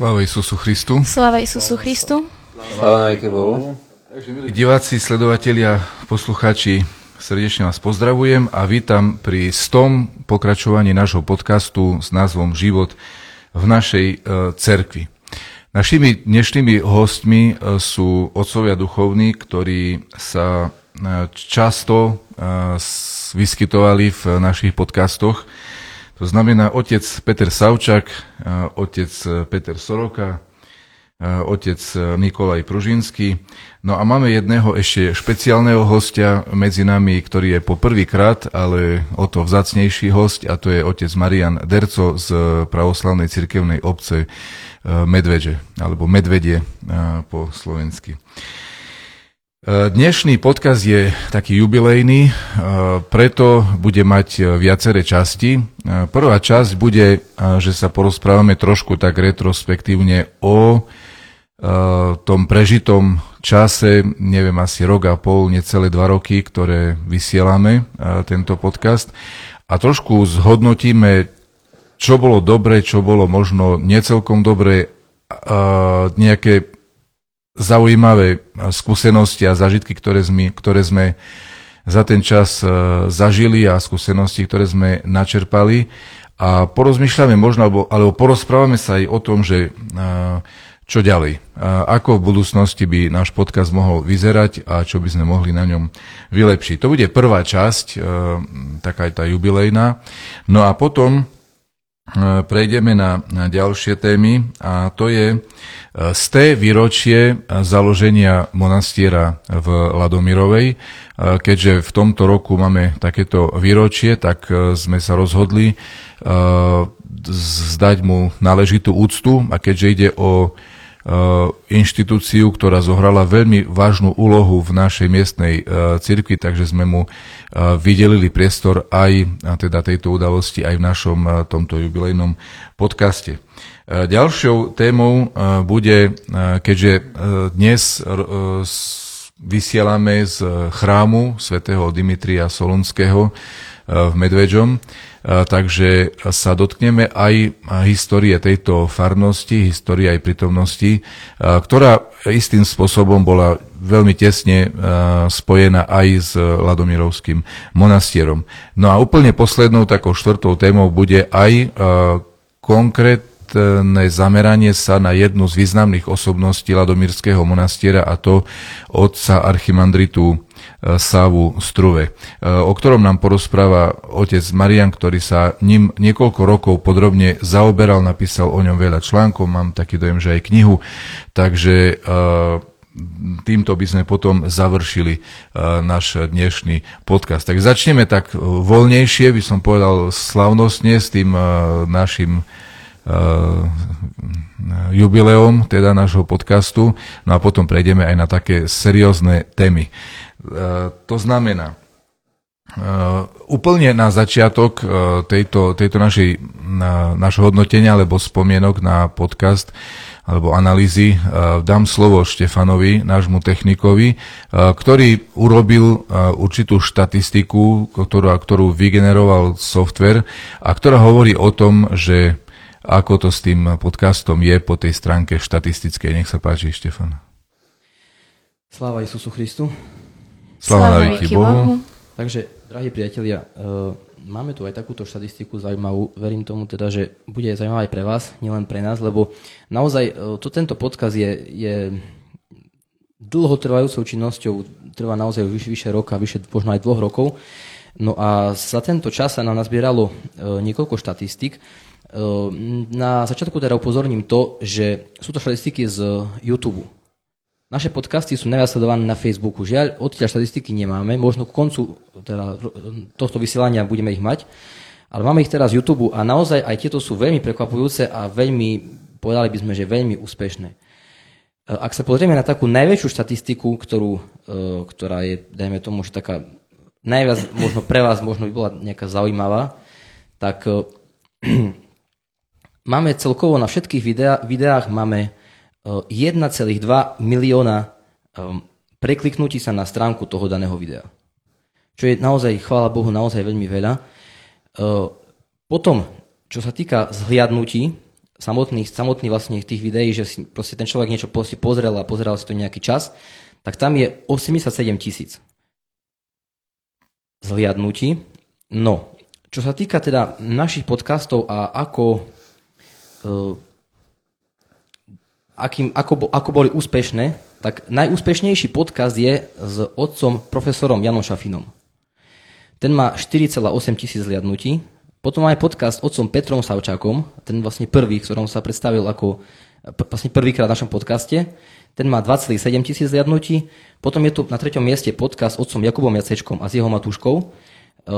Sláva Isusu Christu. Sláva Isusu Christu. Sláva Bohu. Diváci, sledovatelia, poslucháči, srdečne vás pozdravujem a vítam pri stom pokračovaní nášho podcastu s názvom Život v našej e, cerkvi. Našimi dnešnými hostmi e, sú otcovia duchovní, ktorí sa e, často vyskytovali v našich podcastoch to znamená otec Peter Savčak, otec Peter Soroka, otec Nikolaj Pružinský. No a máme jedného ešte špeciálneho hostia medzi nami, ktorý je po prvýkrát, ale o to vzacnejší host a to je otec Marian Derco z pravoslavnej cirkevnej obce Medveže, alebo Medvedie po slovensky. Dnešný podcast je taký jubilejný, preto bude mať viaceré časti. Prvá časť bude, že sa porozprávame trošku tak retrospektívne o tom prežitom čase, neviem, asi rok a pol, necelé dva roky, ktoré vysielame tento podcast a trošku zhodnotíme, čo bolo dobre, čo bolo možno necelkom dobre, nejaké zaujímavé skúsenosti a zažitky, ktoré sme, ktoré sme za ten čas e, zažili a skúsenosti, ktoré sme načerpali. A porozmýšľame možno, alebo, alebo porozprávame sa aj o tom, že e, čo ďalej. Ako v budúcnosti by náš podcast mohol vyzerať a čo by sme mohli na ňom vylepšiť. To bude prvá časť, e, taká tá jubilejná. No a potom prejdeme na, ďalšie témy a to je z té výročie založenia monastiera v Ladomirovej. Keďže v tomto roku máme takéto výročie, tak e, sme sa rozhodli e, zdať mu náležitú úctu a keďže ide o e, inštitúciu, ktorá zohrala veľmi vážnu úlohu v našej miestnej cirkvi, takže sme mu vydelili priestor aj teda tejto udalosti aj v našom tomto jubilejnom podcaste. E, ďalšou témou e, bude, e, keďže dnes vysielame z chrámu svätého Dimitria Solunského v Medveďom, takže sa dotkneme aj histórie tejto farnosti, histórie aj prítomnosti, ktorá istým spôsobom bola veľmi tesne spojená aj s Ladomírovským monastierom. No a úplne poslednou takou štvrtou témou bude aj konkrét konkrétne zameranie sa na jednu z významných osobností Ladomírskeho monastiera a to otca archimandritu e, Sávu Struve, e, o ktorom nám porozpráva otec Marian, ktorý sa ním niekoľko rokov podrobne zaoberal, napísal o ňom veľa článkov, mám taký dojem, že aj knihu, takže e, týmto by sme potom završili náš dnešný podcast. Tak začneme tak voľnejšie, by som povedal slavnostne s tým našim jubileum teda nášho podcastu, no a potom prejdeme aj na také seriózne témy. To znamená, Uh, úplne na začiatok uh, tejto, tejto našej, na, našho hodnotenia alebo spomienok na podcast alebo analýzy dám slovo Štefanovi, nášmu technikovi, ktorý urobil určitú štatistiku, ktorú, ktorú vygeneroval software a ktorá hovorí o tom, že ako to s tým podcastom je po tej stránke štatistickej. Nech sa páči, Štefan. Sláva Isusu Christu. Sláva na Bohu. Bohu. Takže Drahí priatelia, uh, máme tu aj takúto štatistiku zaujímavú. Verím tomu teda, že bude zaujímavá aj pre vás, nielen pre nás, lebo naozaj uh, to, tento podkaz je, je dlhotrvajúcou činnosťou, trvá naozaj už vyše, vyše roka, vyše možno aj dvoch rokov. No a za tento čas sa nám nazbieralo uh, niekoľko štatistik. Na začiatku teda upozorním to, že sú to štatistiky z YouTube. Naše podcasty sú najviac na Facebooku. Žiaľ, odtiaľ štatistiky nemáme. Možno k koncu teda, tohto vysielania budeme ich mať. Ale máme ich teraz z YouTube a naozaj aj tieto sú veľmi prekvapujúce a veľmi, povedali by sme, že veľmi úspešné. E, ak sa pozrieme na takú najväčšiu štatistiku, ktorú, e, ktorá je, dajme tomu, že taká najviac možno pre vás možno by bola nejaká zaujímavá, tak e, máme celkovo na všetkých videá, videách máme 1,2 milióna um, prekliknutí sa na stránku toho daného videa. Čo je naozaj, chvála Bohu, naozaj veľmi veľa. Uh, potom, čo sa týka zhliadnutí, samotných, samotných vlastne tých videí, že si proste ten človek niečo pozrel a pozeral si to nejaký čas, tak tam je 87 tisíc zhliadnutí. No, čo sa týka teda našich podcastov a ako uh, akým, ako, ako boli úspešné, tak najúspešnejší podcast je s otcom profesorom Janom Šafinom. Ten má 4,8 tisíc zliadnutí. Potom aj podcast otcom Petrom Savčákom, ten vlastne prvý, ktorom sa predstavil ako vlastne prvýkrát v našom podcaste. Ten má 2,7 tisíc zliadnutí. Potom je tu na treťom mieste podcast otcom Jakubom Jacečkom a s jeho matúškou. E,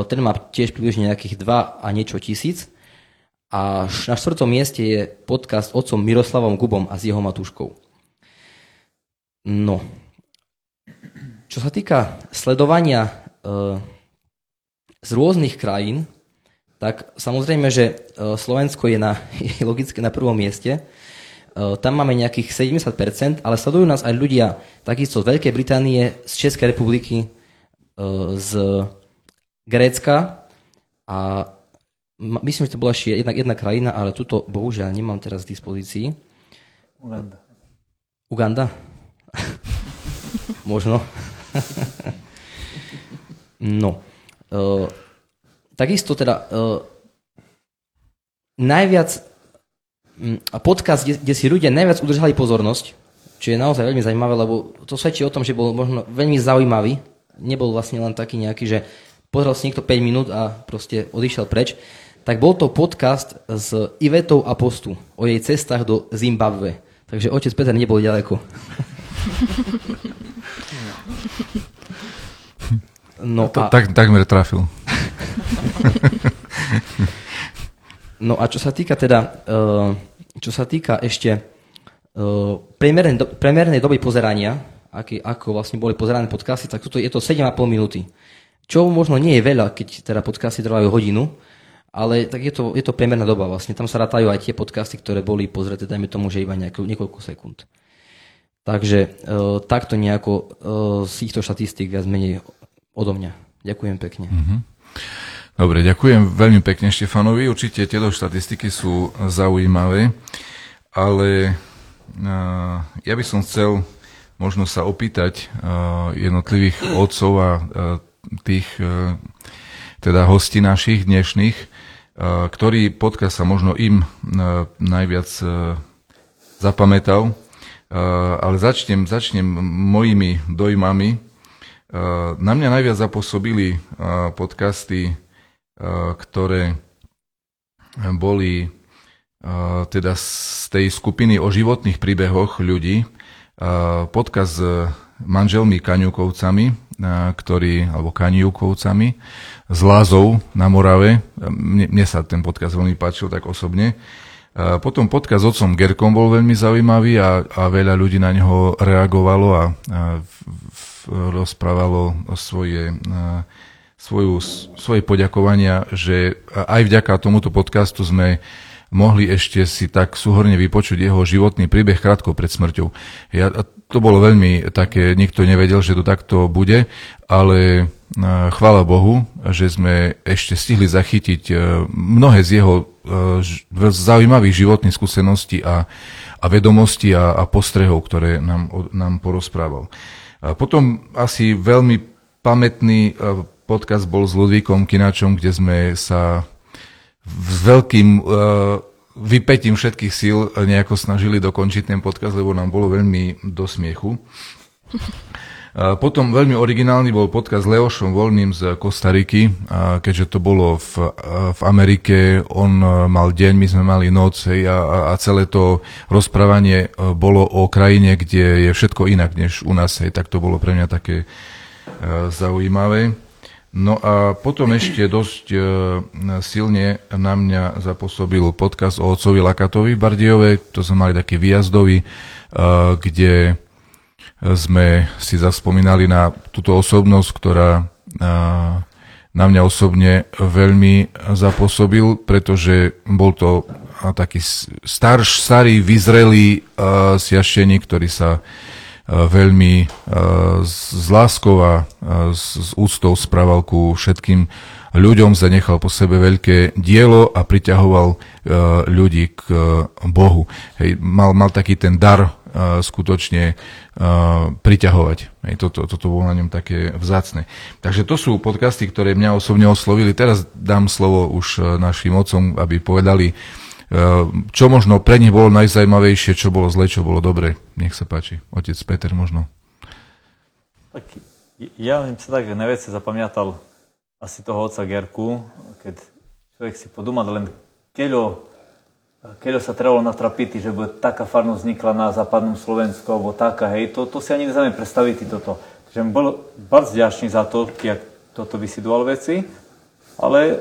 ten má tiež približne nejakých 2 a niečo tisíc. A na štvrtom mieste je podcast otcom Miroslavom Gubom a s jeho matúškou. No. Čo sa týka sledovania e, z rôznych krajín, tak samozrejme, že e, Slovensko je, na, je logicky na prvom mieste. E, tam máme nejakých 70%, ale sledujú nás aj ľudia takisto z Veľkej Británie, z Českej republiky, z Grécka a myslím, že to bola ešte jedna, jedna krajina, ale tuto bohužiaľ nemám teraz v dispozícii. Uganda. Uganda? Možno. no. Uh, takisto teda uh, najviac um, podcast, kde, kde si ľudia najviac udržali pozornosť, čo je naozaj veľmi zaujímavé, lebo to svedčí o tom, že bol možno veľmi zaujímavý. Nebol vlastne len taký nejaký, že pozrel si niekto 5 minút a proste odišiel preč tak bol to podcast s Ivetou Apostu o jej cestách do Zimbabve. Takže otec Peter nebol ďaleko. No a... tak, takmer trafil. no a čo sa týka teda, eh, čo sa týka ešte eh, priemernej, do, priemernej doby pozerania, aký, ako vlastne boli pozerané podcasty, tak toto je to 7,5 minúty. Čo možno nie je veľa, keď teda podcasty trvajú hodinu, ale tak je to, je to priemerná doba vlastne. Tam sa rátajú aj tie podcasty, ktoré boli pozreté, dajme tomu, že iba nejakú, niekoľko sekúnd. Takže e, takto nejako e, z týchto štatistík viac menej odo mňa. Ďakujem pekne. Mm-hmm. Dobre, ďakujem veľmi pekne Štefanovi. Určite tieto štatistiky sú zaujímavé, ale uh, ja by som chcel možno sa opýtať uh, jednotlivých otcov a uh, tých teda hostí našich dnešných, ktorý podcast sa možno im najviac zapamätal, ale začnem, začnem mojimi dojmami. Na mňa najviac zapôsobili podcasty, ktoré boli teda z tej skupiny o životných príbehoch ľudí. Podcast s manželmi Kaňukovcami, ktorí, alebo Kaniukovcami, z Lázov na Morave. Mne, mne sa ten podcast veľmi páčil tak osobne. Potom podcast s otcom Gerkom bol veľmi zaujímavý a, a veľa ľudí na neho reagovalo a, a v, v, rozprávalo svoje, a, svoju, svoje poďakovania, že aj vďaka tomuto podcastu sme mohli ešte si tak súhorne vypočuť jeho životný príbeh krátko pred smrťou. Ja, to bolo veľmi také, nikto nevedel, že to takto bude, ale chvála Bohu, že sme ešte stihli zachytiť e, mnohé z jeho e, zaujímavých životných skúseností a, a vedomostí a, a postrehov, ktoré nám, nám porozprával. A potom asi veľmi pamätný e, podcast bol s Ludvíkom Kinačom, kde sme sa s veľkým vypetím všetkých síl nejako snažili dokončiť ten podcast, lebo nám bolo veľmi do smiechu. Potom veľmi originálny bol podcast s Leošom Voľným z Kostariky, keďže to bolo v, v Amerike, on e, mal deň, my sme mali noc hej, a, a celé to rozprávanie e, bolo o krajine, kde je všetko inak než u nás, hej, tak to bolo pre mňa také e, zaujímavé. No a potom ešte dosť e, silne na mňa zapôsobil podcast o otcovi Lakatovi v to sme mali taký výjazdový, e, kde sme si zaspomínali na túto osobnosť, ktorá na mňa osobne veľmi zapôsobil, pretože bol to taký starš, starý, vyzrelý siašteník, ktorý sa veľmi s láskou a s úctou správal ku všetkým ľuďom, zanechal po sebe veľké dielo a priťahoval ľudí k Bohu. Hej, mal, mal taký ten dar skutočne priťahovať. Hej, toto, toto bolo na ňom také vzácne. Takže to sú podcasty, ktoré mňa osobne oslovili. Teraz dám slovo už našim otcom, aby povedali, čo možno pre nich bolo najzajímavejšie, čo bolo zle, čo bolo dobre. Nech sa páči. Otec Peter možno. Tak ja im sa tak najviac zapamiatal asi toho otca Gerku, keď človek si podúma len keľo keď sa trebalo natrapiť, že by taká farnosť vznikla na západnom Slovensku, alebo taká, hej, to, to si ani neznáme predstaviť toto. Takže bol bardzo vďačný za to, jak toto vysidoval veci, ale e,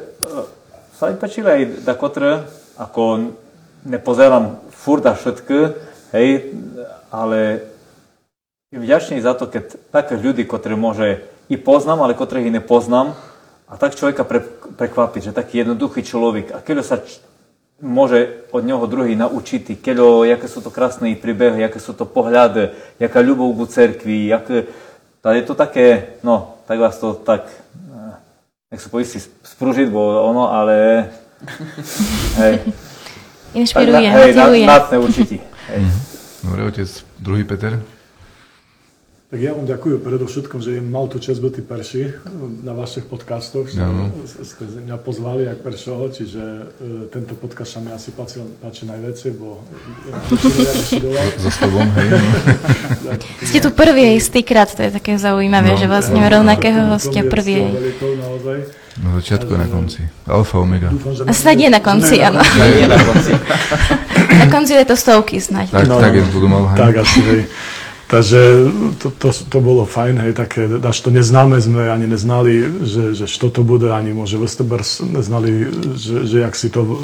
sa mi páčili aj dakotre, ako nepozerám furt a všetko, hej, ale vďačný za to, keď také ľudí, ktoré môže i poznám, ale ktorých i nepoznám, a tak človeka pre, prekvapiť, že taký jednoduchý človek, a keď sa môže od neho druhý naučiť, keďo, jaké sú to krásne príbehy, jaké sú to pohľady, jaká ľubov ku cerkvi, jaké, je to také, no, tak vás to tak, eh, nech sa poistí sprúžiť, bo ono, ale hej. Inšpiruje, hej, motivuje. Na, určite. Hej. Dobre, otec, druhý Peter. Tak ja vám ďakujem predovšetkom, že mal tu čas byť perši na vašich podcastoch, že no. ste mňa pozvali jak peršoho, čiže uh, tento podcast sa mi asi páči, páči najväčšie, bo ja Za tobom, hej. No. Ste tu prvý istýkrát, to je také zaujímavé, no, že vlastne ja, rovnakého hostia prvý. Na začiatku a na konci. Alfa, omega. A snad je na konci, áno. na konci. na konci je to stovky snad. Tak, no, tak je budú mal. Tak asi, hej. Takže to, to, to bolo fajn, hej, také, až to neznáme sme ani neznali, že, že što to bude, ani môže Westerbers neznali, že, že jak si to,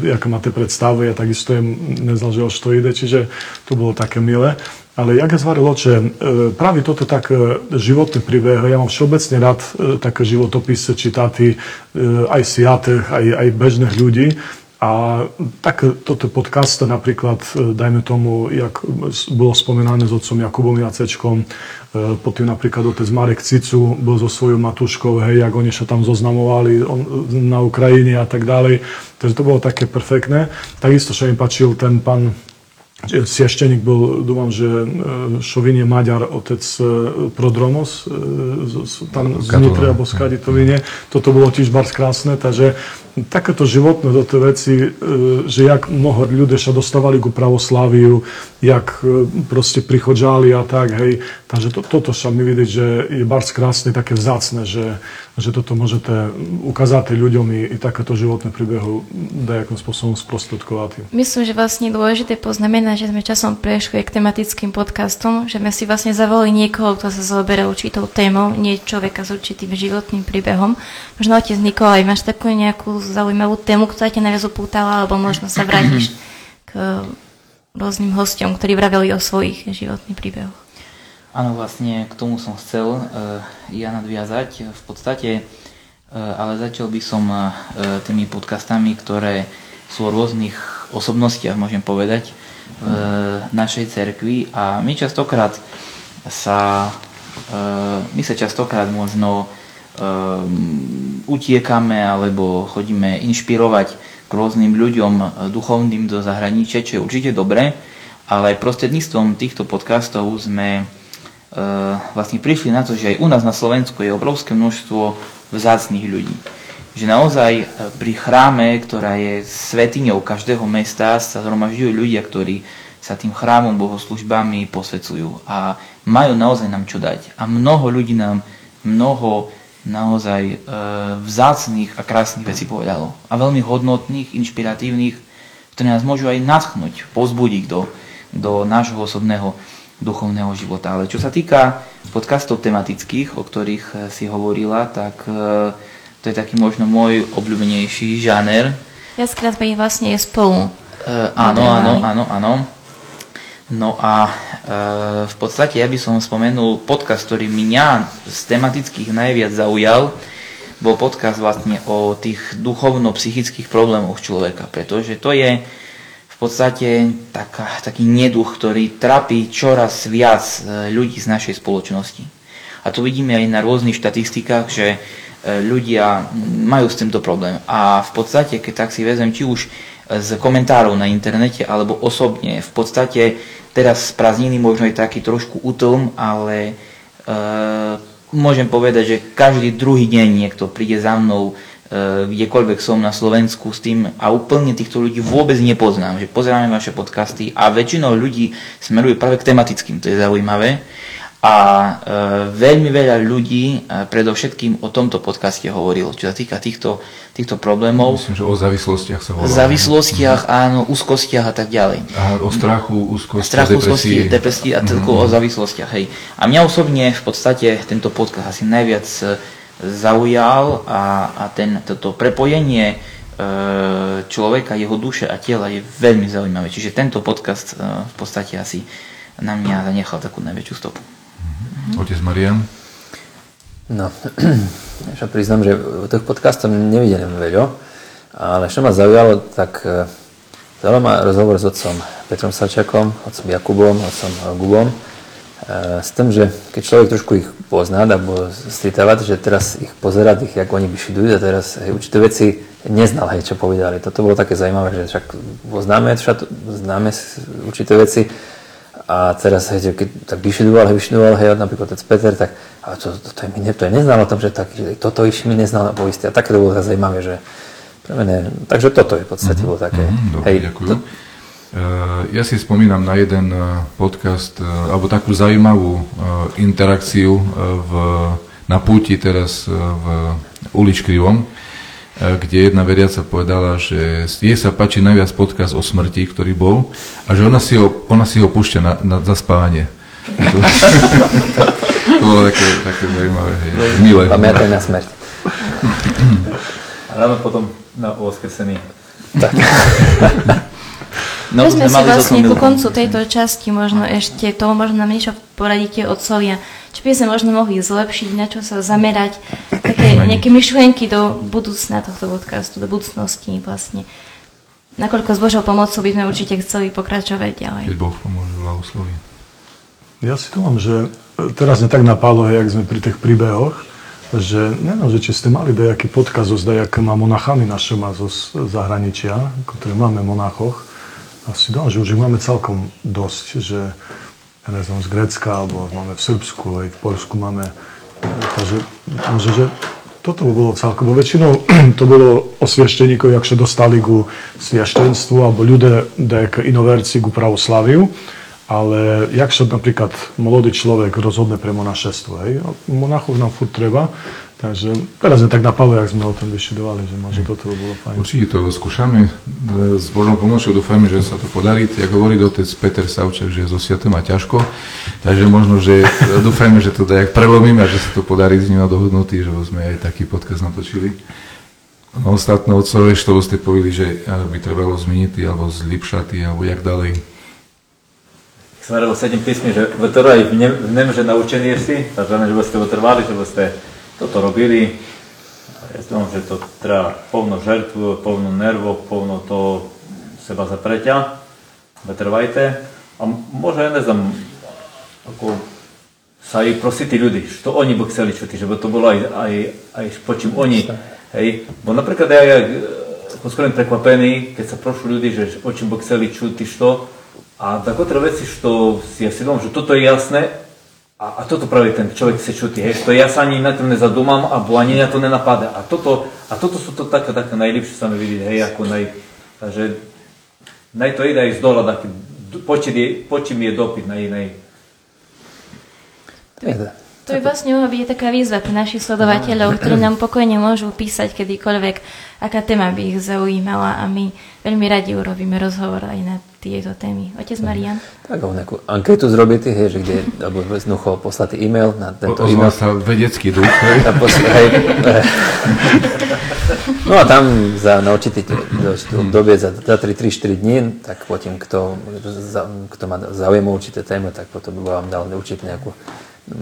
jak máte predstavu, ja takisto jem neznal, že o što ide, čiže to bolo také milé. Ale jak je zvarilo, že práve toto tak e, životný príbeh, ja mám všeobecne rád e, také životopisy, čitáty e, aj siatých, aj, aj bežných ľudí, a tak toto podcast napríklad, e, dajme tomu, jak bolo spomenané s otcom Jakubom Jacečkom, e, potom napríklad otec Marek Cicu bol so svojou matuškou, hej, jak oni sa tam zoznamovali on, na Ukrajine a tak ďalej. Takže to bolo také perfektné. Takisto sa mi páčil ten pán Siešteník bol, dúfam, že e, Šovin je Maďar, otec Prodromos, tam z Nitry alebo z Kaditovine. Toto bolo tiež bars krásne, takže tej veci, e, že jak mnoho ľudí sa dostávali ku pravosláviu, jak e, proste prichodžali a tak, hej. Takže to, toto sa mi vidieť, že je bardzo krásne, také vzácne, že, že toto môžete ukázať ľuďom i, i takéto životné príbehu nejakým spôsobom sprostredkovať. Myslím, že vlastne dôležité poznamenať, že sme časom prešli k tematickým podcastom, že sme si vlastne zavolili niekoho, kto sa zaoberá určitou témou, nie človeka s určitým životným príbehom. Možno otec Nikolaj, máš takú nejakú zaujímavú tému, ktorá ťa najviac upútala, alebo možno sa vrátiš k rôznym hostom, ktorí vraveli o svojich životných príbehoch. Áno, vlastne k tomu som chcel uh, ja nadviazať. V podstate, uh, ale začal by som tými podcastami, ktoré sú o rôznych osobnostiach, môžem povedať, v našej cerkvi a my častokrát sa, my sa častokrát možno utiekame alebo chodíme inšpirovať k rôznym ľuďom duchovným do zahraničia, čo je určite dobré, ale prostredníctvom týchto podcastov sme vlastne prišli na to, že aj u nás na Slovensku je obrovské množstvo vzácných ľudí že naozaj e, pri chráme, ktorá je svetiňou každého mesta, sa zhromažďujú ľudia, ktorí sa tým chrámom, bohoslužbami posvedcujú a majú naozaj nám čo dať. A mnoho ľudí nám mnoho naozaj e, vzácných a krásnych vecí povedalo. A veľmi hodnotných, inšpiratívnych, ktoré nás môžu aj natchnúť, pozbudiť do, do nášho osobného duchovného života. Ale čo sa týka podcastov tematických, o ktorých e, si hovorila, tak e, to je taký možno môj obľúbenejší žáner. Viackrát ich vlastne je spolu. Uh, áno, áno, áno, áno. No a uh, v podstate ja by som spomenul podcast, ktorý mňa z tematických najviac zaujal, bol podcast vlastne o tých duchovno-psychických problémoch človeka, pretože to je v podstate taká, taký neduch, ktorý trapí čoraz viac e, ľudí z našej spoločnosti. A to vidíme aj na rôznych štatistikách, že E, ľudia majú s týmto problém. A v podstate, keď tak si vezem, či už z komentárov na internete alebo osobne, v podstate teraz z prázdniny možno je taký trošku útlm, ale e, môžem povedať, že každý druhý deň niekto príde za mnou, e, kdekoľvek som na Slovensku s tým a úplne týchto ľudí vôbec nepoznám, že pozeráme vaše podcasty a väčšinou ľudí smeruje práve k tematickým, to je zaujímavé. A e, veľmi veľa ľudí e, predovšetkým o tomto podcaste hovorilo, čo sa týka týchto, týchto problémov. Myslím, že o závislostiach sa hovorilo. Závislostiach, mm. áno, úzkostiach a tak ďalej. A o strachu, úzkosti, strachu, úzkosti, depresii a celkovo mm-hmm. o závislostiach. Hej. A mňa osobne v podstate tento podcast asi najviac e, zaujal a, a ten, toto prepojenie človeka, jeho duše a tela je veľmi zaujímavé. Čiže tento podcast v podstate asi na mňa zanechal takú najväčšiu stopu. Mm-hmm. Otec Marian? No, ja priznám, že tých podcastov nevidím veľa, ale čo ma zaujalo, tak e, zaujalo ma rozhovor s otcom Petrom Sačakom, otcom Jakubom, otcom Gubom, e, s tým, že keď človek trošku ich pozná, alebo stretávať, že teraz ich pozerať, ich, jak oni vyšidujú a teraz hej, určité veci neznal, hej, čo povedali. Toto bolo také zaujímavé, že však poznáme, známe určité veci, a teraz, hej, keď tak vyšedoval, vyšedoval, hej, napríklad ten Peter, tak ale to, to, to, je, mi, to je neznal o tom, že, tak, že toto iš mi neznal po isté. A také to bolo zaujímavé, že pre mene, takže toto je v podstate mm-hmm. bolo také. Mm-hmm, dobre, hej, ďakujem. To, ja si spomínam na jeden e, podcast, e, alebo takú zaujímavú interakciu v, na púti teraz v Uličkrivom, E, kde jedna veriaca povedala, že jej sa páči najviac podcast o smrti, ktorý bol, a že ona si ho, ona si ho púšťa na, na zaspávanie. To, to bolo také, také zaujímavé, hej, milé. Pamätaj na smrť. A dáme potom na voskresení. Tak. No, sme si vlastne ku koncu tejto časti možno ešte to, možno nám niečo poradíte otcovia, čo by sme možno mohli zlepšiť, na čo sa zamerať, také nejaké myšlienky do budúcna tohto podcastu, do budúcnosti vlastne. Nakoľko s Božou pomocou by sme určite chceli pokračovať ďalej. Keď Boh pomôže, blahosloví. Ja si to mám, že teraz ne tak napálo, jak sme pri tých príbehoch, že neviem, že či ste mali nejaký podkaz so má monachami našimi zo zahraničia, ktoré máme monachoch, asi dá, že už ich máme celkom dosť, že ja neviem, z Grécka, alebo máme v Srbsku, aj v Polsku máme, takže môže, že toto by bolo celkom, bo väčšinou to bolo osviešteníkov, jak sa dostali ku svieštenstvu, alebo ľudia dek inoverci ku pravoslaviu, ale jak napríklad mladý človek rozhodne pre monašestvo, hej, monachov nám furt treba, Takže teraz sme tak napadlo, jak sme o tom vyšedovali, že možno toto by bolo fajn. Určite to skúšame. S Božou pomocou dúfajme, že sa to podarí. Jak hovorí otec Peter Savčak, že zo Sviatom má ťažko. Takže možno, že dúfajme, že to dajak prelomíme a že sa to podarí s ním dohodnutý, že sme aj taký podcast natočili. ostatné otcové, što ste povedali, že by trebalo zmeniť alebo zlepšať, alebo jak ďalej? Sme robil sedem písmy, že aj v nem, že naučení si, takže že by ste vytrvali, že by ste toto robili. Ja znam, že to treba polno žrtvu, polno nervov, polno to seba zapreťa. Vytrvajte. A možno, ja neznam, ako sa aj prositi ľudí, što oni by chceli čuti, že by to bolo aj, aj, aj po čím oni, hej. Bo napríklad ja, ja skoro prekvapený, keď sa prošu ľudí, že o čím by chceli čuti, što, a takotre veci, što si ja si dom, že toto je jasné a, a toto práve ten človek chce čuti, hej, što ja sa ani na to nezadumám, alebo ani na to nenapadá. A toto, a toto sú to také, také najlepšie sa mi vidieť, hej, ako naj, takže naj to ide aj z dola, taký, po čím je dopyt, naj, naj. To je vlastne mohla byť taká výzva pre našich sledovateľov, ktorí nám pokojne môžu písať kedykoľvek, aká téma by ich zaujímala a my veľmi radi urobíme rozhovor aj na tieto témy. Otec Marian? Tak, on nejakú anketu zrobíte, hej, že kde, alebo jednoducho poslať e-mail na tento e-mail. sa vedecký duch, hej. hej. No a tam za, na určitý obdobie, za 2-3-4 dní, tak potom, kto, kto má záujem o určité témy, tak potom by vám dal určite nejakú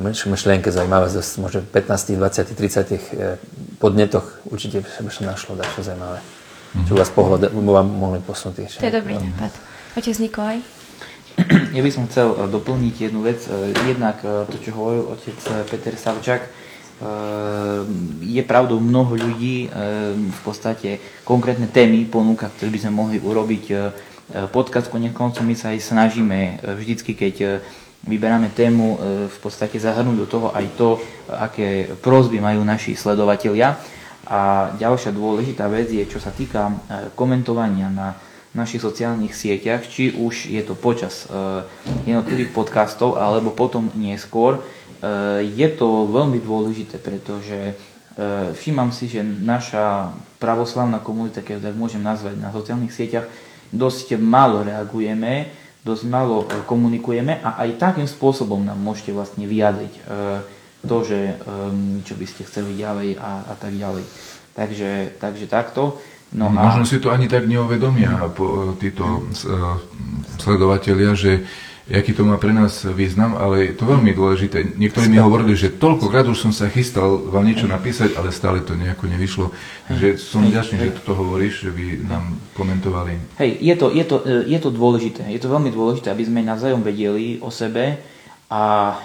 myšlienke zaujímavé, z možno 15, 20, 30 podnetoch určite by sa našlo dačo zaujímavé. Mm-hmm. Čo vás pohľad vám mohli posunúť. To je dobrý nápad. Otec Nikolaj? Ja by som chcel eh, doplniť jednu vec. Eh, jednak eh, to, čo hovoril otec Peter Savčak, je pravdou mnoho ľudí v podstate konkrétne témy ponúka, ktoré by sme mohli urobiť podcast. Konec koncov my sa aj snažíme vždycky, keď vyberáme tému, v podstate zahrnúť do toho aj to, aké prozby majú naši sledovatelia. A ďalšia dôležitá vec je, čo sa týka komentovania na našich sociálnych sieťach, či už je to počas e, jednotlivých podcastov alebo potom neskôr, je to veľmi dôležité, pretože všímam si, že naša pravoslavná komunita, keď tak môžem nazvať na sociálnych sieťach, dosť málo reagujeme dosť málo e, komunikujeme a aj takým spôsobom nám môžete vlastne vyjadriť e, to, že čo by ste chceli ďalej a, a tak ďalej. Takže, takže takto. No a... Možno si to ani tak neuvedomia títo e, sledovatelia, že aký to má pre nás význam, ale je to veľmi dôležité. Niektorí mi hovorili, že toľkokrát už som sa chystal vám niečo napísať, ale stále to nejako nevyšlo. Takže som vďačný, že to hovoríš, že by nám komentovali. Hej, je to, je, to, e, je to dôležité. Je to veľmi dôležité, aby sme navzájom vedeli o sebe, a e,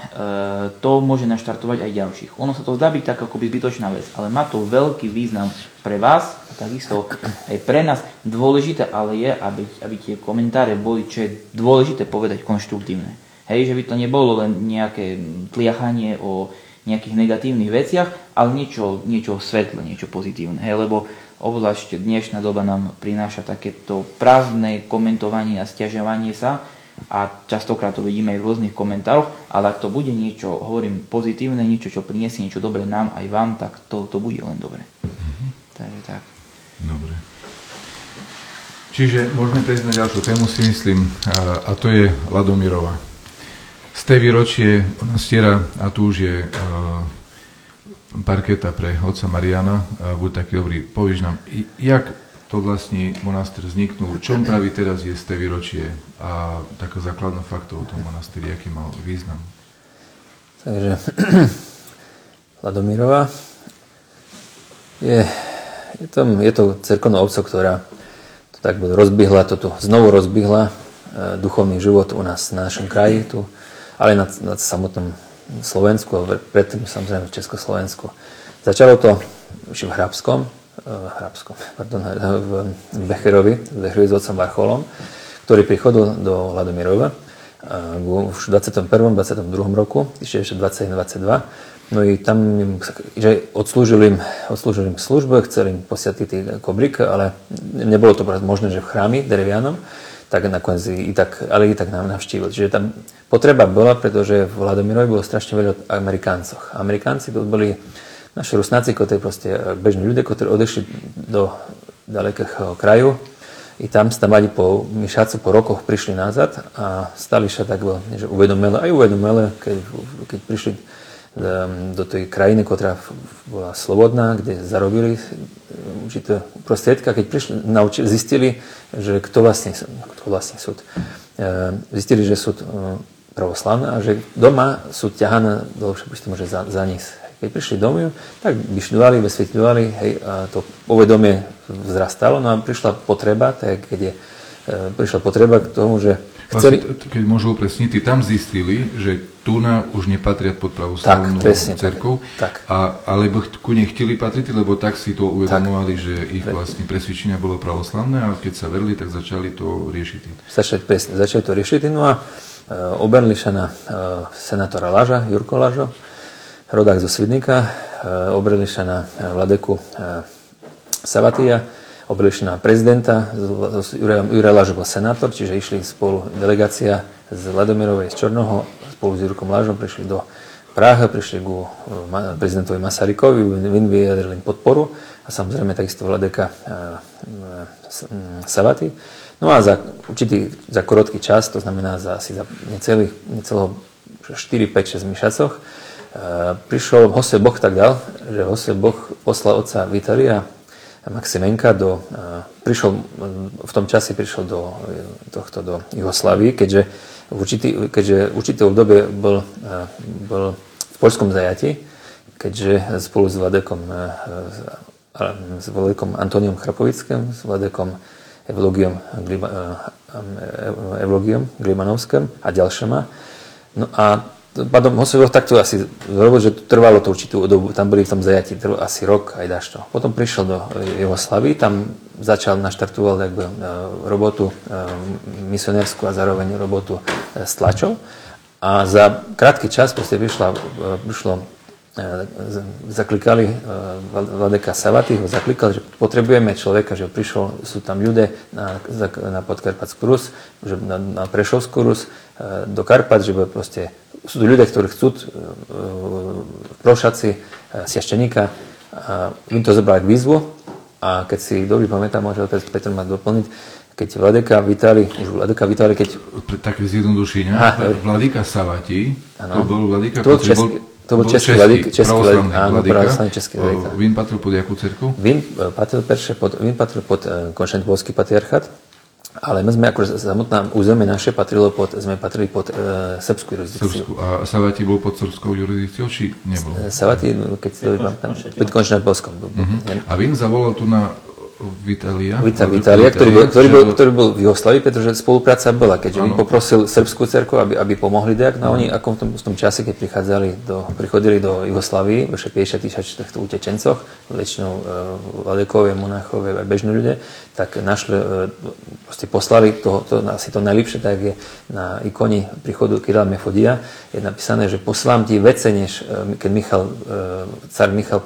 to môže naštartovať aj ďalších. Ono sa to zdá byť tak akoby zbytočná vec, ale má to veľký význam pre vás takisto aj pre nás. Dôležité ale je, aby, aby tie komentáre boli, čo je dôležité povedať, konštruktívne. Hej, že by to nebolo len nejaké tliachanie o nejakých negatívnych veciach, ale niečo, niečo svetle, niečo pozitívne. Hej, lebo obzvlášť dnešná doba nám prináša takéto prázdne komentovanie a stiažovanie sa, a častokrát to vidíme aj v rôznych komentároch, ale ak to bude niečo, hovorím, pozitívne, niečo, čo priniesie niečo dobré nám aj vám, tak to, to bude len dobre. Mm-hmm. Takže tak. Dobre. Čiže môžeme prejsť na ďalšiu tému, si myslím, a, a to je Ladomirova. Z tej výročie stiera a tu už je a, parketa pre otca Mariana. A, buď taký dobrý, povíš nám, jak to vlastne monastýr vzniknul. Čom praví teraz je z té výročie a taká základná faktov o tom monastíri, aký mal význam? Takže Ladomírova je, je, to, je to cerkovná obco, ktorá to tak rozbihla, toto znovu rozbihla e, duchovný život u nás na našom kraji, tu, ale na, na samotnom Slovensku a predtým samozrejme v Československu. Začalo to už v Hrabskom, Eh, Hrabskom, pardon, eh, v Becherovi, v Becherovi s otcom Varcholom, ktorý prichodil do Hladomirova eh, už v 21. 22. roku, ešte 21-22. No i tam im, že odslúžili im, odslúžili im službu, chceli im posiatiť kobrik, ale nebolo to možné, že v chrámi derevianom, tak nakoniec i tak, ale i tak nám navštívili. Čiže tam potreba bola, pretože v Hladomirovi bolo strašne veľa Amerikáncoch. Amerikánci to boli naši rusnáci, to je proste e, bežní ľudia, ktorí odešli do ďalekého kraju i tam sa mali po myšácu po rokoch prišli nazad a stali sa tak že uvedomele, aj uvedomele, keď, keď prišli do tej krajiny, ktorá bola slobodná, kde zarobili určité prostriedky. keď prišli, naučili, zistili, že kto vlastne, kto vlastne súd. Zistili, že súd pravoslavné a že doma sú ťahané do že za, za nich. Keď prišli domov, tak vyšľovali, vysvetľovali, hej, a to povedomie vzrastalo, no a prišla potreba, tak keď je, prišla potreba k tomu, že chceli... Keď môžu upresniť, tam zistili, že tu na už nepatria pod pravoslavnú cerkou, tak. A, alebo ku nej chceli patriť, lebo tak si to uvedomovali, tak. že ich vlastne presvedčenia bolo pravoslavné a keď sa verili, tak začali to riešiť. Začali, presne, začali to riešiť, no a e, oberli sa na e, senátora Laža, Jurko Lažo, rodák zo Svidnika, eh, obreli sa na eh, vladeku eh, Savatia, na prezidenta, Juraj Lažo bol senátor, čiže išli spolu delegácia z Ladomirovej z Čornoho, spolu s Jurkom Lažom prišli do Prahy, prišli ku prezidentovi Masarykovi, vyjadrili podporu a samozrejme takisto vladeka Savaty. No a za určitý, za korotký čas, to znamená za asi za necelých, necelo 4, 5, 6 mesiacoch, Eh, prišiel Hose Boh tak dal, že Hose Boh poslal otca Vitalia Maximenka do, prišiel, v tom čase prišiel do, tohto, do Jugoslavy, keďže v určitý, keďže v určité obdobie bol, bol v poľskom zajati, keďže spolu s Vladekom, s Vladekom Antoniom Chrapovickým, s Vladekom Evlogiom, Evlogiom Glimanovským a ďalšíma. No a pádom Hosevov takto asi robil, že trvalo to určitú dobu, tam boli v tom zajati asi rok aj dašto. Potom prišiel do Jugoslavy, tam začal, naštartoval jakby, e, robotu e, misionérskú a zároveň robotu e, s tlačou. A za krátky čas proste prišla, prišlo, zaklikali Vladeka Savaty, ho zaklikali, že potrebujeme človeka, že prišiel, sú tam ľudia na, na Podkarpatskú Rus, že na, na Prešovskú Rus, do Karpat, že proste sú tu ľudia, ktorí chcú e, prošaci e, siašteníka. Im to zobrali výzvu a keď si dobrý pamätám, môže otec Petr ma doplniť, keď Vladeka Vitali, už Vladeka Vitali, keď... Také zjednodušenia. Vladika Savati, ano. to bol Vladika, to bol, český, to bol český, vladik, český vladik, áno, pravoslavný český vladik. Vin patril pod jakú cerku? Vin e, patril, pod, Vin patril pod Konštantinopolický patriarchát ale my sme ako samotná územie naše patrilo pod, sme patrili pod e, srbskú jurisdikciu. Srbsku. A Savati bol pod srbskou jurisdikciou, či nebol? Savati, keď si to pamätám, pod končná Polskom. Uh-huh. A Vin zavolal tu na Vitalia. Vita, Vitalia, ktorý, bol, ktorý, bol, ktorý bol v Jugoslavi, pretože spolupráca bola, keďže on poprosil srbskú cerku, aby, aby pomohli dejak, no oni ako v tom, v tom čase, keď prichádzali do, prichodili do Jugoslavy, vyše 50 tisíc týchto utečencoch, väčšinou e, vladekové, monachové a bežní ľudia, tak našli, e, proste poslali to, to, asi to najlepšie, tak je na ikone príchodu Kirila Mefodia, je napísané, že poslám ti vece, než e, keď Michal, e, car Michal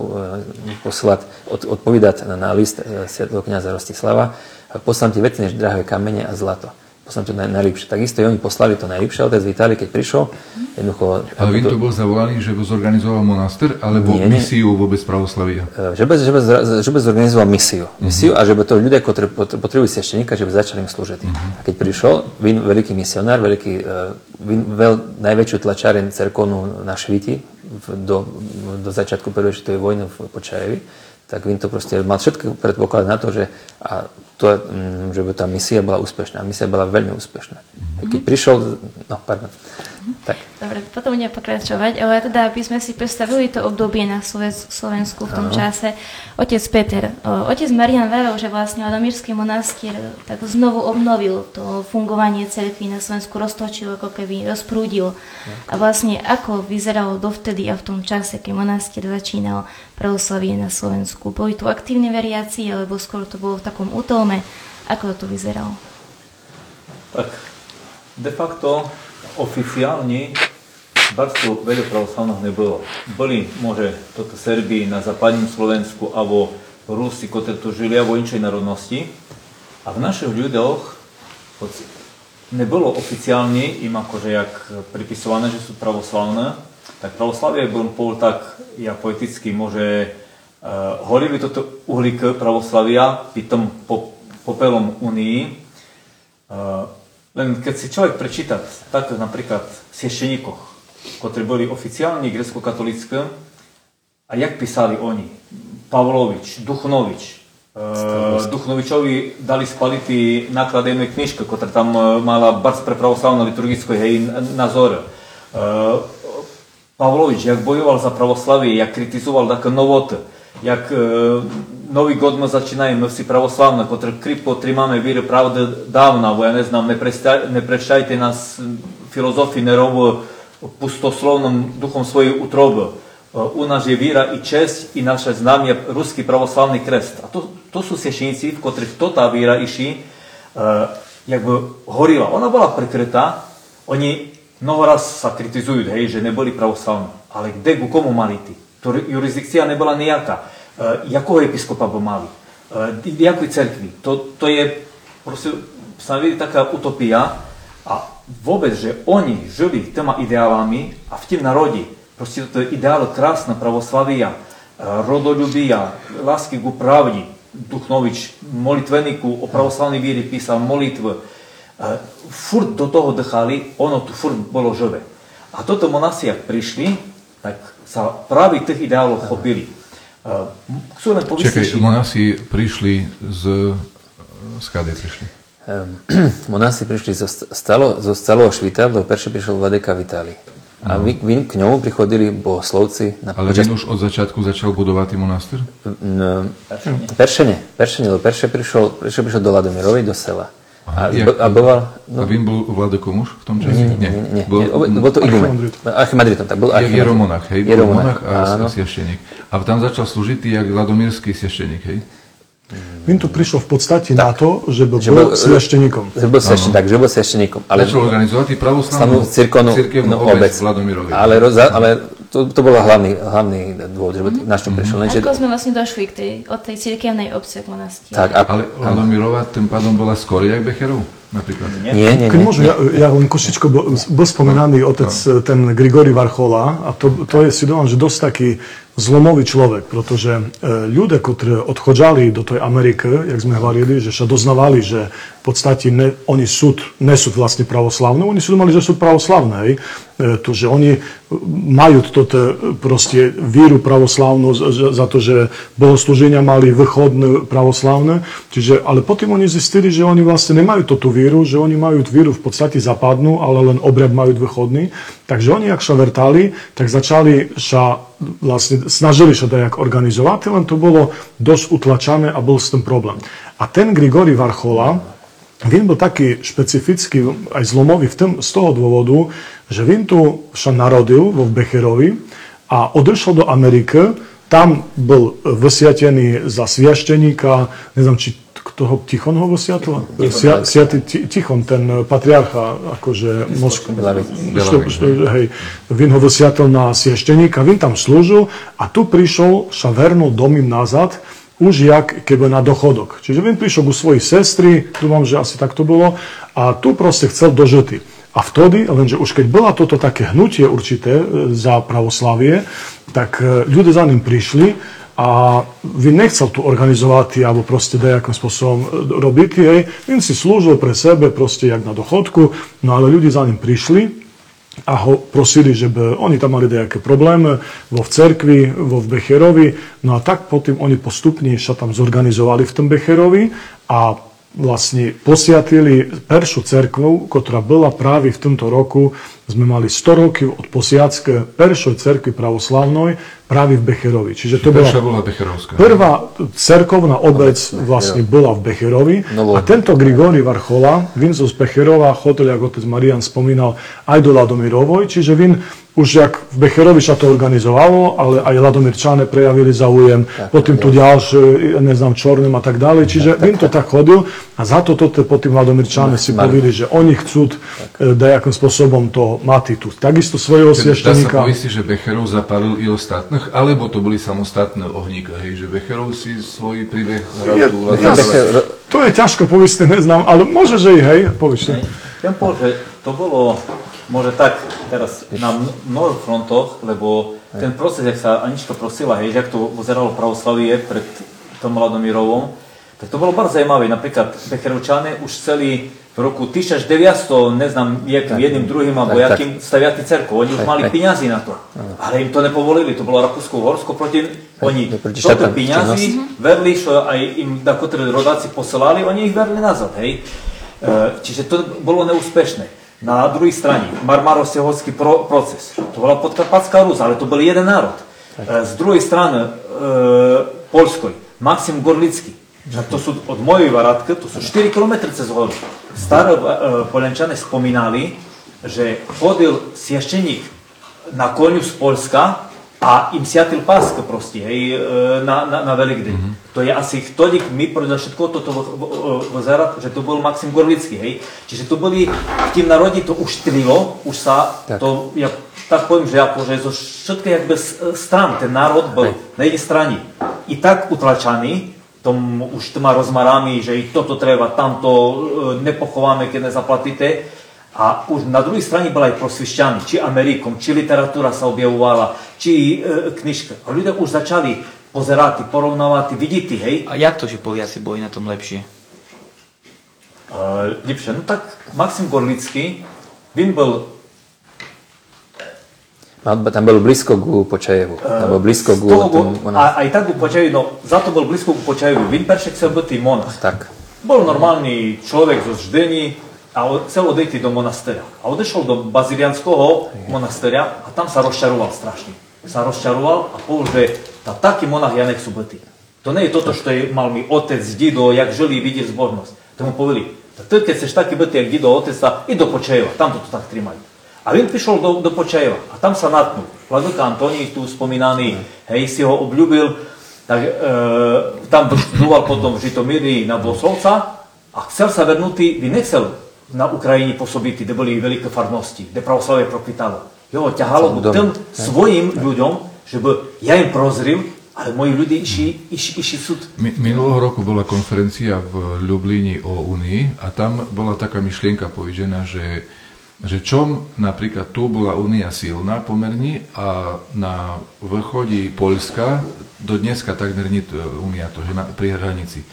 poslať, od, odpovedať na, na list svetlo kniaza Rostislava, poslám ti veci než drahé kamene a zlato. Poslám to najlepšie. Takisto i oni poslali to najlepšie, otec Vitali, keď prišiel, jednoducho... Ale vy to bol zavolaný, že zorganizoval monaster, alebo nie, misiu vôbec pravoslavia? E, že by, že by, že by zorganizoval misiu. Uh-huh. Misiu a že by to ľudia, ktorí potrebujú svešteníka, že by začali im slúžiť. Uh-huh. A keď prišiel, vin, veľký misionár, veľký, e, vin, veľ, najväčšiu tlačáreň cerkovnú na Šviti, do, do začiatku prvej vojny v Počajevi, tak Vin to proste mal všetko predpoklad na to, že, a to, mm, že by tá misia bola úspešná. Misia bola veľmi úspešná. Mm-hmm. Keď prišiel, no pardon, tak. Dobre, potom budeme pokračovať, ale teda, aby sme si predstavili to obdobie na Slovensku v tom ano. čase. Otec Peter, otec Marian vravel, že vlastne Ladomírsky monastier tak znovu obnovil to fungovanie cerkvy na Slovensku, roztočil, ako keby rozprúdil. A vlastne ako vyzeralo dovtedy a v tom čase, keď monastier začínal pravoslavie na Slovensku? Boli tu aktívni veriaci, alebo skôr to bolo v takom útolme? Ako to vyzeralo? Tak, de facto oficiálne Barstvo veľa pravoslavných nebolo. Boli, môže, toto Serbii na západním Slovensku, alebo Rusi, ktorí tu žili, alebo inšej národnosti. A v našich ľuďoch nebolo oficiálne im akože jak pripisované, že sú pravoslavné, tak pravoslavie bol pol tak, ja poeticky môže, uh, horili toto uhlík pravoslavia, tom po, popelom Unii, uh, len keď si človek prečíta tak napríklad v Siešeníkoch, ktorí boli oficiálne grecko-katolické, a jak písali oni? Pavlovič, Duchnovič. Uh, Duchnovičovi dali spaliti naklad jednej knižke, ktorá tam mala barc pre pravoslavnú liturgickú hej, nazor. Uh, Pavlović, jak bojoval za pravoslavie, jak kritizoval také novoty, jak e, nový god my začínají, my vsi pravoslavní, kotr krypko trímáme víru pravdy dávna, bo já neznám, ne, ne preštajte nás filozofii nerov pustoslovnom duchom svojej utroby. У нас є віра і честь, і наше знам'я Руський православний крест. А то, то сусідниці, в котрих то та віра іші, е, якби горіла. Вона була прикрита, вони много раз sa kritizujú, hej, že neboli pravoslavní. Ale kde, ku komu mali ty? To jurisdikcia nebola nejaká. jakého episkopa by mali, v jakej cerkvi. To, to je proste, sa vidí taká utopia a vôbec, že oni žili týma ideálami a v tým narodi, proste to je ideál krásna pravoslavia, rodolюбia, lásky ku pravdi. Duchnovič molitveniku o pravoslavnej víri písal molitvu. Furt do toho dechali, ono tu furt bolo živé. A toto monasi, jak prišli, tak sa práve tých ideálov chopili. Chcú len Čakaj, monasi prišli z... Z kade prišli? Um, monasi prišli zo, stalo, zo Stalo Švita, do Perše prišiel Vladeka Vitali. A vy, vy k ňomu prichodili bohoslovci. Na Ale počas... už od začiatku začal budovať monastýr? No, Perše nie. Perše nie, lebo Perše prišiel, Perše prišiel do Ladomirovej, do sela. A, jak, a, boval, no, a vím bol Vladokom už v tom čase? Nie, nie, nie. nie, bol, nie, bol to Igumen. Archimandritom. Tak bol Archimandritom. Jeromonach, hej? Jeromonach, a, a svešteník. A tam začal slúžiť jak Vladomírsky svešteník, hej? Vím tu prišiel v podstate tak, na to, že bol, že bol svešteníkom. Že bol svešteníkom, tak, že bol svešteníkom. Ale Začal organizovať pravoslavnú cirkevnú obec. Vladomirovi. Ale, ale to, to bol hlavný, hlavný dôvod, že mm-hmm. na čo prišiel. Lenže... Ako sme vlastne došli k tej, od tej cirkevnej obce k monastíru? Tak, a, ale Vladomirova tým pádom bola skôr jak Becherov? Napríklad. Nie, nie, nie. Keď môžu, ja, ja len košičko, bol, bol spomenaný otec, no. ten Grigori Varchola, a to, to je si domám, že dosť taký zlomový človek, pretože e, ľudia, ktorí odchodžali do tej Ameriky, jak sme hovorili, že sa doznavali, že v podstate ne, oni súd, ne sú vlastne pravoslavné, oni sú domali, že sú pravoslavné. Hej. E, to, že oni majú toto proste víru pravoslavnú za to, že bohoslúženia mali vrchodné pravoslavné, čiže, ale potom oni zistili, že oni vlastne nemajú toto víru, že oni majú víru v podstate zapadnú, ale len obrad majú vrchodný. Takže oni, ak sa vertali, tak začali sa vlastne snažili sa dajak organizovať, len to bolo dosť utlačané a bol s tým problém. A ten Grigori Varchola, Vin bol taký špecifický, aj zlomový v tom, z toho dôvodu, že Vin tu sa narodil vo Becherovi a odišiel do Ameriky, tam bol vysviatený za sviašteníka, neviem, či toho Tichon ho vysviatila? Tichon, ten patriarcha, akože Moskva. Hej, Vin ho vysviatil na sviašteníka, Vin tam slúžil a tu prišiel, sa vernul domím nazad, už jak keby na dochodok. Čiže viem prišiel ku svojej sestry, dúfam, že asi tak to bolo, a tu proste chcel dožity. A vtedy, lenže už keď bola toto také hnutie určité e, za pravoslavie, tak e, ľudia za ním prišli a vy nechcel tu organizovať alebo proste nejakým spôsobom e, robiť, hej. Vin si slúžil pre sebe proste jak na dochodku, no ale ľudia za ním prišli a ho prosili, že by oni tam mali nejaké problémy vo v cerkvi, vo v Becherovi. No a tak potom oni postupne sa tam zorganizovali v tom Becherovi a vlastne posiatili peršu cerkvu, ktorá bola práve v tomto roku, sme mali 100 rokov od posiacké peršoj cerkvy pravoslavnej práve v Becherovi. Čiže to bola, bola Becherovská. Prvá cerkovná obec vlastne bola v Becherovi no, a tento Grigori Varchola, vin zo z Becherova chodil, ako otec Marian spomínal, aj do Ladomirovoj, čiže vin už jak v Becherovi sa to organizovalo, ale aj Ladomirčane prejavili záujem, tak, potom tu ďalšie, neznám, Čorným a tak ďalej. Čiže tak, tak, to tak chodil a za to toto potom Ladomirčane si povedali, že oni chcú nejakým spôsobom to mať tu. Takisto svojho svešteníka. Dá sa že Becherov zapalil i ostatných, alebo to boli samostatné ohníka, hej, že Becherov si svoj príbeh hral tu To je ťažko povedať, neznám, ale môže, že i hej, povieš. Ja že to bolo Môže tak teraz na mnohých frontoch, lebo ten proces, jak sa Anička prosila, hej, jak to pozeralo pravoslavie pred tom Ladomírovom, tak to bolo bardzo zajímavé. Napríklad Becherovčané už chceli v roku 1900, neznám, jakým jedným, druhým, alebo tak, jakým staviať cerku. Oni už Tak, mali tak. peňazí na to. Ale im to nepovolili, to bolo Rakúsko-Horsko proti... Oni toto štátnom peňazí verili, čo aj im dakotre rodáci poslali, oni ich verili nazad, hej. E, Čiže to bolo neúspešné. Na druhej strane, Marmarosiehovský pro, proces. To bola podkarpatská Rus, ale to bol jeden národ. E, Z druhej strany, e, Polskoj, Maxim Gorlický. To sú od mojej varatky, to sú 4 km cez horu. Staré e, Poliančane spomínali, že chodil siešteník na koniu z Polska a im siatil páska proste, hej, e, na, na, na Velikdeň. To je asi tolik mi podľa všetko toto vozerať, že to bol Maxim Gorlický, hej. Čiže to boli, v tým národí to už trilo, už sa Tak. to, ja tak poviem, že akože zo všetkých jakby s- stran ten národ bol na jednej strane i tak utlačaný, tom už tma rozmarami, že i toto treba, tamto e, nepochováme, keď nezaplatíte. A už na druhej strane bola aj prosvišťaní, či Amerikom, či literatúra sa objavovala, či e, knižka. A ľudia už začali pozerať, porovnávať, vidieť, hej. A jak to, že Poliaci boli na tom lepšie? E, lepšie, no tak Maxim Gorlický, vin bol tam bol blízko ku Počajevu. E, tam bol blízko ku... Tomu, a, aj tak ku Počajevu, no za to bol blízko ku Počajevu. Vin Peršek chcel byť. Tak. Bol normálny človek zo Ždení, a chcel odejti do monastera. A odešol do bazilianského monastera a tam sa rozčaroval strašne. Sa rozčaroval a povedal, že tá taký monah ja nechcú byť. To nie je toto, što je mal mi otec, dido, jak žili vidieť zbornosť. To mu povedali, ty keď chceš taký byť, jak dido oteca, i do Počajeva, tam to, tak trimali. A on prišiel do, do Počajeva a tam sa natnul. Vladyka Antoní, tu spomínaný, hej, si ho obľúbil, tak e, tam doštudnoval potom v Žitomíri na Dvosovca a chcel sa vernúť, by nechcel na Ukrajine pôsobiť, kde boli veľké farnosti, kde pravoslavie prokvitalo. Jo, ťahalo dom. tým svojim ľuďom, že by ja im prozril, ale moji ľudia išli, išli, išli súd. Mi- Minulého roku bola konferencia v Ljubljini o Unii a tam bola taká myšlienka povedená, že, že čom napríklad tu bola Únia silná pomerne a na východe Poľska do dneska takmer nie je Únia, to že na, pri hranici.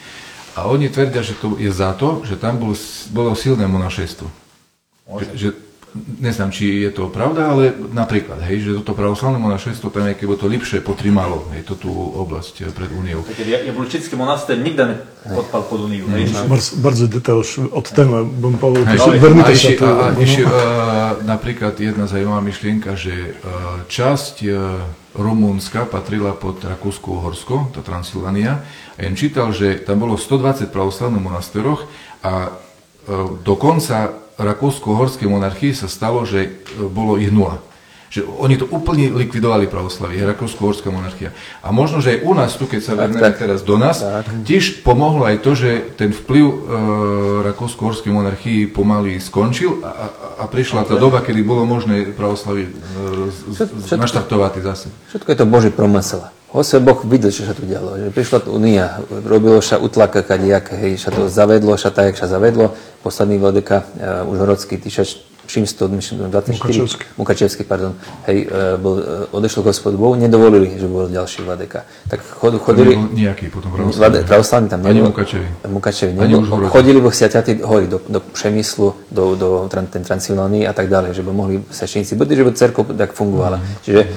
A oni tvrdia, že to je za to, že tam bol, bolo silné monašestvo. Že, že, neznám, či je to pravda, ale napríklad, hej, že toto pravoslavné monašestvo tam je, keby to lepšie potrímalo, hej, to tú oblasť eh, pred Úniou. Keď Jablúčický monastýr nikdy nepodpal pod Uniu. hej, Bardzo, bardzo detail od témy bym povedal, Hej, že a vrnite sa ešte, tu. a, a ešte uh, napríklad jedna zaujímavá myšlienka, že uh, časť Rumúnska patrila pod Rakúsko-Uhorsko, tá Transylvania, a jen čítal, že tam bolo 120 pravoslavných monastéroch a uh, dokonca Rakúsko-Uhorskej monarchii sa stalo, že uh, bolo ich nula. Že oni to úplne likvidovali pravoslavie, Rakúsko-Horská monarchia. A možno, že aj u nás, tu keď sa vrneme tak. teraz do nás, tiež pomohlo aj to, že ten vplyv e, Rakúsko-Horskej monarchii pomaly skončil a, a, prišla tá doba, kedy bolo možné pravoslavie e, naštartovať zase. Všetko je to Boží promysel. Hoce Boh videl, čo sa tu dialo. Že prišla tu Unia, robilo sa utlaka kadejak, hej, sa to zavedlo, sa tak, sa zavedlo. Posledný vladyka, uh, Užhorodský, 1600, myslím, 24, Mukačevský. Mukačevský, pardon, hej, uh, bol, uh, odešiel k hospodu Bohu, nedovolili, že bol ďalší vladyka. Tak chod, chodili, nejaký potom Vlade, pravoslavie. pravoslavní tam Ani nebol. Mukačevi. Mukačevi Ani nebol. Chodili vo Siatiaty hory, do, do Přemyslu, do, do ten Transylvánii a tak ďalej, že by mohli svešeníci byť, že by cerkov tak fungovala. Čiže e,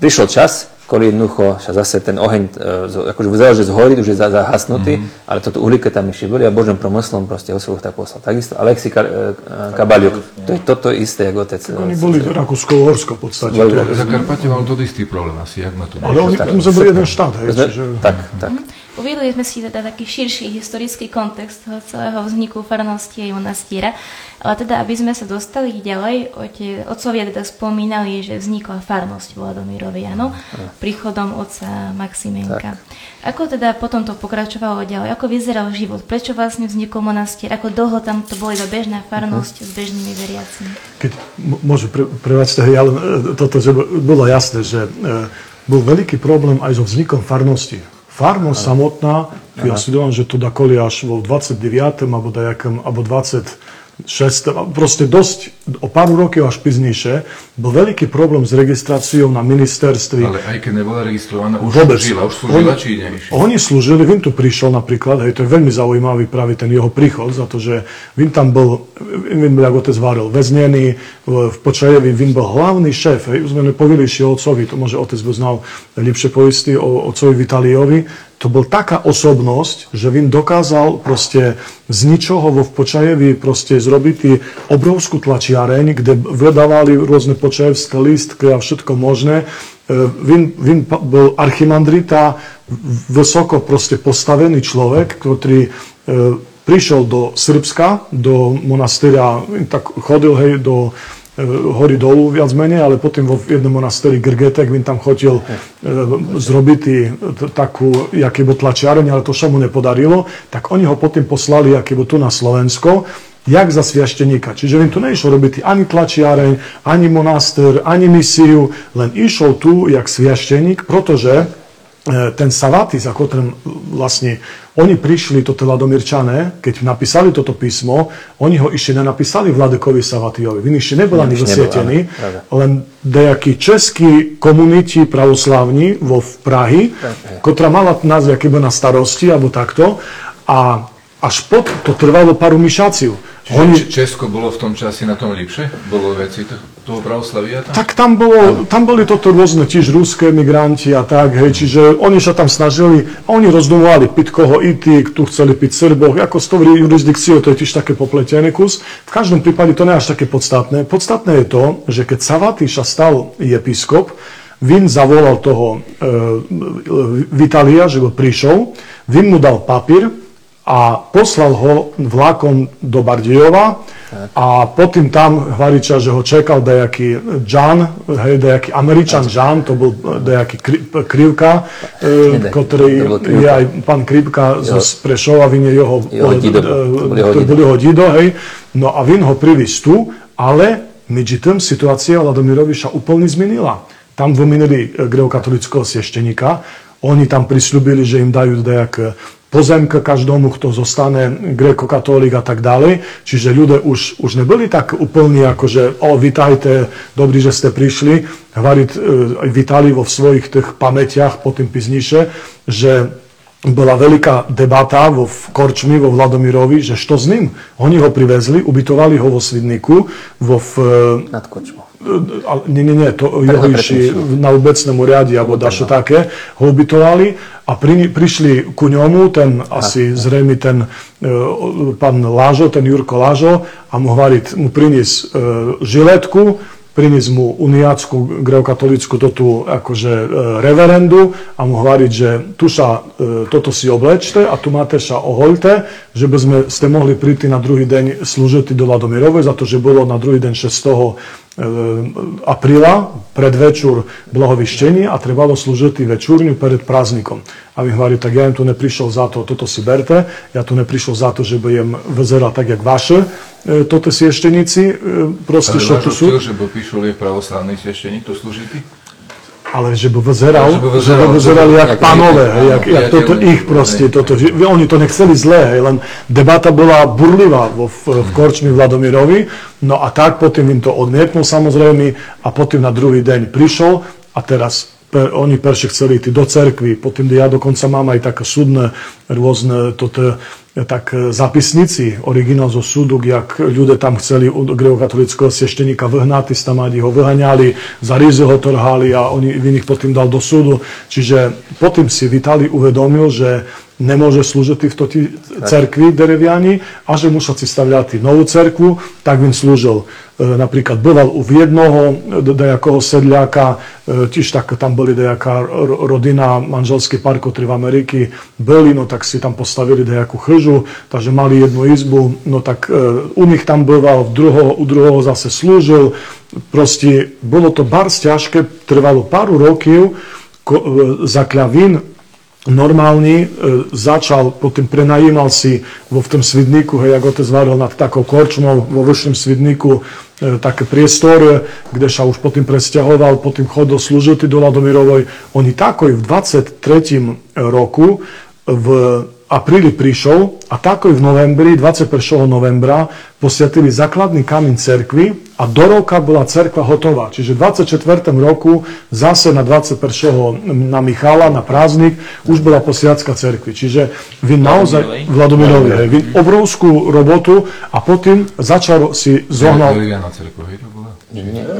prišiel čas, kvôli jednoducho sa zase ten oheň, e, akože vyzeral, že zhorí, už je za- zahasnutý, ale toto uhlíke tam ešte boli a Božím promyslom proste Hospod tak poslal. Takisto Alexi Ka, e, Kabaliuk, to je toto isté, ako otec. e, Oni boli Rakúsko-Horsko v podstate. Boli To- Zakarpatie mal to istý problém asi, jak na to. Ale oni tam zabili jeden štát, hej. Tak, tak. Uviedli sme si teda taký širší historický kontext toho celého vzniku farnosti aj monastiera, ale teda, aby sme sa dostali ďalej, ote, otcovia teda spomínali, že vznikla farnosť Vladomírovi, áno, príchodom otca Maximenka. Ako teda potom to pokračovalo ďalej? Ako vyzeral život? Prečo vlastne vznikol monastier? Ako dlho tam to bola iba bežná farnosť s bežnými veriacimi? keď m- môžu pre, prevádzať, hej, ale e, toto, že bolo jasné, že e, bol veľký problém aj so vznikom farnosti. Farnosť samotná, ja si dúfam, že to dakoli až vo 29. alebo dajakom, alebo 23. 6, proste dosť, o pár rokov až piznejšie, bol veľký problém s registráciou na ministerstve. Ale aj keď nebola registrovaná, už Vôbec. slúžila, už slúžila, Oni- či neišla? Oni slúžili, Vin tu prišiel napríklad, hej, to je veľmi zaujímavý práve ten jeho príchod, za to, že Vin tam bol, Vin bol, ako otec varil, väznený v Počajevi, Vin bol hlavný šéf, hej, už sme o otcovi, to môže otec by znal lepšie poisty o otcovi Vitaliovi, to bol taká osobnosť, že Vin dokázal proste z ničoho vo Počajevi proste zrobiť obrovskú tlačiareň, kde vedávali rôzne počajevské listky a všetko možné. E, Vin pa- bol archimandrita, vysoko proste postavený človek, ktorý e, prišiel do Srbska, do monastýra, tak chodil hej do hory dolu viac menej, ale potom vo jednom monastéri Grgetek, Vin tam chodil e, zrobiť takú, jaký bol tlačiareň, ale to sa mu nepodarilo, tak oni ho potom poslali, aký bol tu na Slovensko, jak za sviašteníka. Čiže Vin tu neišiel robiť ani tlačiareň, ani monastér, ani misiu, len išiel tu jak sviašteník, pretože e, ten Savatis, ako ten vlastne, oni prišli, toto Ladomírčané, keď napísali toto písmo, oni ho ešte nenapísali Vladekovi Savatiovi. Vin ešte nebol ani pravda. len nejakí českí komuniti pravoslávni vo v Prahy, ktorá mala nás aký na starosti, alebo takto, a až pod to trvalo paru mišáciu. Čiže Oni, Česko bolo v tom čase na tom lepšie? Bolo veci to, toho pravoslavia tam? Tak tam, bolo, tam boli toto rôzne tiež ruské migranti a tak, hej, čiže oni sa tam snažili oni rozdomovali piť koho i tí, tu chceli piť Srbov, ako s tou jurisdikciou, to je tiež také popletený kus. V každom prípade to nie je až také podstatné. Podstatné je to, že keď Savatíša stal episkop, Vin zavolal toho e, Vitalia, že ho prišiel, Vin mu dal papír a poslal ho vlakom do Bardejova a potom tam Hvariča, že ho čekal dejaký John, hej, dejaký Američan John, to bol dejaký Kri- Krivka, e, ktorý je aj pán Krivka zo Sprešova, Vin je jeho, Jeho dido, e, bol jeho dido. jeho dido, hej. No a Vin ho privíz tu, ale medzi tým situácia Ladomiroviša úplne zmenila. Tam vymenili e, grekokatolického svešteníka, oni tam prislúbili, že im dajú dejak pozemka každomu, kto zostane grekokatolík a tak ďalej. Čiže ľudia už, už neboli tak úplní, ako že o, vitajte, dobrý, že ste prišli. Hvariť e, vitali vo svojich tých pamätiach po tým pizniše, že bola veľká debata vo v Korčmi, vo Vladomirovi, že što s ním? Oni ho privezli, ubytovali ho vo Svidniku, vo v, Nad kočmou. Nie, nie, nie, to jeho išli na obecnému riadi, alebo dašo také, ho ubytovali a pri, prišli ku ňomu, ten asi zrejme ten e, pán Lážo, ten Jurko Lážo a mu hovoriť, mu prinies e, žiletku, prinies mu uniácku greokatolickú toto akože e, reverendu a mu hovoriť, že tu sa e, toto si oblečte a tu máte sa ohoľte, že by sme ste mohli prísť na druhý deň slúžiť do Ladomirovej, za to, že bolo na druhý deň 6 apríla, predvečer blahovištení a trebalo slúžiť večúrňu pred prázdnikom. A my hovorí, tak ja im tu neprišiel za to, toto si berte, ja tu neprišiel za to, že budem vyzerať tak, jak vaše, e, toto sviešteníci, e, proste, Ale čo váš tu sú. chcel, že by prišiel Ale že by vyzeral, že by že by vyzeral, jak jak panové, áno, hej, jak, jak toto ich proste, toto, že, oni to nechceli zlé, hej, len debata bola burlivá vo, v, v Korčmi Vladomirovi, no a tak potom im to odmietnul samozrejme a potom na druhý deň prišiel a teraz per, oni perše chceli ísť do cerkvy, potom ja dokonca mám aj také súdne rôzne toto, tak e, zapisnici, originál zo súdu, jak ľudia tam chceli od grekokatolického svešteníka vyhnať, stamádi ho vyhaňali, za rízy ho trhali a oni iných potom dal do súdu. Čiže potom si Vitali uvedomil, že nemôže slúžiť v toti cerkvi dereviani a že musel si stavľať novú cerkvu, tak він slúžil. E, napríklad býval u jednoho dejakého sedliaka, e, tiež tak tam boli dejaká ro- rodina, manželský pár, ktorý v Ameriky byli, no tak si tam postavili dejakú chyžu, takže mali jednu izbu, no tak e, u nich tam býval, v druho, u druhého zase slúžil, proste bolo to bars ťažké, trvalo normálny e, začal, potom prenajímal si vo v tom Svidníku, hej, ako otec varil nad takou korčmou vo vyšším Svidníku e, také priestory, kde sa už potom presťahoval, potom chodil slúžiť do Ladomirovoj. Oni tako i v 23. roku v apríli prišiel a tako v novembri, 21. novembra, posvetili základný kameň cerkvy a do roka bola cerkva hotová. Čiže v 24. roku zase na 21. na Michala, na prázdnik, už bola posviacka cerkvy. Čiže vy naozaj, Vladomirovi, hej, vy obrovskú robotu a potom začal si zohnal...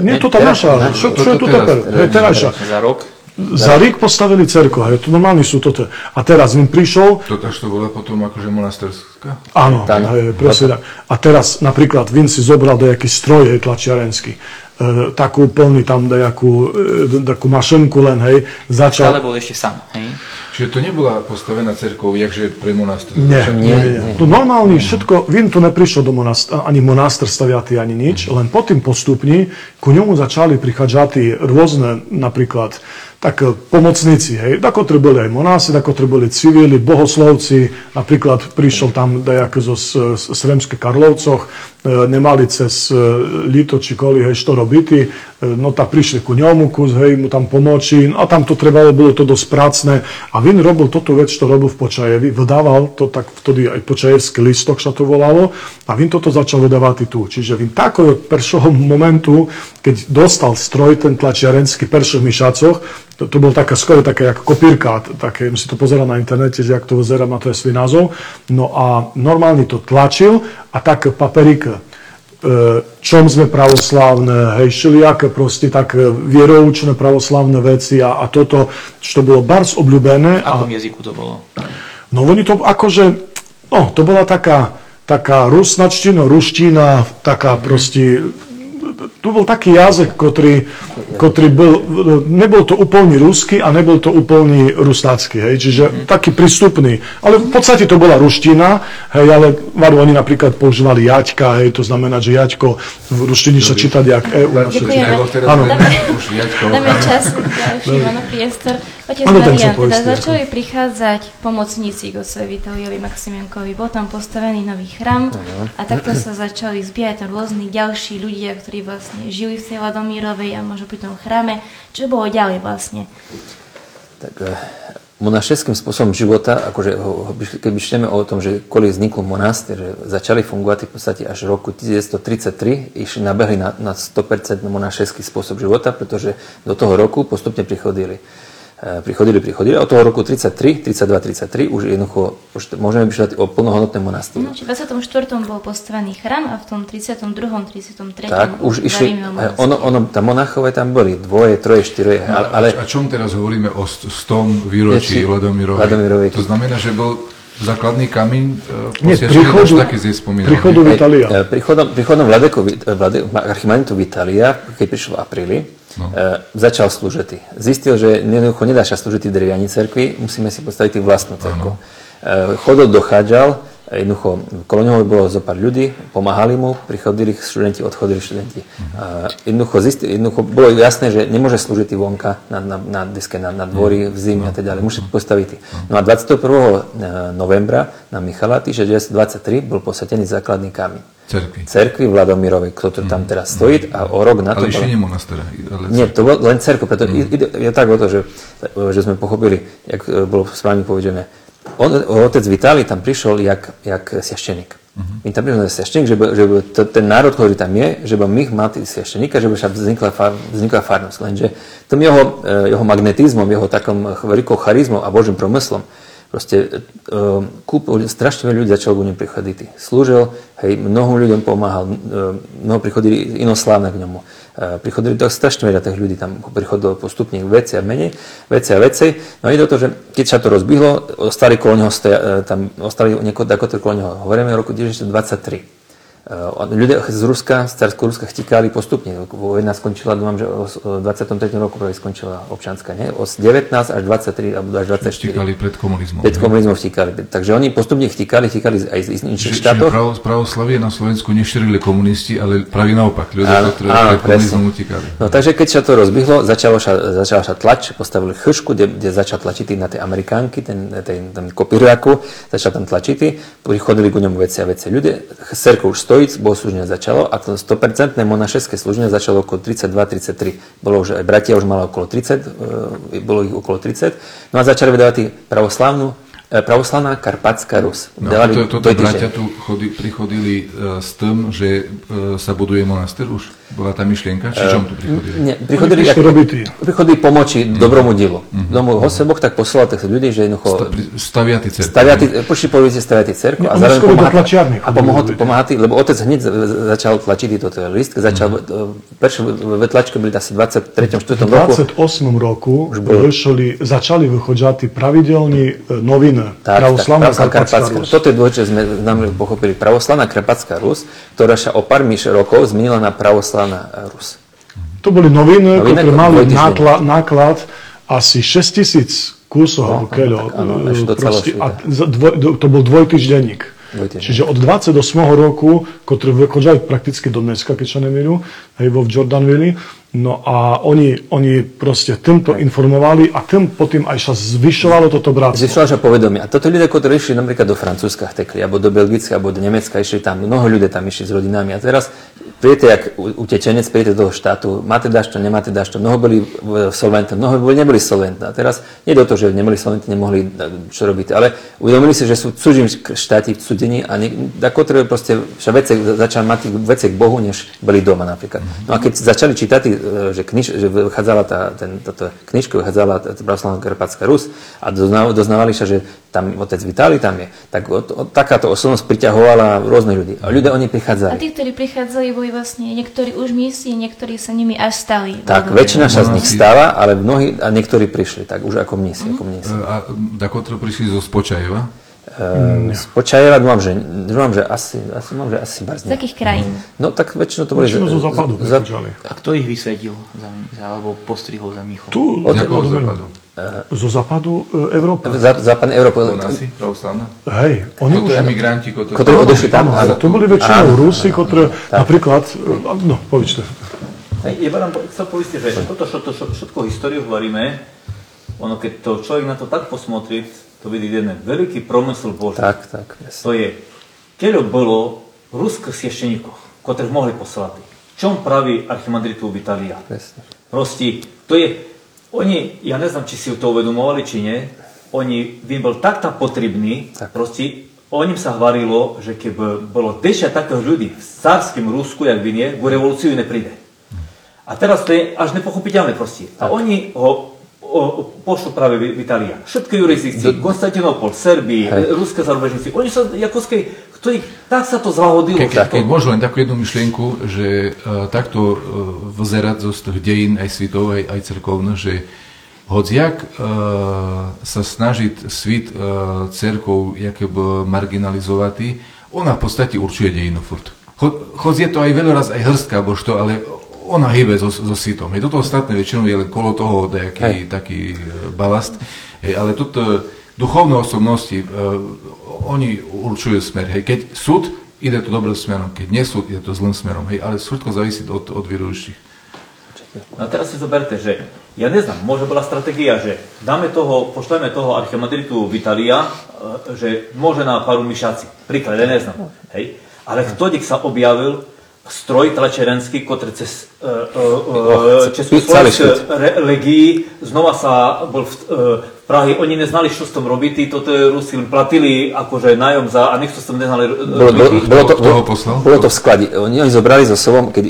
Nie, to tá naša, čo, čo je tu teraz? Terajša. Za rok. Za Rík postavili cerko, hej, to normálne sú toto. A teraz im prišiel... To tak to bola potom akože monasterská? Áno, hej, presne tak. A teraz napríklad Vin si zobral nejaký stroj, hej, tlačiarenský. E, takú plný tam nejakú, e, takú mašenku len, hej, začal... Ale bol ešte sám, hej? Čiže to nebola postavená cerkov, jakže pre monaster? Nie, nie, nie. To normálne všetko, Vin to neprišiel do monaster, ani monaster staviatý, ani nič, len potom postupne ku ňomu začali prichádzať rôzne, napríklad, tak e, pomocníci, hej, tako boli aj monási, tako boli civili, bohoslovci, napríklad prišiel tam dejak zo Sremské Karlovcoch, e, nemali cez e, Lito či Koli, hej, što robiti, no tak prišli ku ňomu, kus, hej, mu tam pomoći, a tam to trebalo, bolo to dosť prácne, a Vin robil toto vec, čo robil v Počajevi, vydával to tak vtedy aj Počajevský listok, sa to volalo, a Vin toto začal vydávať tu. Čiže Vin tako od prvého momentu, keď dostal stroj ten tlačiarenský prvých myšacoch, to, to bol taká skoro taká ako kopírka, také, si to pozeral na internete, že jak to vyzerá, má to je svoj názov. No a normálne to tlačil a tak paperik e, čom sme pravoslávne, hej, šiliaké proste tak vieroučné pravoslavné veci a, a toto, čo bolo bars obľúbené. V akom a, jazyku to bolo? No oni to akože, no to bola taká, taká rusnačtina, ruština, taká proste tu bol taký jazyk, ktorý, ktorý bol, nebol to úplný ruský a nebol to úplný rusnácky, hej, čiže mm. taký prístupný. Ale v podstate to bola ruština, hej, ale varu oni napríklad používali jaťka, hej, to znamená, že jaťko v ruštine sa číta jak EU. Áno. Dáme čas, ďalší, priestor. Otec ano, Marian, teda začali prichádzať pomocníci k Vitaliovi Maximiankovi, bol tam postavený nový chrám a takto sa začali zbierať rôzni ďalší ľudia, ktorí vlastne žili v tej Ladomírovej a možno pri tom chráme. Čo bolo ďalej vlastne? Tak eh, monašeským spôsobom života, akože keď myšlíme o tom, že kvôli vznikol monaster, že začali fungovať v podstate až v roku 1933, išli nabehli na, na 100% monašeský spôsob života, pretože do toho roku postupne prichodili prichodili, prichodili. Od toho roku 33, 32, 33 už jednoducho už môžeme vyšľať o plnohodnotné monastýr. No, v 24. bol postavený chrám a v tom 32., 33. Tak, už išli, e, ono, ono, tam monachové tam boli, dvoje, troje, štyroje. No, ale, a čom teraz hovoríme o 100 výročí Ladomirovej? To znamená, že bol základný kameň e, Nie, príchodu, taký príchodu Vitalia. Príchodom, príchodom Vladeko, Vlade, Archimanitu Vitalia, keď prišiel v apríli, no. e, začal slúžiť. Zistil, že jednoducho nedá sa slúžiť v cerkvi, musíme si postaviť vlastnú cerku. E, chodol, dochádzal, Jednoducho, kolo neho bolo zo pár ľudí, pomáhali mu, prichodili študenti, odchodili študenti. Uh, jednoducho, zisti, jednoducho bolo jasné, že nemôže slúžiť vonka na, na, na diske, na, na dvori, v zime a teda ďalej. Musí postaviť. No a 21. E, novembra na Michala 1923 bol posatený základný kameň. Cerkvi. Cerkvi Vladomirovej, ktorý tam teraz stojí a o rok na to... Ale ešte nie monastera. Ale nie, to bol len cerko, preto mm. je tak o to, že, že sme pochopili, jak e, bolo správne povedené, on, otec Vitali tam prišiel jak, jak sveštenik. Uh-huh. tam prišiel sveštenik, že, že to, ten národ, ktorý tam je, že by my mal sveštenika, že by sa vznikla, far, vznikla farnosť. Lenže tým jeho, eh, jeho magnetizmom, jeho takom veľkou charizmou a božím promyslom, Proste kúp, strašne veľa ľudí začalo k nemu prichodiť. Slúžil, hej, mnohým ľuďom pomáhal, uh, mnoho prichodili inoslávne k ňomu. Uh, prichodili to strašne veľa tých ľudí, tam prichodilo postupne veci a menej, veci a veci. No ide do to, že keď sa to rozbihlo, ostali kolo neho, stoja, tam ostali niekoho, ako kolo neho, hovoríme o roku 1923. Eh, ľudia z Ruska, z Carského Ruska chtikali postupne. Vojna skončila, dúfam, že v 23. roku práve skončila občanská, nie? Od 19 až 23 alebo až 24. Chtikali pred komunizmom. Pred komunizmom chtikali. Takže oni postupne chtikali, chtikali aj z inších štátov. Pravo, pravoslavie na Slovensku nešírili komunisti, ale práve naopak. Ľudia, ktorí pred komunizmom utikali. No takže keď sa to rozbihlo, začalo sa, začala sa tlač, postavili chršku, kde, kde začal tlačiť na tie Amerikánky, ten, ten, ten kopíriaku, začal tam tlačiť, prichodili ku ňomu veci a veci. Ľudia, Serko už stojíc, bohosluženie začalo a to 100% monašeské služenie začalo okolo 32-33. Bolo už aj bratia už malo okolo 30, e, bolo ich okolo 30. No a začali vydávať pravoslavnú E, Pravoslavná Karpatská Rus. No, toto týždeň. bratia tu chodi, prichodili uh, s tým, že uh, sa buduje monaster už? Bola tá myšlienka? Či čom tu prichodili? Nie, prichodili, tí. prichodili pomoči Mhm. dobromu dielu. Domu Hoseboch tak poslal tak ľudí, že jednoducho Stavia tí cerkvy. stavia tí, prišli povedzte stavia tí cerku Nie, a zároveň pomáha, a pomohol, pomáha tí, lebo otec hneď za- za- začal tlačiť toto list, začal, Mhm. prečo ve tlačke byli asi v 23. 4. roku, 28 roku bolo. vyšli, začali vychodzať pravidelní e, noviny Tak, Pravoslavná tak, Karpatská Rus. Toto je dôležité, že sme nám pochopili. Pravoslavná Karpatská Rus, ktorá sa o pár rokov zmenila na Pravoslavná Rus. To boli noviny, Noviny, ktoré mali náklad, náklad asi 6 tisíc kusov alebo keľo. tak áno, proste, a dvoj, to bol. Dvojtýždenník. Čiže od 28 roku, ktorý vychodzajú prakticky do dneska, keď sa nemýlim, hej, vo Jordanville, no a oni, oni proste týmto informovali a tým potom aj sa zvyšovalo toto bratstvo. Zvyšila sa povedomie. A toto ľudia, ktorí išli napríklad do Francúzska, tekli, alebo do Belgicka, alebo do Nemecka, išli tam, mnoho ľudí tam išli s rodinami. A teraz príjete, jak u- utečenec, príjete do toho štátu, máte dašto, nemáte dašto. Mnoho boli v- solventné, mnoho boli, neboli solventné. A teraz nie do toho, že neboli solventní, nemohli e, čo robiť, ale uvedomili si, že sú v cudzím štáti, v cudzení a treba proste, že začali mať veci k Bohu, než boli doma napríklad. No a keď začali čítať, e, že, kniž, že vychádzala tá, ten, táto knižka, vychádzala Pravoslavná Karpatská Rus a doznávali sa, že tam otec Vitali tam je, tak o, o, takáto osobnosť priťahovala rôznych ľudí. A ľudia oni A prichádzali. tí, ktorí prichádzali, boli vlastne niektorí už misie, niektorí sa nimi až stali. Tak, väčšina sa z nich stáva, ale mnohí, a niektorí prišli, tak už ako mnísi, ako mnísi. E, A Dakotro prišli zo Spočajeva. Uh, z Počajeva dúfam, že, dúfam, že asi, asi, mám, že asi Z Barzne. takých krajín. No tak väčšinou to boli... Väčšinou zo západu za-. A kto ich vysvetil za, za, alebo postrihol za Michov? Tu, Od- Jakého od- západu? Zo západu e, Európy. Západnej Európe. Monasi, pravoslavná? Hej, oni už... emigranti, ktorí... Ktorí odešli tam. Áno, to boli väčšinou. Rusi, ktoré napríklad... e, No, povedzte. Hej, Ja vám chcel povedať, že toto, čo, všetko históriu hovoríme, ono keď to človek na to tak posmotrí, to vidí jeden veľký promysl Boží. Tak, tak. jasne. To je, keď bolo ruských svešteníkov, ktorých mohli poslať. Čom praví archimandritu Vitalia? Presne. Proste, to je, oni, ja neznám, či si to uvedomovali, či nie, oni, vím bol tak tam potrebný, Tak. proste, o ním sa hovorilo, že keby bolo 10 takých ľudí v cárském Rusku, jak vy nie, ku revolúciu nepríde. A teraz to je až nepochopiteľné proste. A oni ho o, pošlo práve v Itália. Všetky jurisdikcie, Konstantinopol, Serbii, Hej. ruské zárovežníci, oni sa, ako skej, ktorý, tak sa to zahodilo. Ke, všetko. keď môžu len takú jednu myšlienku, že uh, takto uh, vzerať zo z tých dejín aj svitov, aj, aj cerkovno, že hociak uh, sa snaží svit uh, cerkov jakoby marginalizovať, ona v podstate určuje dejinu furt. Cho, choď je to aj veľa raz aj hrstka, alebo što, ale ona hýbe so, so svitom. Hej, toto ostatné väčšinou je len kolo toho nejaký taký e, balast. Hej, ale toto duchovné osobnosti, e, oni určujú smer. Hej, keď súd, ide to dobrým smerom, keď nie súd, ide to zlým smerom. Hej, ale všetko závisí od, od vyrúších. No a teraz si zoberte, že ja neznám, môže bola stratégia, že dáme toho, pošleme toho archimandritu Vitalia, e, že môže na paru myšaci. Príklad, ja neznám. Hej. Ale ktodik sa objavil stroj tlačerenský, ktorý cez uh, uh, Československé svet. re- legii znova sa bol v, uh, v Prahe, oni neznali, čo s tom robiť, toto Rusi len platili akože nájom za, a nikto s tom neznali e, Bolo, bolo, bolo, to, poslal? bolo to v sklade. Oni, oni zobrali so sobou, keď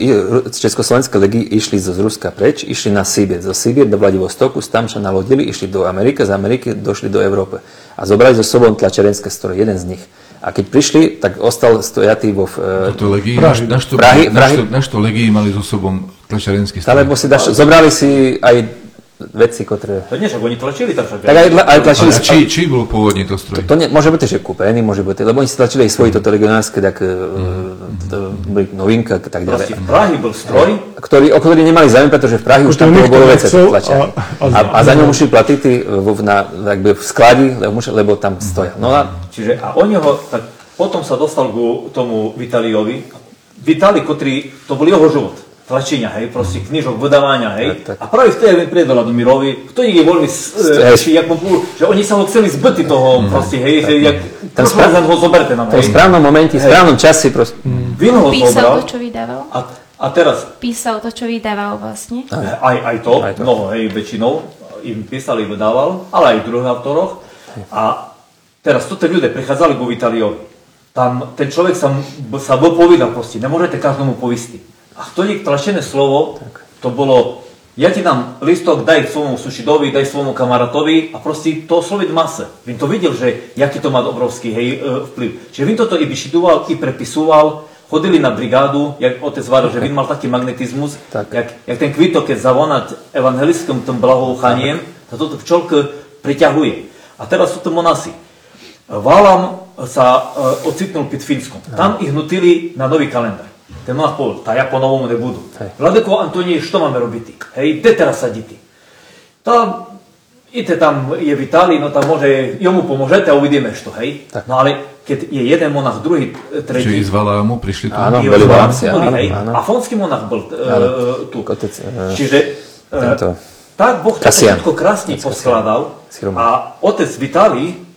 Československé legy išli z Ruska preč, išli na Sibir. Zo Sibir do Vladivostoku, tam sa nalodili, išli do Ameriky, z Ameriky došli do Európy. A zobrali so sebou tlačerenské stroje, jeden z nich. A keď prišli, tak ostal stojatý vo... e, Toto legii, Prahy. na, na, što, Prahy- na, što, Prahy. na što legii mali so sobom tlačarenský Ale bo si daš, zobrali si aj veci, ktoré... To nie, že oni tlačili tam však. Tak aj, aj tlačili... Ale či, či bol pôvodne to stroj? To nie, môže byť, že kúpený, môže byť, lebo oni si tlačili aj svoje toto regionálske, tak mm. to boli novinka a tak Proste ďalej. v Prahe bol stroj, Ktorí, o ktorí nemali záujem, pretože v Prahe už tam Ktorý bolo veci nechcel tlačia. a- A, za ňou museli platiť tí vo, na, jakby v skladi, lebo, lebo tam stoja. No a Čiže a oni ho, tak potom sa dostal ku tomu Vitaliovi. Vitali, ktorý, to bol jeho život. Tlačenia, hej, proste knižok, vydávania, hej. Tak, tak. A práve vtedy mi prijedol do Mirovi, kto je e, jak mu bol, že oni sa ho chceli zbyty toho, proste, hej, že jak, Ten prosím spra- vás, ho zoberte nám, v hej. správnom momente, v správnom čase proste... Vin ho Písal zobral to, čo vydával? a, a teraz Písal to, čo vydával vlastne. Aj, aj to, Aj to. mnoho, hej, väčšinou im písali, vydával, ale aj druhých autoroch. A teraz toto ľudia prichádzali ku Vitaliovi. Tam ten človek sa, sa bol povedal proste, nemôžete každomu povistiť. A vtedy tlačené slovo, to bolo, ja ti dám listok, daj svojmu sušidovi, daj svojmu kamaratovi a proste to osloviť mase. Vin to videl, že jaký to má obrovský hej, e, vplyv. Čiže Vin toto i vyšidoval, i prepisoval, chodili na brigádu, jak otec varil, že Vin mal taký magnetizmus, tak. Jak, jak ten kvito, keď zavonať evangelistkom tým blahoúchaniem, to toto včolk priťahuje. A teraz sú to monasi. Válam sa uh, ocitnul pred Fínskom. Tam ich nutili na nový kalendár. Ten monach povedal, tá ja po novomu nebudú. Vladeko Antonie, što máme robiť? Hej, kde teraz sadíte? Tá, idete tam, je Vitálii, no tam môže, jomu pomôžete a uvidíme što, hej? Tak. No ale keď je jeden monach, druhý, tretí... Čiže z Valámu prišli tu? Áno, boli Valámci, áno, áno, hej, áno. A fonský monach bol uh, tu. Kotec, uh, Čiže uh, tento, tak Boh to všetko krásne poskladal a otec Vitálii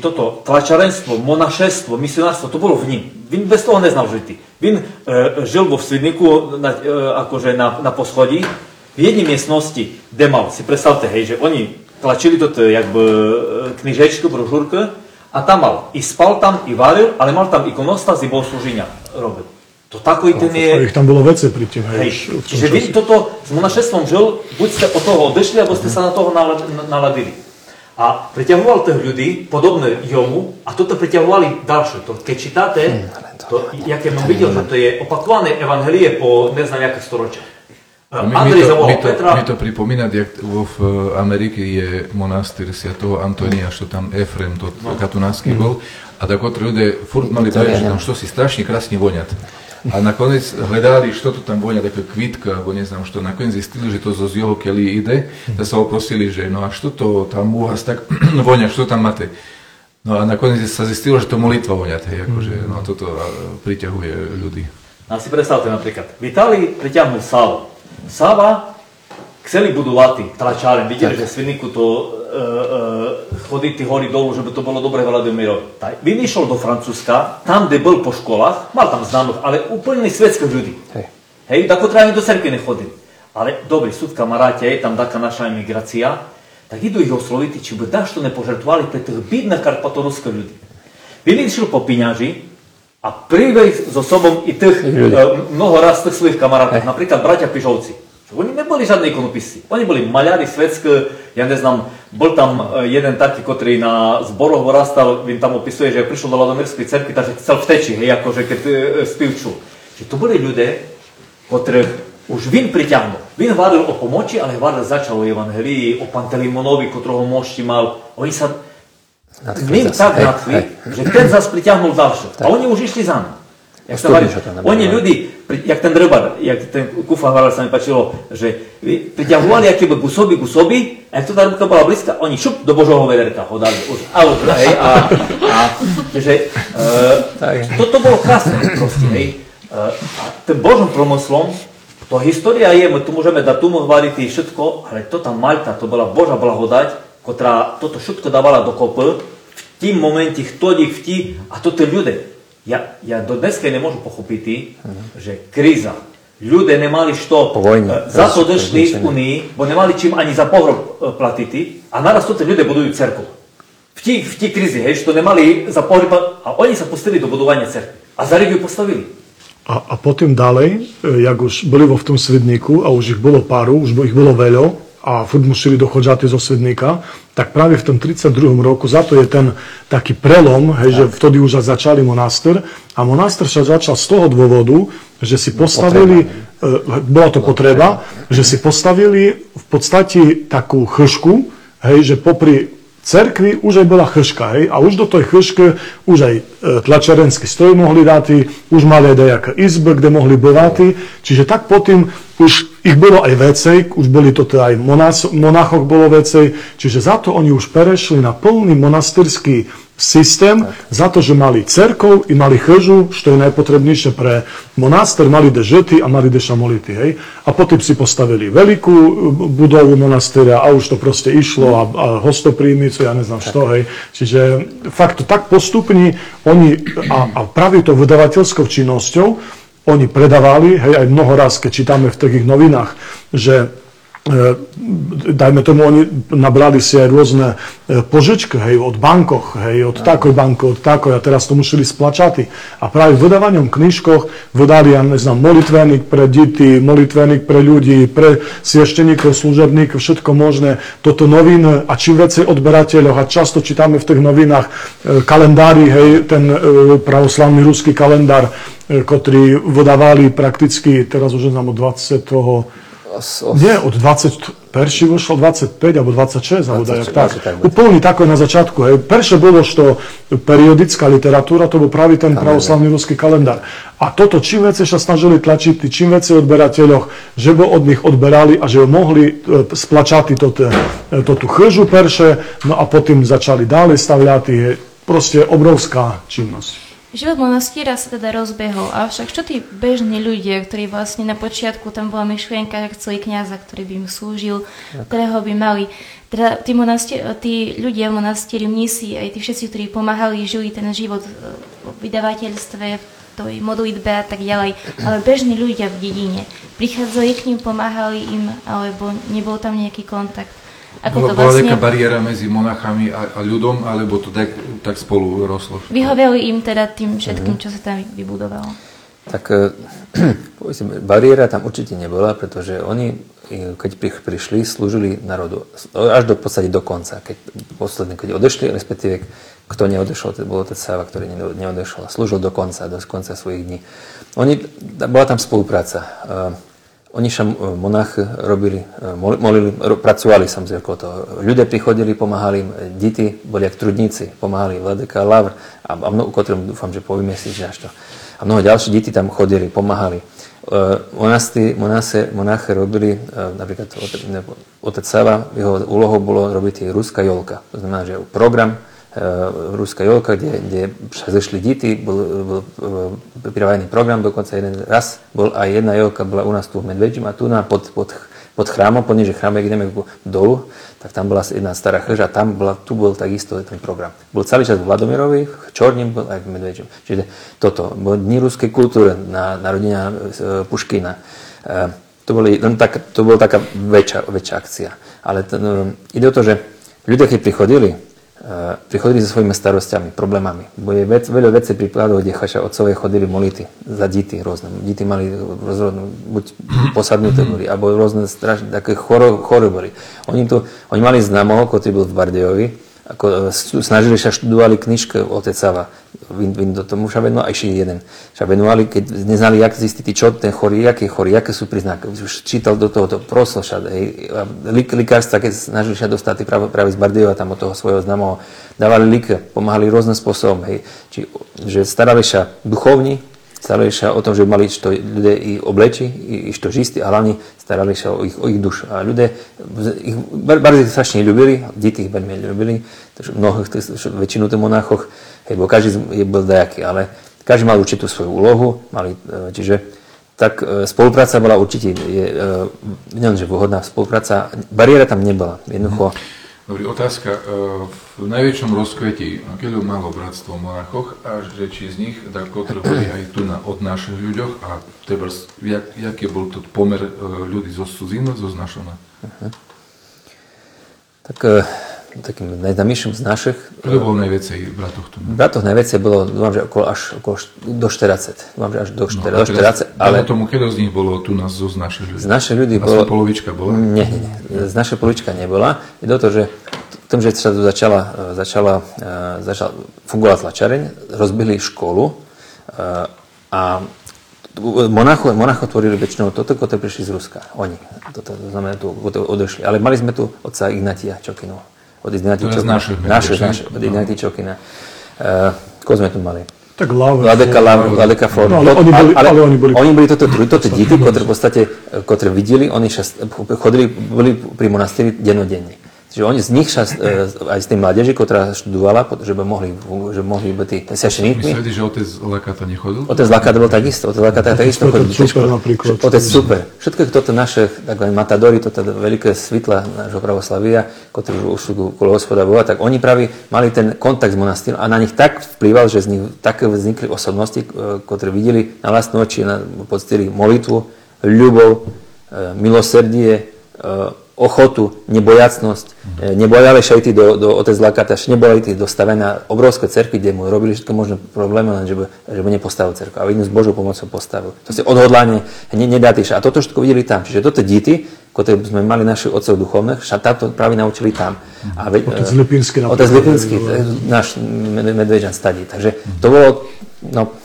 toto tlačarenstvo, monašestvo, misionárstvo, to bolo v ním. Vin bez toho neznal. Vin e, žil vo v Svidniku, na, e, akože na, na poschodí, v jednej miestnosti, kde mal, si predstavte, hej, že oni tlačili toto jakby e, knižečku, brožúrku a tam mal, i spal tam, i varil, ale mal tam ikonostas, i bohoslúžiňa robil. To takový ten je... Ich tam bolo vece pri tým, hej. Hej, čiže vy toto s monašestvom žil, buď ste od toho odešli, alebo ste sa na toho nala- na- naladili. A priťahoval tých ľudí, podobné jomu, a toto priťahovali ďalšie. To, keď čítate, to, jak som videl, že to je opakované evangelie po neznám jaké storočia. Mi, Andrej zavolal Petra, mi to pripomína, jak v Amerike je monastýr Sviatého Antonia, što tam Efrem, to no. katunánsky bol. A tak ľudia furt mali dojem, že tam što si strašne krásne voňat. A nakoniec hledali, što to tam voňa, také kvitka, alebo neznám što. Nakoniec zistili, že to zo z jeho kelí ide. Tak sa ho prosili, že no a što to tam u vás tak voňa, što tam máte? No a nakoniec sa zistilo, že to molitva voňat, hej, akože, no a toto priťahuje ľudí. A si predstavte napríklad, v Itálii priťahnul Sávu. Sáva, chceli budú laty, tlačárem, videli, že v Svidniku to e, e, chodí tí hory dolu, že by to bolo dobre Vladimirovi. Tak, Vin išiel do Francúzska, tam, kde bol po školách, mal tam známych, ale úplne svetských ľudí. Hej. Hej, tako ani do cerkvy nechodili. Ale dobrí, sú kamaráti, je tam taká naša emigrácia, tak idú ich osloviť, či by dašto nepožertovali pre tých bidných karpatoruských ľudí. Vin išiel po piňaži a privej so sobom i tých ľudí. e, mnoho raz tých svojich kamarátov, napríklad bratia Pižovci. Neboli žiadni ikonopisci, oni boli maľari svetské, ja neznám, bol tam e, jeden taký, ktorý na zboroch vyrastal, vím tam opisuje, že prišiel do Ladomírskej cerky, takže chcel vteči, hej, akože keď e, spivčul. Že to boli ľudia, ktorých už Vin priťahnul. Vin varil o pomoči, ale varil začal o Evangelii, o Pantelimonovi, ktorého mošti mal. Oni sa ním tak nadchli, že ten zase priťahnul ďalšie. A oni už išli za ním. Jak sa Postupne hovorí, sa to nabehlo, oni hej. ľudí, pri- jak ten drbar, jak ten kufa hovoril, sa mi páčilo, že priťahovali aké by gusoby, gusoby, a jak to tá ruka bola blízka, oni šup do Božoho vederka ho dali už out, hej, a, a že, uh, toto bolo krásne, proste, hej. Uh, a tým Božom promyslom, to história je, my tu môžeme dať tu hovoriť i všetko, ale to tam Malta, to bola Boža blahodať, ktorá toto všetko dávala do kopy, v tým momente, vtedy, vtí, a to tí ľudia. Ja, ja do dneska nemôžu pochopiť, že kríza, ľudia nemali što, Po vojne. e, za to došli v Rozličenie. Unii, bo nemali čím ani za pohrob e, platiť, a naraz to tí ľudia budujú cerku. V tí, v tí krízi, hej, že to nemali za pohreb, a oni sa pustili do budovania cerky. A za ju postavili. A, a potom ďalej, jak už boli vo v tom Svidníku a už ich bolo páru, už ich bolo veľa a furt museli dochodžati zo Svidníka, tak práve v tom 32. roku, za to je ten taký prelom, hej, že vtedy už začali monastýr a monastýr sa začal z toho dôvodu, že si postavili, e, bola to potreba, že si postavili v podstate takú chšku, hej, že popri cerkvi už aj bola chržka, hej, a už do tej chržky už aj e, tlačarenský stroj mohli dať, už mali aj nejaké izby, kde mohli bývať, čiže tak potom už ich bolo aj vecej, už boli to teda aj monás, monachoch bolo vecej, čiže za to oni už perešli na plný monastýrsky systém, za to, že mali cerkov i mali chržu, što je najpotrebnejšie pre monastýr, mali de žety a mali de šamolity, hej. A potom si postavili veľkú e, budovu monastýra a už to proste išlo a, a hostopríjmicu, ja neznám što, hej. Čiže fakt to tak postupne oni, a, a praví to vydavateľskou činnosťou, oni predávali, hej, aj mnoho raz, keď čítame v takých novinách, že E, dajme tomu, oni nabrali si aj rôzne e, požičky, hej, od bankoch, hej, od takoj banky, od takoj, a teraz to museli splačati. A práve vydávaním knižkoch vydali, ja neznám, molitveník pre deti, molitveník pre ľudí, pre siešteníkov, služebníkov, všetko možné, toto noviny a čím viacej odberateľov a často čítame v tých novinách e, kalendári, hej, ten pravoslavný ruský kalendár, ktorý vydávali prakticky, teraz už znám od 20. Toho, os, os... Nie, od 20, perši vyšlo 25 alebo 26, 26 alebo tak. tak. Úplne tako na začiatku. Hej. Perše bolo, što periodická literatúra, to bol práve ten pravoslavný ruský kalendár. A toto, čím viacej sa snažili tlačiť, čím viacej odberateľoch, že by od nich odberali a že by mohli e, splačati to, to tú chržu perše, no a potom začali ďalej stavľať, je proste obrovská činnosť. Život monastíra sa teda rozbehol, avšak čo tí bežní ľudia, ktorí vlastne na počiatku tam bola myšlienka, že chceli kniaza, ktorý by im slúžil, ktorého by mali. Teda tí, monastier, tí ľudia v monastíri, mnisi, aj tí všetci, ktorí pomáhali, žili ten život v vydavateľstve, v tej modlitbe a tak ďalej. Ale bežní ľudia v dedine prichádzali k ním, pomáhali im, alebo nebol tam nejaký kontakt. Ako bola, to vlastne... bola nejaká bariéra medzi monachami a, a ľudom, alebo to tak, tak spolu roslo? Vyhoveli im teda tým všetkým, čo sa tam vybudovalo? Tak povedzme, bariéra tam určite nebola, pretože oni, keď prišli, slúžili národu až do podstate do konca. Keď posledne, keď odešli, respektíve kto neodešol, to bolo ten Sava, ktorý neodešol, slúžil do konca, do konca svojich dní. Oni, bola tam spolupráca. Oni sa e, monach robili, e, molili, pracovali samozrejme okolo toho. Ľudia prichodili, pomáhali im, e, deti boli jak trudníci, pomáhali Vladeka Lavr a, a mnoho, ktorým dúfam, že povieme si, že to. A mnoho ďalší deti tam chodili, pomáhali. Monasty, monase, monache robili, napríklad otec Sava, jeho úlohou bolo robiť ruská jolka. To znamená, že program Ruská jolka, kde, kde sa zešli deti, bol, bol pripravený program, dokonca jeden raz bol aj jedna jolka bola u nás tu v Medvedžim a tu na pod, pod, pod chrámom, poniže chráme, ideme dolu, tak tam bola jedna stará chrž a tam bola, tu bol takisto ten program. Bol celý čas v Vladomirovi, v Čorním bol aj v Medvedžim. Čiže toto, bol dní ruskej kultúry na narodenia e, Puškina. E, to, boli, len tak, to bola taká väčšia, väčšia akcia. Ale to, no, ide o to, že ľudia, keď prichodili, Eh, prichodili so svojimi starostiami, problémami. Bo je vec, veľa vecí príkladov, kde chaša otcovia chodili molity za deti rôzne. Deti mali rozhodnú, buď posadnuté boli, alebo rôzne strašné, také chore, boli. Oni, tu, oni mali známoho, ktorý bol v Bardejovi, ako, e, snažili sa študovali knižke otec Sava, do tomu venoval, a ešte jeden. Sa venovali, keď neznali, jak zistiť, čo ten chorý, aký je chorý, aké sú príznaky. Už čítal do toho, to prosol sa, lik, likárstva, keď snažili sa dostať práve, práve z Bardejova, tam od toho svojho známoho, dávali lik, pomáhali rôznym spôsobom, hej. Či, že starali sa duchovní, starali sa o tom, že mali to ľudia i obleči, i, što žisti, a hlavne starali sa o ich, o ich dušu. A ľudia ich bardzo strašne ľubili, deti ich veľmi ľubili, mnohých, väčšinu tých monáchoch, hej, bo každý je bol dajaký, ale každý mal určitú svoju úlohu, mali, e, čiže tak e, spolupráca bola určite, je, e, neviem, že vhodná spolupráca, bariéra tam nebola, jednoducho. Dobrý, otázka. V najväčšom rozkveti, keď malo bratstvo monachoch, a že či z nich boli aj tu na, od našich ľuďoch a teda, jak, jaký bol to pomer ľudí zo cudzinu, zo znašona? Uh-huh. Tak takým najznámejším z našich. Kto bol najviacej v bratoch tu? V bratoch najviacej bolo, dúfam, že okolo, až okolo, do 40. Dúfam, že až do 40. No, do 40 ale tomu, kedy z nich bolo tu nás zo z našich ľudí? Z našich ľudí bolo... polovička bola? Nie, nie, nie. Z našej polovička nebola. Je to, že tým, že sa tu začala, začala, začala fungovať tlačareň, rozbili školu a Monacho, Monacho tvorili väčšinou toto, ktoré prišli z Ruska. Oni. Toto, to znamená, tu odešli. Ale mali sme tu otca Ignatia Čokinu od Ignati Čokina. Naše, naše, od Ignati Čokina. Uh, koho sme tu mali? Tak Laura, Vladeka Flor. No, ale, oni boli, ale, ale oni boli... Oni boli toto, toto deti, ktoré v podstate, ktoré videli, oni chodili, boli pri monastíri dennodenne. Čiže oni z nich sa, e, aj z tej mládeži, ktorá študovala, že by mohli, že mohli byť tí svešeníkmi. Myslíte, že otec Lakata nechodil? Otec Lakata bol takisto. Otec Lakata takisto chodil. Otec super napríklad. Otec super. Všetko toto naše, takové matadori, toto veľké svitla nášho pravoslavia, ktorí už sú okolo hospoda Boha, tak oni praví mali ten kontakt s monastýrom a na nich tak vplyval, že z nich také vznikli osobnosti, e, ktoré videli na vlastné oči, na, poctili molitvu, ľubov, e, milosrdie, ochotu, nebojacnosť. E, nebojali sa ísť do, do otec Lakataš, nebojali ísť do stavenia obrovské cerky, kde mu robili všetko možné problémy, len že by, že by nepostavil cerku. A vidím, s Božou pomocou postavil. To si odhodlanie, ne, nedátiš. A toto všetko videli tam. Čiže toto deti, ktoré sme mali našich otcov duchovných, sa táto práve naučili tam. A ve, otec Lipinský. Otec Lipinský, náš medveďan stadí. Takže to bolo, no,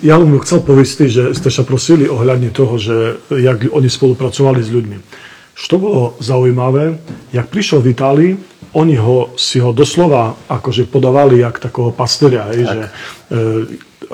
ja len chcel povedať, že ste sa prosili ohľadne toho, že jak oni spolupracovali s ľuďmi. Čo bolo zaujímavé, jak prišiel v Itálii, oni ho, si ho doslova akože podávali jak takého pasteria, hej, že e,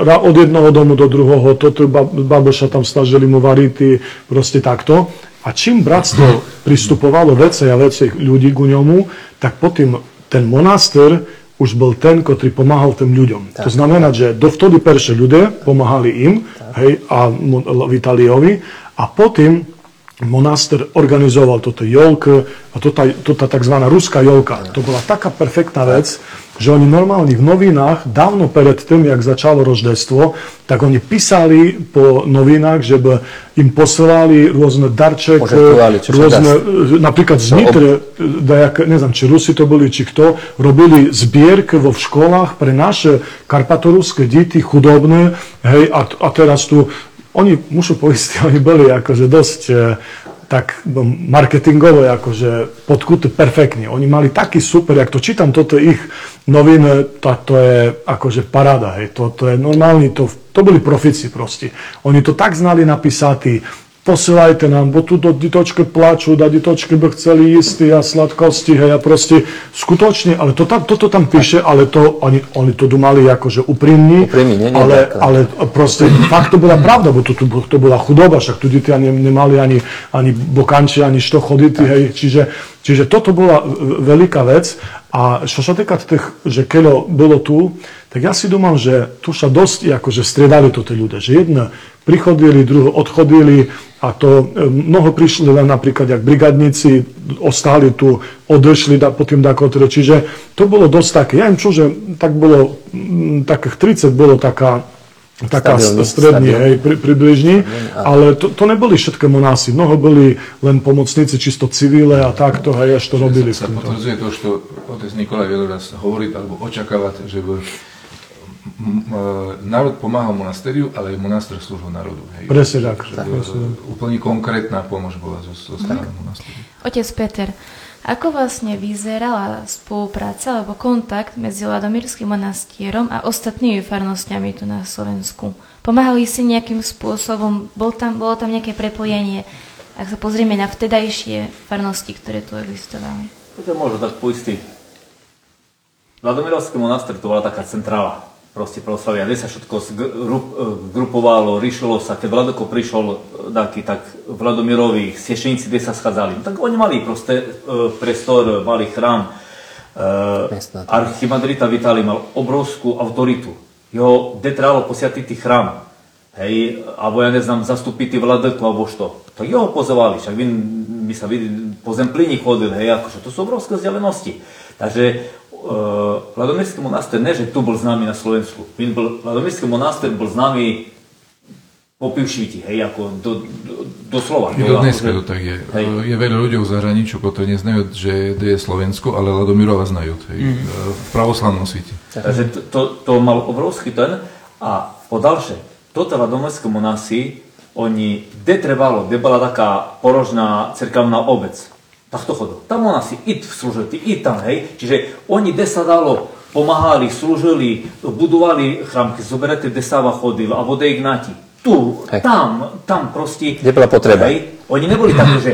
od jednoho domu do druhého, toto baboša tam snažili mu variť, proste takto. A čím bratstvo pristupovalo vece a vece ľudí ku ňomu, tak potom ten monaster už bol ten, ktorý pomáhal tým ľuďom. Tak. To znamená, že dovtedy perše ľudia pomáhali im, tak. hej, a Vitaliovi, a potom monaster organizoval toto jolk, a to tá tzv. ruská jolka. To bola taká perfektná vec, že oni normálne v novinách, dávno pred tým, jak začalo roždestvo, tak oni písali po novinách, že by im posielali rôzne darček, rôzne, napríklad z Nitre, dajak, neviem, či Rusi to boli, či kto, robili zbierky vo školách pre naše karpatoruské deti chudobné, hej, a, a teraz tu oni, mušu povedať, oni boli akože dosť e, tak marketingovo akože podkuté perfektne. Oni mali taký super, jak to čítam, toto ich noviny, to, to je akože paráda, hej. To, to je normálny, to, to boli profici proste. Oni to tak znali napísať, posielajte nám, bo tu do ditočky plačú, da ditočky by chceli jísť a sladkosti, hej, a proste skutočne, ale to tam, toto tam píše, ale to, oni, oni to dumali akože uprímni, Uprímni, nie, nie, ale, ale proste fakt to bola pravda, bo to, to, to bola chudoba, však tu deti ani nemali ani, ani bokanči, ani što choditi, hej, čiže, čiže toto bola veľká vec. A čo sa týka tých, že keľo bolo tu, tak ja si domám, že tu sa dosť akože striedali toto ľudia, že jedna prichodili, druhé odchodili a to e, mnoho prišli len napríklad, jak brigadníci, ostali tu, odešli da, potom dakotre. Čiže to bolo dosť také. Ja im čo, že tak bolo, takých 30 bolo taká taká stabilný, strední, stabilný. hej, pri, približní, ale to, to neboli všetké monási, mnoho boli len pomocníci, čisto civíle a takto, hej, až to robili. Sa potvrdzuje to, čo otec Nikolaj raz hovorí, alebo očakávať, že by národ pomáhal monastériu, ale aj monaster slúžil národu. Hej. Presne tak. tak. Úplne konkrétna pomoc bola zo, zo strany monastériu. Otec Peter, ako vlastne vyzerala spolupráca alebo kontakt medzi Ladomírským monastierom a ostatnými farnostiami tu na Slovensku? Pomáhali si nejakým spôsobom? Bol tam, bolo tam nejaké prepojenie? Ak sa pozrieme na vtedajšie farnosti, ktoré tu existovali. To môžu tak poistiť. Ladomírovský monaster to bola taká centrála proste proslavia, kde sa všetko zgrupovalo, rišilo sa, keď Vladoko prišiel taký, tak Vladomirovi siešeníci, kde sa schádzali, no, tak oni mali proste e, prestor, mali chrám. E, Archimadrita Vitali mal obrovskú autoritu. Jeho detralo posiatiť chrám. Hej, alebo ja neznám, zastúpiť Vladeku alebo što. To jeho pozvali, však my, my sa vidí, po Zemplíni chodil, hej, akože to sú obrovské vzdialenosti. Takže uh, Ladomírský monaster, ne, že tu bol známy na Slovensku. Ladomírský monaster bol známy po Pivšviti, hej, ako do, do, doslova. I do dneska to tak je. Hej. Je veľa ľudí v zahraničí, ktorí neznajú, že je Slovensko, ale Ladomírova znajú, hej, mm. v pravoslavnom svete. Takže to, to, to mal obrovský ten a po ďalšie, toto Ladomírské monasy, oni, kde trebalo, kde bola taká porožná cerkavná obec, takto chodil. Tam ona si i slúžili, i tam, hej. Čiže oni, kde sa dalo, pomáhali, slúžili, budovali chrámky, zoberete, kde Sava chodil, alebo kde Ignati. Tu, hej. tam, tam proste. Kde bola potreba. Hej, oni neboli takí, že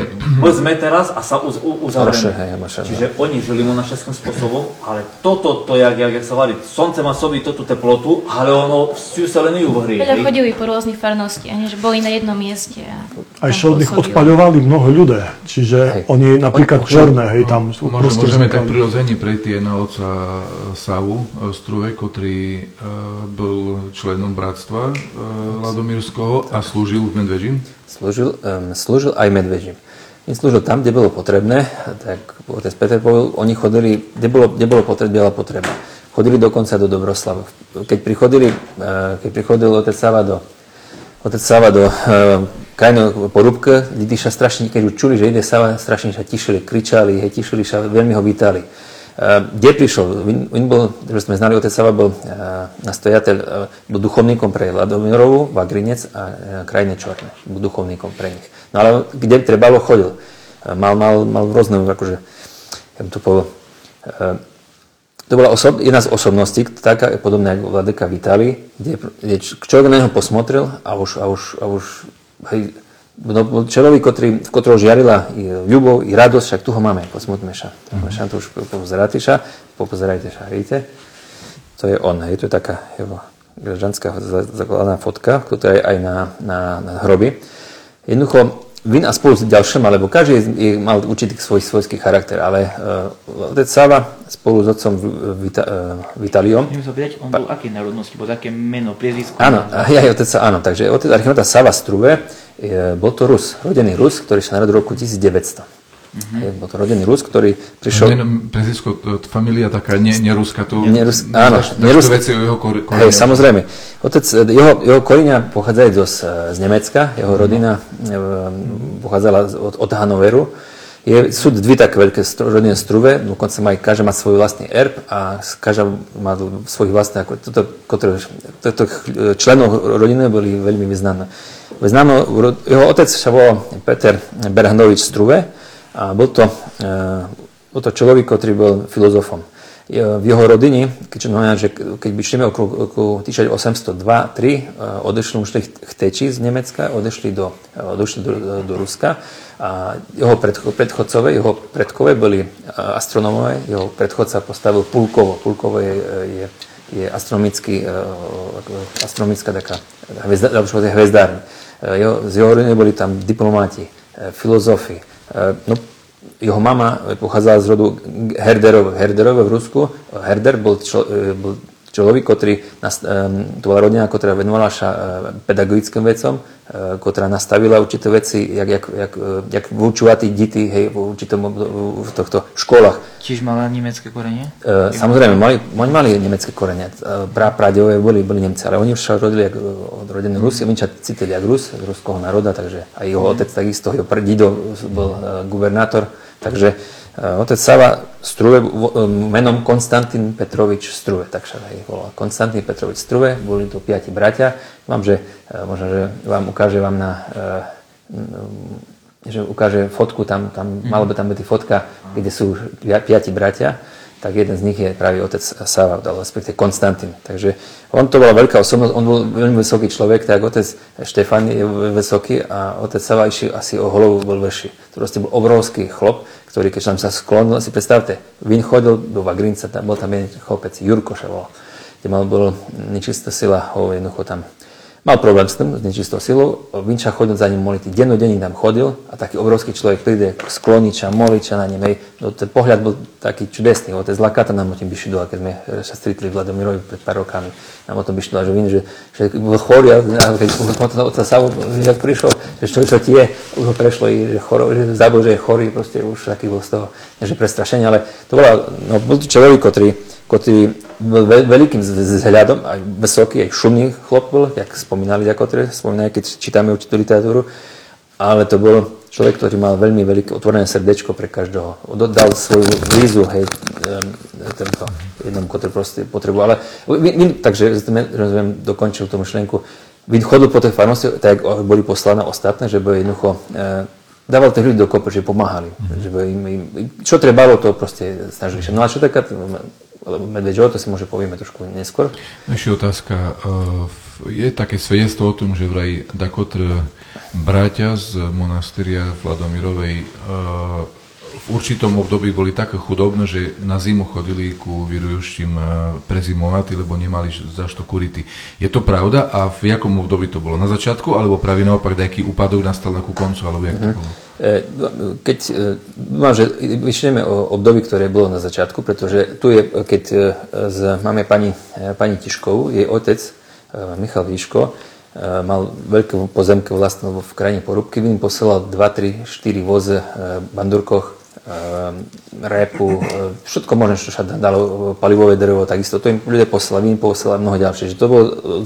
sme teraz a sa uz, uzavrieme. Čiže oni žili monašeským spôsobom, ale toto, to, jak, jak, jak sa varí, slnce má sobі tú teplotu, ale ono всю селению вгорі. Veľa chodili po rôznych farnostiach, že boli na jednom mieste. A ešte od nich odpaľovali mnoho ľudí, čiže hej. oni napríklad černé, hej, tam sú Môžeme, môžeme tak prirodzene prejsť na oca Savu Struve, ktorý uh, bol členom bratstva uh, Ladomírskoho a slúžil v Medvežim slúžil, um, slúžil aj medvežím. On slúžil tam, kde bolo potrebné, tak otec Peter povedal, oni chodili, kde bolo, kde bolo potrebné, potreba. Chodili dokonca do Dobroslavu. Keď prichodili, uh, keď prichodil otec Sava do, otec Sava do uh, krajinú porúbke, lidi sa strašne, keď už čuli, že ide Sava, strašne sa tišili, kričali, hej, tišili sa, veľmi ho vítali. Kde prišiel? On že sme znali, otec Sava bol nastojateľ, bol duchovníkom pre Ladomirovu, Vagrinec a krajine Čorne. Bol duchovníkom pre nich. No ale kde trebalo, chodil. Mal, mal, mal rôzne, akože, ja to povedal, to bola osob, jedna z osobností, taká podobná ako Vladeka Vitali, kde, kde človek na neho posmotril a už, a už, a už hej, no, človek, ktorý, v ktorého žiarila i ľubov, i radosť, však tu ho máme, posmutme sa. Mm-hmm. To už pozeráte sa, popozerajte sa, vidíte? To je on, hej, to je taká jeho gražanská základná fotka, ktorá je aj na, na, na hroby. Jednoducho, Vin a spolu s ďalším, alebo každý je, mal určitý svoj svojský charakter, ale uh, otec Sava spolu s otcom Vita, uh, Vitaliom... Môžem sa pýtať, on bol aké národnosti, bol také meno, priezvisko? Áno, ja, otec, áno, takže otec archivnota Sava Struve, je, bol to Rus, rodený Rus, ktorý sa narodil v roku 1900. Uh-huh. Je, bol to rodený Rus, ktorý prišiel... No, prezvisko, familia taká nie, neruská, tu... Nerus, áno, nerus, veci o jeho koreňa. Hej, samozrejme. Otec, jeho, jeho koreňa pochádzajú z, z Nemecka, jeho rodina uh-huh. pochádzala od, od Hanoveru. Je, sú dve také veľké rodinné struve, dokonca má, každá má svoj vlastný erb a každá má svojich vlastných, toto, toto, toto členov rodiny boli veľmi významné. Známo, jeho otec sa volal Peter Berhanovič Struve, a bol to, e, bol to človek, ktorý bol filozofom. V jeho rodine, keďže znamená, že keď by šli okolo 1802-3, odešli už chteči z Nemecka, odešli do, odešli do, do Ruska a jeho predchodcové, jeho predkové boli astronómové, jeho predchodca postavil Pulkovo. Pulkovo je, je, je astronomický, e, astronomická taká. E, jeho, z jeho rodiny boli tam diplomáti, filozofi, no, jeho mama pochádzala z rodu Herderov, Herderov v Rusku. Herder bol, člo, eh, bol človek, ktorý, to bola rodina, ktorá venovala sa eh, pedagogickým vecom, ktorá nastavila určité veci, jak, jak, jak, jak vyučovať deti hej, v určitom v tohto školách. Čiže mala nemecké korene? Uh, samozrejme, mali, oni mali nemecké korene. Pra, pradevové boli, boli Nemci, ale oni sa rodili jak, od rodiny Rusy, oni sa cítili jak Rus, ruského národa, takže aj jeho mm. otec takisto, jeho prdido bol guvernátor, takže otec Sava Struve, menom Konstantín Petrovič Struve, tak sa aj volá. Konstantín Petrovič Struve, boli to piati bratia. Mám, že, možno, že vám ukáže vám na že ukáže fotku, tam, tam mm. malo by tam byť fotka, kde sú piati bratia, tak jeden z nich je práve otec Sava, alebo respektíve Konstantín. Takže on to bola veľká osobnosť, on bol veľmi vysoký človek, tak otec Štefan je vysoký a otec Sava išiel asi o hlavu bol väčší. To proste bol obrovský chlop, ktorý keď tam sa sklonil, si predstavte, Vin chodil do Vagrinca, tam bol tam jeden chlopec, Jurko sa volal, kde mal bol nečistá sila, ho jednoducho tam Mal problém s tým, s nečistou silou, Vinča chodil za ním moliť, dennodenne tam chodil a taký obrovský človek príde skloniča, moliča na ním, no, ten pohľad bol taký čudesný, otec Lakata nám o tom vyšidoval, keď sme sa stretli v Vladomirovi pred pár rokami, nám o tom vyšidoval, že Vin, že, že bol chorý a keď potom otca Savu, že prišiel, že čo, čo ti už ho prešlo, že, choro, že zabol, že je chorý, proste už taký bol z toho, že prestrašenie, ale to bola, no, bol to človek, ktorý, ktorý bol veľkým vzhľadom, aj vysoký, aj šumný chlop bol, jak spomínali Diakotre, spomínali, keď čítame určitú literatúru, ale to bol človek, ktorý mal veľmi veľké otvorené srdečko pre každého. Dal svoju vízu, hej, tento jednom, ktorý proste potreboval. Ale, my, takže, rozumiem, dokončil tú myšlienku, Vin chodil po tej farnosti, tak boli poslané ostatné, že by jednoducho e, dával tých ľudí dokopy, že pomáhali. Mm-hmm. Že by im, im, čo trebalo, to proste snažili sa. No a čo taká Medveďov, to si môže povieme trošku neskôr. Ešte otázka. E, je také svedectvo o tom, že vraj Dakotr bratia z monasteria Vladomirovej e, v určitom období boli také chudobné, že na zimu chodili ku vyrujúštim e, prezimovať, lebo nemali za što kurity. Je to pravda a v jakom období to bolo? Na začiatku, alebo práve naopak nejaký úpadok nastal na ku koncu, alebo jak to mhm. bolo? E, keď, dúfam, e, že vyšleme o období, ktoré bolo na začiatku, pretože tu je, keď z, e, máme pani, pani Tiškovú, jej otec, Michal Výško, mal veľké pozemky vlastne v krajine Porúbky, im posielal 2, 3, 4 voze v bandurkoch, repu, všetko možné, čo sa dalo, palivové drevo, takisto to im ľudia posielali, im posielali mnoho ďalšie. Že to bolo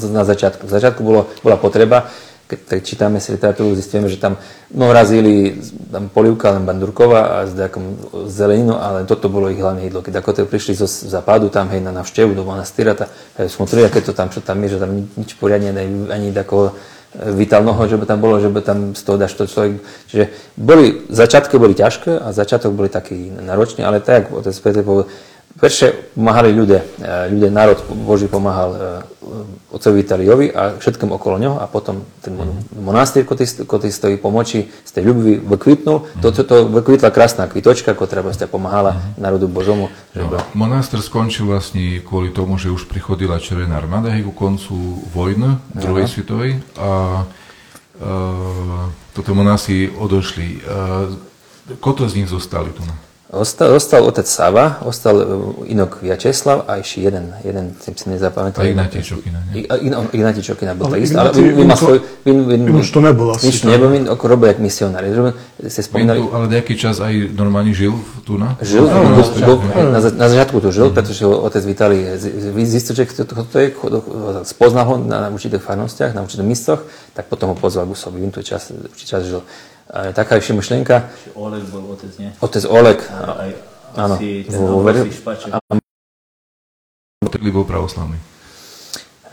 na začiatku. V začiatku bolo, bola potreba, keď tak čítame si literatúru, zistíme, že tam no razili tam polivka, len bandurkova a s nejakom zeleninu, ale toto bolo ich hlavné jedlo. Keď ako to prišli zo západu tam hej, na navštevu do monastýra, tak smotrili, aké to tam, čo tam je, že tam nič poriadne ani, takého vitálneho, že by tam bolo, že by tam z toho dáš to človek. Čiže boli, začiatky boli ťažké a začiatok boli taký náročný, ale tak, otec Peter povedal, Prvé pomáhali ľudia, e, ľudia, národ Boží pomáhal e, otcovi Vitaliovi a všetkým okolo ňoho a potom ten monastýr, ktorý stojí pomoči z tej ľubivy vykvitnul. To, to, to vykvitla krásna kvitočka, ktorá ste pomáhala národu Božomu. No, monastýr skončil vlastne kvôli tomu, že už prichodila Červená armáda ku koncu vojny druhej svetovej a uh, toto monásy odošli. Uh, koto z nich zostali tu? Ostal, ostal otec Sava, ostal e, inok Vyacheslav a ešte jeden, jeden som si nezapamätal. A Ignatij Čokina, nie? Ignatij Čokina bol takisto, ale vin, má svoj... Vin, vin, už to nebol asi. Nič nebol, vin ako robil jak misionár. Ste spomínali... Ale nejaký čas aj normálne žil tu na? Žil, no, no, na, na začiatku tu žil, pretože otec Vitali zistil, že to je, spoznal ho na určitých farnostiach, na určitých místoch, tak potom ho pozval k Usovi. Vin tu čas, čas žil taká ešte myšlienka. Oleg bol otec, nie? Otec Oleg. Aj, áno. Vo. Ktorý bol pravoslavný.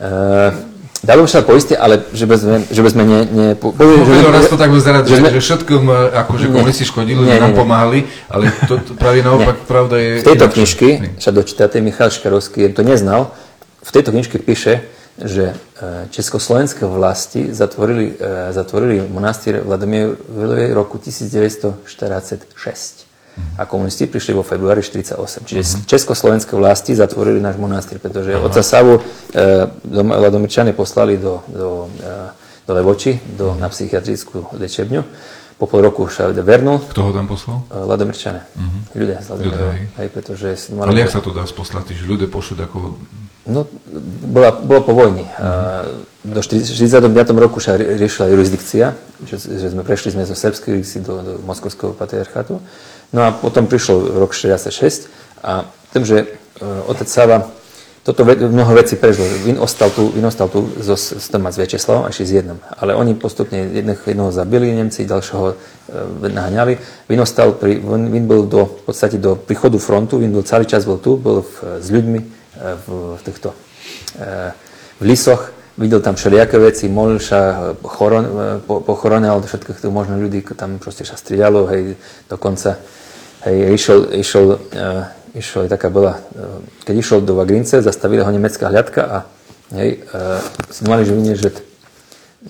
Uh, Dalo by sa poistiť, ale že by sme, že by sme ne... ne po, po, no, že, raz to tak vyzerá, že, že, že všetkom e, akože komunisti škodili, nie, nám pomáhali, ale to, to práve naopak nie. pravda je... V tejto knižky sa dočítate, Michal Škarovský to neznal, v tejto knižke píše, že e, československé vlasti zatvorili, e, zatvorili monastýr Vladimírovej roku 1946. Mm-hmm. A komunisti prišli vo februári 1948. Čiže mm-hmm. československé vlasti zatvorili náš monastýr, pretože Aha. otca Savu e, Vladomirčany poslali do, do, do Levoči, do, na psychiatrickú liečebňu. Po pol roku sa vernul. Kto ho tam poslal? Vladomirčane. Mm-hmm. Ľudia z Ľudia, hej. pretože... Ale jak sa to dá sposlať, že ľudia pošlú ako No, bola, bolo po vojni. Mm-hmm. Do 1945 roku sa riešila jurisdikcia, že, že sme prešli sme zo srbskej do, do Moskovského patriarchátu. No a potom prišlo rok 1946 a tým, že uh, otec Sava toto ve, mnoho vecí prežil. Vin ostal tu, Vin ostal tu so, s Toma s Večeslavom, až s jednom. Ale oni postupne jedného, jednoho zabili Nemci, ďalšieho uh, naháňali. Vin ostal, pri, Vin, Vin bol do, v podstate do príchodu frontu, Vin bol celý čas bol tu, bol v, s ľuďmi, v, týchto e, v lisoch, videl tam všelijaké veci, modlil sa, choron, všetkých tých možných ľudí, tam proste sa strialo, hej, dokonca, hej, išiel, išiel, uh, išiel, taká bola, uh, keď išiel do Vagrince, zastavila ho nemecká hľadka a hej, uh, si mali, že žid.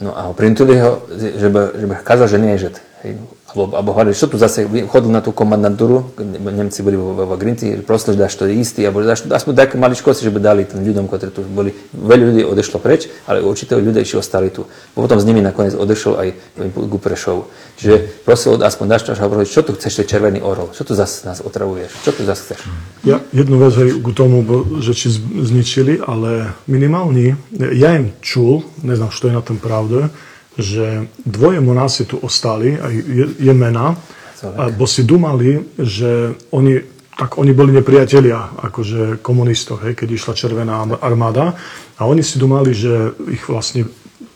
No a printuli ho, že by, že by kázal, že nie je žid. Hej alebo, alebo hovorili, čo tu zase, chodil na tú komandantúru, Nemci boli vo, vo Grinci, prosili, dáš to istý, alebo dáš, aspoň také maličkosti, že by dali tým ľuďom, ktorí tu boli. Veľa ľudí odešlo preč, ale určite ľudia ešte ostali tu. Potom s nimi nakoniec odešiel aj Guprešov. Čiže prosil, aspoň dáš hovorili, čo tu chceš, červený orol, čo tu zase nás otravuješ, čo tu zase chceš. Ja jednu vec aj k tomu, že či zničili, ale minimálne, ja im čul, neznám, čo je na tom pravde, že dvoje monasi tu ostali, aj Jemena, bo si dumali, že oni, tak oni boli nepriatelia akože komunistov, hej, keď išla Červená armáda. A oni si dumali, že ich vlastne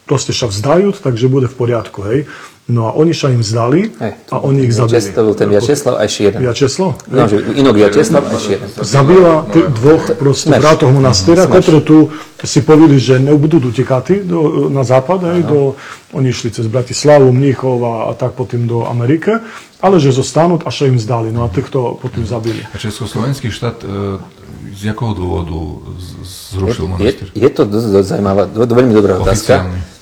proste sa vzdajú, takže bude v poriadku, hej. No a oni sa im zdali Hej, a oni ich zabili. To bol ten Vyacheslav a ešte jeden. Vyacheslav? No, že inok Vyacheslav a ešte jeden. Zabila dvoch proste bratov monastíra, ktorí tu si povedali, že nebudú utekati do, na západ, hej, do, oni išli cez Bratislavu, Mníchov a, a tak potom do Amerike, ale že zostanú a sa im zdali. No a týchto potom zabili. A Československý štát e, z jakého dôvodu zrušil monastír? Je, je to dosť, dosť zaujímavá, veľmi dobrá otázka. Oficiálne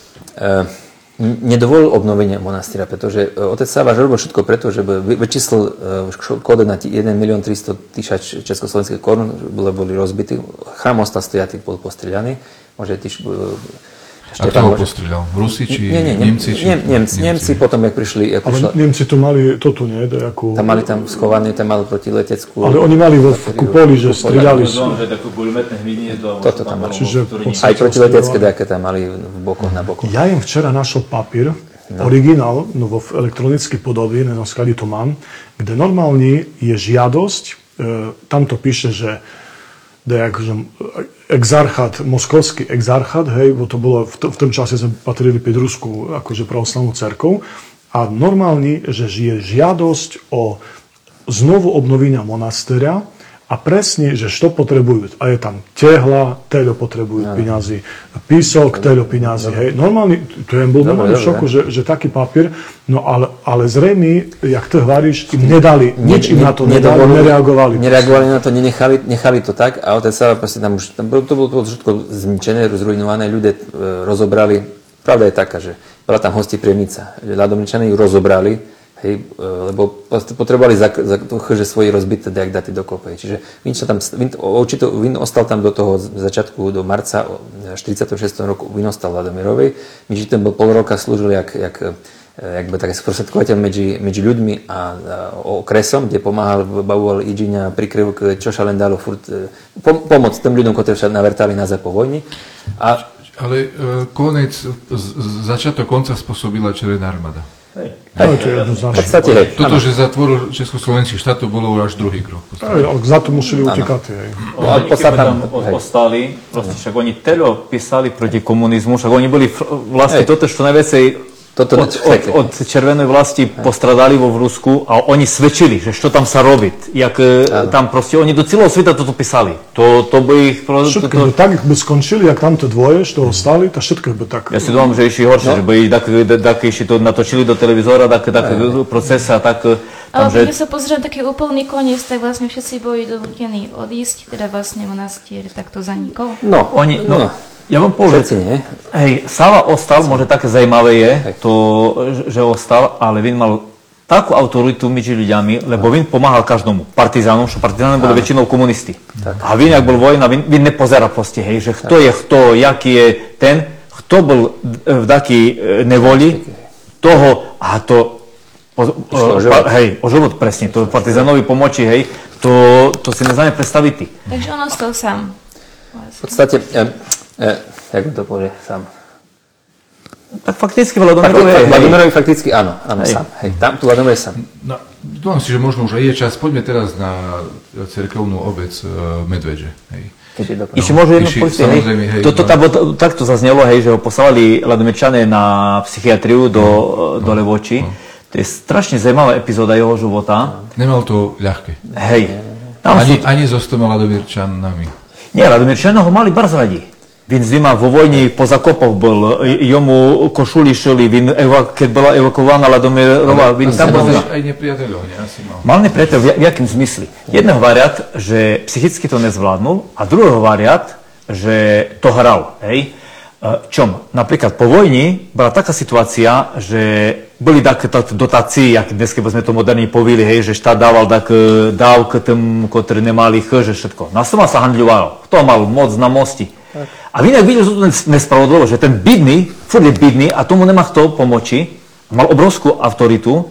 nedovolil obnovenie monastýra, pretože e, otec Sávaš robil všetko preto, že vyčíslil e, kóde na 1 milión 300 tisíc československých korun, boli rozbití, chrám ostal stojatý, bol postrieľaný, môže tiež a kto ho postrieľal? Rusi či nie, nie, Nemci? Či... Nie, Nemci, Nemci, potom, jak prišli... Jak ale prišla... Nemci to mali toto, nie? Ako... Tam mali tam schované, tam mali proti leteckú... Ale oni mali vo kupoli, že strieľali sú. Toto tam mali. Čiže aj proti letecké, aké tam mali v bokoch na bokoch. Ja im včera našiel papír, no. originál, no vo elektronickej podobe, neviem, skade to mám, kde normálne je žiadosť, e, tam to píše, že kde akože exarchát, moskovský exarchát, hej, bo to bolo, v, v tom čase sme patrili pod Rusku akože pravoslavnú cerkou. A normálne, že žije žiadosť o znovu obnovenia monastera a presne, že što potrebujú. A je tam tehla, teľo potrebujú ja. peniazy, písok, teľo peniazy. Hej. Normálny, to je bol normálny v šoku, že, že taký papier, no ale, ale zrejme, jak to hovoríš, im nedali, ne, nič im ne, na to nedali, nereagovali. Nereagovali na to, nenechali, nechali to tak a otec sa proste tam už, tam, to bolo všetko zničené, zrujnované, ľudia e, rozobrali. Pravda je taká, že bola tam že ľadomničania ju rozobrali, Hej, e, lebo potrebovali za, za to že svoje rozbité dať dať dokopy. Čiže Vin, tam, Vin, určito, Vin ostal tam do toho začiatku, do marca 46. roku, Vin ostal Vladomirovej. Myši ten bol pol roka slúžil jak, jak jakby taký sprostredkovateľ medzi, medzi ľuďmi a, a okresom, kde pomáhal, bavoval Idžiňa, prikryv, čo sa len dalo furt, e, pom, pomoc tým ľuďom, ktorí sa navertali na po vojni. A, Ale e, konec, začiatok konca spôsobila Červená armáda. Hej. To je jednoznačne. podstate, hej. Toto, že zatvoril Československý štát, to bolo až druhý krok. Hej, ale za to museli utekať. Hej. Oni keď tam ostali, proste však oni telo písali proti komunizmu, však oni boli vlastne toto, čo najviacej toto od, od, od červenej vlasti postradali vo v Rusku a oni svedčili, že čo tam sa robí. Jak ano. tam proste, oni do celého sveta toto písali. To, to by ich... Všetko to, to... tak by skončili, jak tamto dvoje, čo ostali, to všetko by tak... Ja si dúfam, že ešte horšie, no. že by tak, tak ešte to natočili do televízora, tak, tak procesa, tak... Ale že... keď sa pozriem taký úplný koniec, tak vlastne všetci boli donútení odísť, teda vlastne monastier takto zanikol. No, oni, no, no. Ja vám poviem, Všetci nie. Hej, Sava ostal, možno také zajímavé je, to, že ostal, ale Vin mal takú autoritu medzi ľuďmi, lebo Vin pomáhal každomu. Partizánom, čo partizáni boli väčšinou komunisti. Tak. A Vin, ak bol vojna, Vin, Vin nepozera proste, hej, že kto je kto, jaký je ten, kto bol v taký e, nevoli, toho, a to o, o, pa, hej, o život presne, to partizánovi pomoči, hej, to, to si neznáme predstaviť. Takže on ostal sám. V podstate, E, jak to povie sám? Tak fakticky Vladomirovi Fakti, Vladomirovi fakticky áno, áno hej. sám. Hej, tam tu Vladomir sám. No, dúfam si, že možno už aj je čas. Poďme teraz na cerkovnú obec uh, Medvedže. Hej. Ešte môžu jednu povedať, hej, hej, to, to, no. to, takto zaznelo, hej, že ho poslali Ladomičané na psychiatriu do, no, do no, Levoči. No. To je strašne zaujímavá epizóda jeho života. Nemal to ľahké. Hej. Tam ani, sú... ani so stoma Ladomirčanami. Nie, Ladomirčania ho mali bardzo radi. Він зима в війні по закопах був, йому кошулі шили, він, keď bola evakovaná Ladomirova, він tam bol... aj nepriateľov, ne? Asi mal. Mal nepriateľ, v, v jakým zmysli? Jedného variat, že psychicky to nezvládnul a druhého variat, že to hral, hej? Čom? Napríklad po vojni bola taká situácia, že boli také dotácie, jak dnes, keby sme to moderne povili, hej, že štát dával tak dávk tým, ktorí nemali že všetko. Na soma sa handľovalo. Kto mal moc na mosti? A vy inak vidíte, že to nespravodlivo, že ten bidný, furt je bidný a tomu nemá kto pomoci, mal obrovskú autoritu,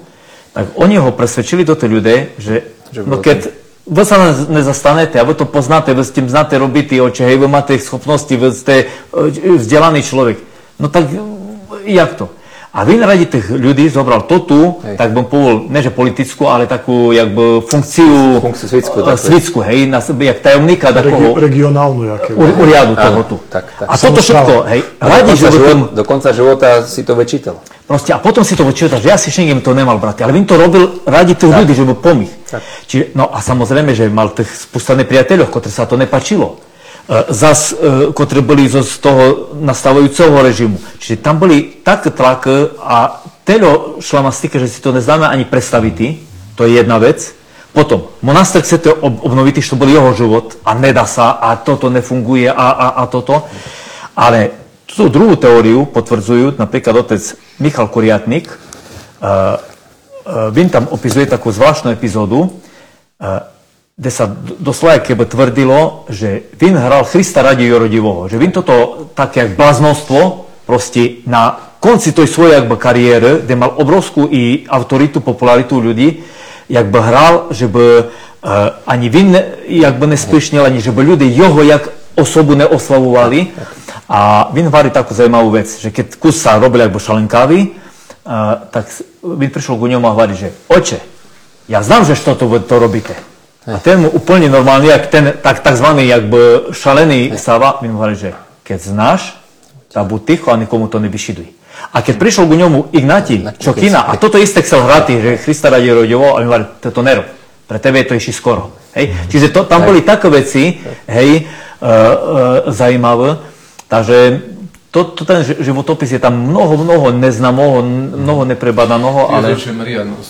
tak oni ho presvedčili do tej ľudia, že, že no keď vy sa nezastanete a vy to poznáte, vy s tým znáte robiť oče, hej, vy máte schopnosti, vy ste e, vzdelaný človek, no tak jak to? A vy radi tých ľudí zobral to tu, hej. tak bym povedal, ne že politickú, ale takú jakby funkciu, funkciu svitsku, uh, svitsku hej, na jak tajomníka takoho, Regi- regionálnu, jaké. Uriadu toho tu. Tak, tak. A toto všetko, hej, radi, že život, do konca života si to vyčítal. Proste, a potom si to vyčítal, že ja si Schengen to nemal brať, ale vy to robil radi tých tak. ľudí, že by pomých. Čiže, no a samozrejme, že mal tých spustaných priateľov, ktorí sa to nepačilo. E, e, ktorí boli z toho nastavujúceho režimu. Čiže tam boli tak tlak a telo šlamastike, že si to neznáme ani predstaviť, to je jedna vec. Potom, monastek chcete obnoviť, že to bol jeho život a nedá sa a toto nefunguje a, a, a toto. Ale tú druhú teóriu potvrdzujú napríklad otec Michal Kuriatnik. Uh, uh, Vin tam opisuje takú zvláštnu epizódu, uh, kde sa doslova keby tvrdilo, že Vin hral Krista radi Jorodivoho. Že Vin toto také jak bláznostvo proste na konci tej svojej jakby kariéry, kde mal obrovskú i autoritu, popularitu ľudí, jak by hral, že by uh, ani Vin jak by nespiešnil, ani že by ľudia jeho jak osobu neoslavovali. A Vin varí takú zaujímavú vec, že keď kus sa robil ako šalenkavý, uh, tak Vin prišiel ku ňomu a hovorí, že oče, ja znam, že što to, to robíte. A ten mu úplne normálny, jak ten tak, takzvaný jakby šalený Sava, mi hovorí, že keď znáš, tak buď ticho a nikomu to nevyšiduj. A keď prišiel k ňomu Ignati, čo kina, a toto isté chcel hrať, že Krista radi rodivo, a mi hovorí, to nerob. Pre tebe je to ešte skoro. Hej? Čiže to, tam boli také veci, hej, uh, uh, zaujímavé. Takže to, to ten životopis je tam mnoho, mnoho neznámoho, mnoho neprebadaného, ale... Ježiš Marian, uh,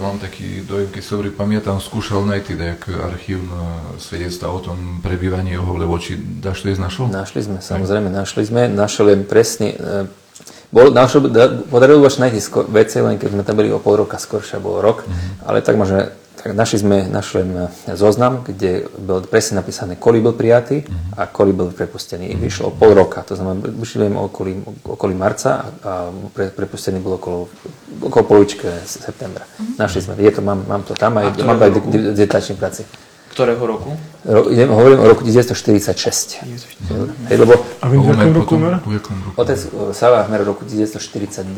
mám taký dojem, keď si pamätám, skúšal nájsť jak archívne svedectva o tom prebývaní jeho, lebo či dáš to je našol? Našli sme, samozrejme, našli sme. Našiel len presne, bol, našol, podarilo až nájsť veci, len keď sme tam boli o pol roka skoršie, bol rok, mm-hmm. ale tak možno tak našli sme, našli zoznam, kde bol presne napísané, koľko bol prijatý a koľko bol prepustený. Vyšlo o pol roka, to znamená, vyšli okolí, okolí marca a, pre, prepustený bol okolo, okolo polovičky septembra. Uh-huh. Našli sme, je to, mám, mám to tam aj, mám aj detačné práci. Ktorého roku? Ro, idem, hovorím o roku 1946. Hej, lebo, a vy v jakom roku? Otec Sava Ahmer roku 1949.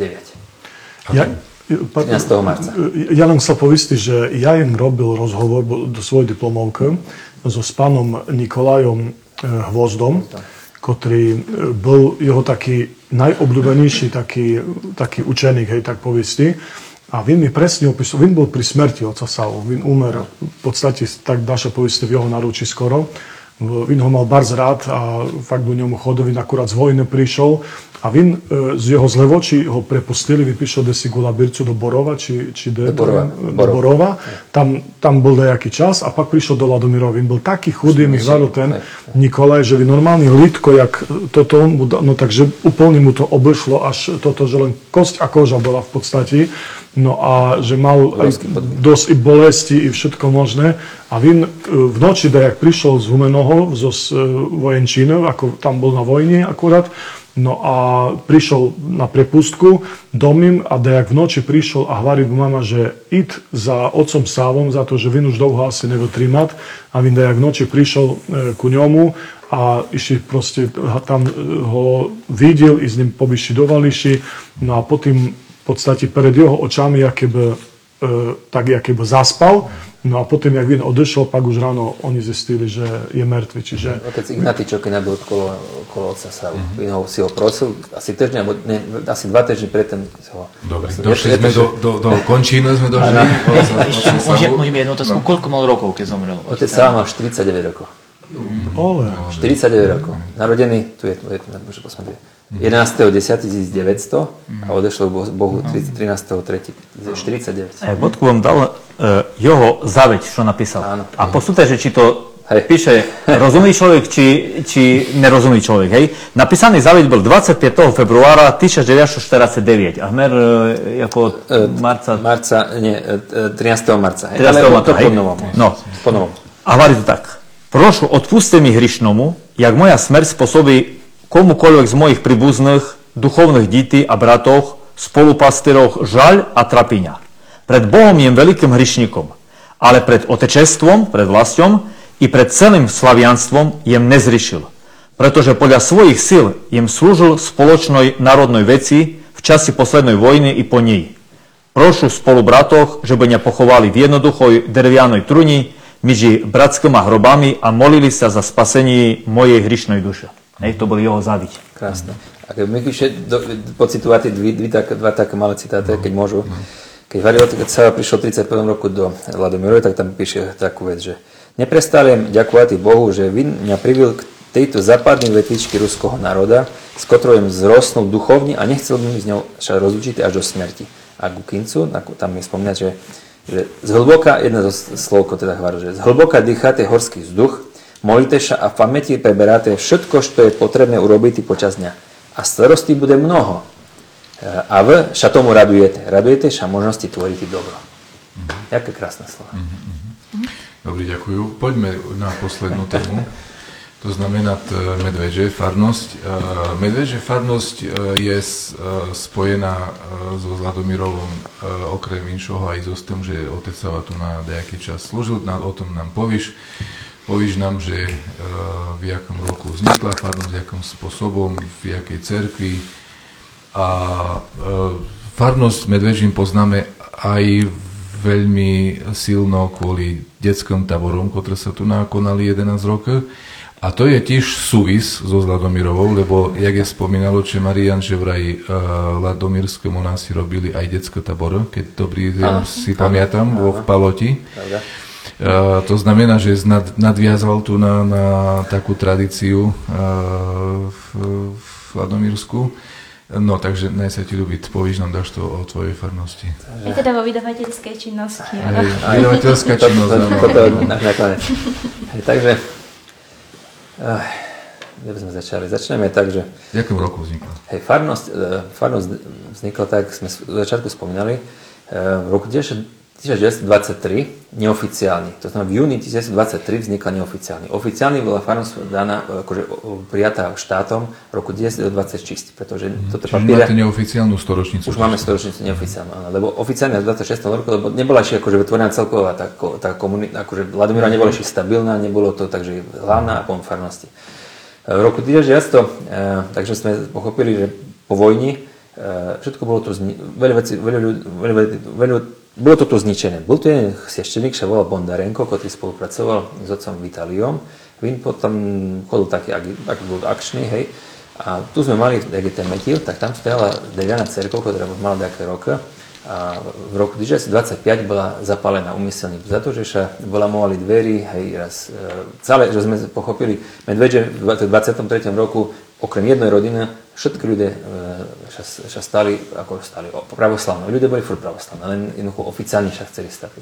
Ja, 13. marca. Ja len chcel povistiť, že ja im robil rozhovor do svojej diplomovky so s pánom Nikolajom e, Hvozdom, ktorý e, bol jeho taký najobľúbenejší taký, taký učeník, hej, tak povisti. A vin mi presne opisoval, vin bol pri smrti oca Savu, vin umer v podstate, tak naša poviste v jeho naručí skoro. Vin ho mal bardzo rád a fakt do ňomu chodovi akurát z vojny prišiel a vin e, z jeho zlevoči ho prepustili, vypíšel desi Bircu do Borova, či, či de, do Borova. do Borova. Tam, tam bol nejaký čas a pak prišiel do Ladomirova. Vin bol taký chudý, mi hľadal ten Nikolaj, že vy normálny lidko, jak toto, no takže úplne mu to oblšlo, až toto, že len kosť a koža bola v podstate. No a že mal aj dosť i bolesti i všetko možné. A vin v noči, da jak prišiel z Humenoho, zo e, vojenčinov, ako tam bol na vojne akurát, No a prišiel na prepustku domím a dejak v noči prišiel a hovorí mama, že id za otcom Sávom za to, že vin už dlho asi nevotrímat a vin dejak v noči prišiel e, ku ňomu a išli proste tam e, ho videl i s ním povyšidovali no a potom podstate pred jeho očami, aké by, e, tak aké by zaspal No a potom, jak vin odešiel, pak už ráno oni zistili, že je mŕtvy. Čiže... Otec Ignatý Čokina byl okolo, okolo otca sa, mm-hmm. si ho prosil, asi týždeň, alebo ne, asi dva týždne predtým ho... Dobre, došli sme do, do, do končínu, sme došli. Môžem, môžem jednu otázku, koľko mal rokov, keď zomrel? Otec sa mal 49 rokov. Ole. 49 rokov. Narodený, tu je, tu je, tu je, tu je 11.10.1900 a odešiel k Bohu 13.3.49. E, bodku vám dal uh, jeho zaveď, čo napísal. Áno. A posúďte, že či to hej. píše rozumný človek, či, či nerozumný človek. Hej. Napísaný zaveď bol 25. februára 1949. A hmer uh, ako uh, marca... Marca, nie, uh, 13. marca. Hej. 13. marca, hej. Po novom. No. Po novom. A hovorí to tak. Prošu, odpuste mi hrišnomu, jak moja smrť spôsobí komukoľvek z mojich príbuzných, duchovných detí a bratov, spolupastieroch žaľ a trapiňa. Pred Bohom jem veľkým hrišníkom, ale pred otečestvom, pred vlastom i pred celým slavianstvom jem nezrišil, pretože podľa svojich síl jem slúžil spoločnej národnej veci v časi poslednej vojny i po nej. Spolu bratoch, že by pochovali v jednoduchoj dervianej truni, medzi bratskými hrobami a molili sa za spasenie mojej hrišnej duše. Hej, to bol jeho zaviť. Krásne. A keď mi pocitovať dvi, dvi, tak, dva také malé citáty, keď môžu. Keď Variot, keď sa prišiel v 31. roku do Ladomirovej, tak tam píše takú vec, že neprestávam ďakovať Bohu, že vy mňa privil k tejto západnej vetvičky ruského národa, s ktorou zrosnul duchovne a nechcel by mi s ňou sa rozlučiť až do smrti. A ku Kincu, tam je spomínať, že, že z hlboka, jedna zo slov, teda hovorí, že z hlboka dýchate horský vzduch, Molíte sa a v pamäti preberáte všetko, čo je potrebné urobiť počas dňa. A starostí bude mnoho. A vy sa tomu radujete. Radujete sa možnosti tvoriť dobro. Mm-hmm. Jaké krásne slova. Mm-hmm. Dobre, ďakujem. Poďme na poslednú tému. To znamená medveže farnosť. E, medveže farnosť e, je e, spojená so Zladomirovom okrem inšoho aj so tým, že otec sa tu na nejaký čas slúžil. O tom nám povíš. Povíš nám, že v jakom roku vznikla farnosť, jakým spôsobom, v jakej cerkvi. A farnosť Medvežím poznáme aj veľmi silno kvôli detskom taborom, ktoré sa tu nakonali 11 rokov. A to je tiež súvis so Zladomirovou, lebo, jak je spomínalo, že Marian, že vraj uh, Ladomírskému nás si robili aj detské tabor, keď dobrý ja si pamätám, vo v Paloti. Uh, to znamená, že nad, nadviazal tu na, na takú tradíciu uh, v, v Ladomírsku. No, takže naj sa ti ľúbiť, povíš nám dáš to o tvojej farnosti. Je teda vo vydavateľskej činnosti. Hej, vydavateľská činnosť, áno. Takže Uh, kde by sme začali? Začneme tak, že... V jakom roku vznikla? Hej, farnosť, farnosť vznikla tak, sme v začiatku spomínali, v roku 1923 neoficiálne. To znamená, v júni 1923 vznikla neoficiálne. Oficiálne bola farnosť daná, akože prijatá štátom v roku 1926, pretože mm, toto papiere... máte neoficiálnu storočnicu. Už máme storočnicu neoficiálnu, áno, lebo oficiálne v 26. roku, lebo nebola ešte akože vytvorená celková tá, tá komunita, akože Vladimíra nebola ešte stabilná, nebolo to takže hlavná a potom farnosti. V roku 1900, e, takže sme pochopili, že po vojni e, všetko bolo to, veľa vecí, veľa, ľudí, veľa, veľa, bolo to tu zničené. Bol tu jeden sieštenik, sa volal Bondarenko, ktorý spolupracoval s otcom Vitaliom. Vin potom chodil taký, ak bol akčný, hej. A tu sme mali, jak ten metil, tak tam stála drevená cerkev, ktorá mala nejaké roky. A v roku 1925 bola zapálená umyselne za to, že sa vylamovali dverí, hej, raz, e, celé, že sme pochopili, medveďe v 23. roku okrem jednej rodiny všetky ľudia sa, stali, ako stali pravoslavní. Ľudia boli furt pravoslavní, len jednoducho oficiálne sa chceli stať.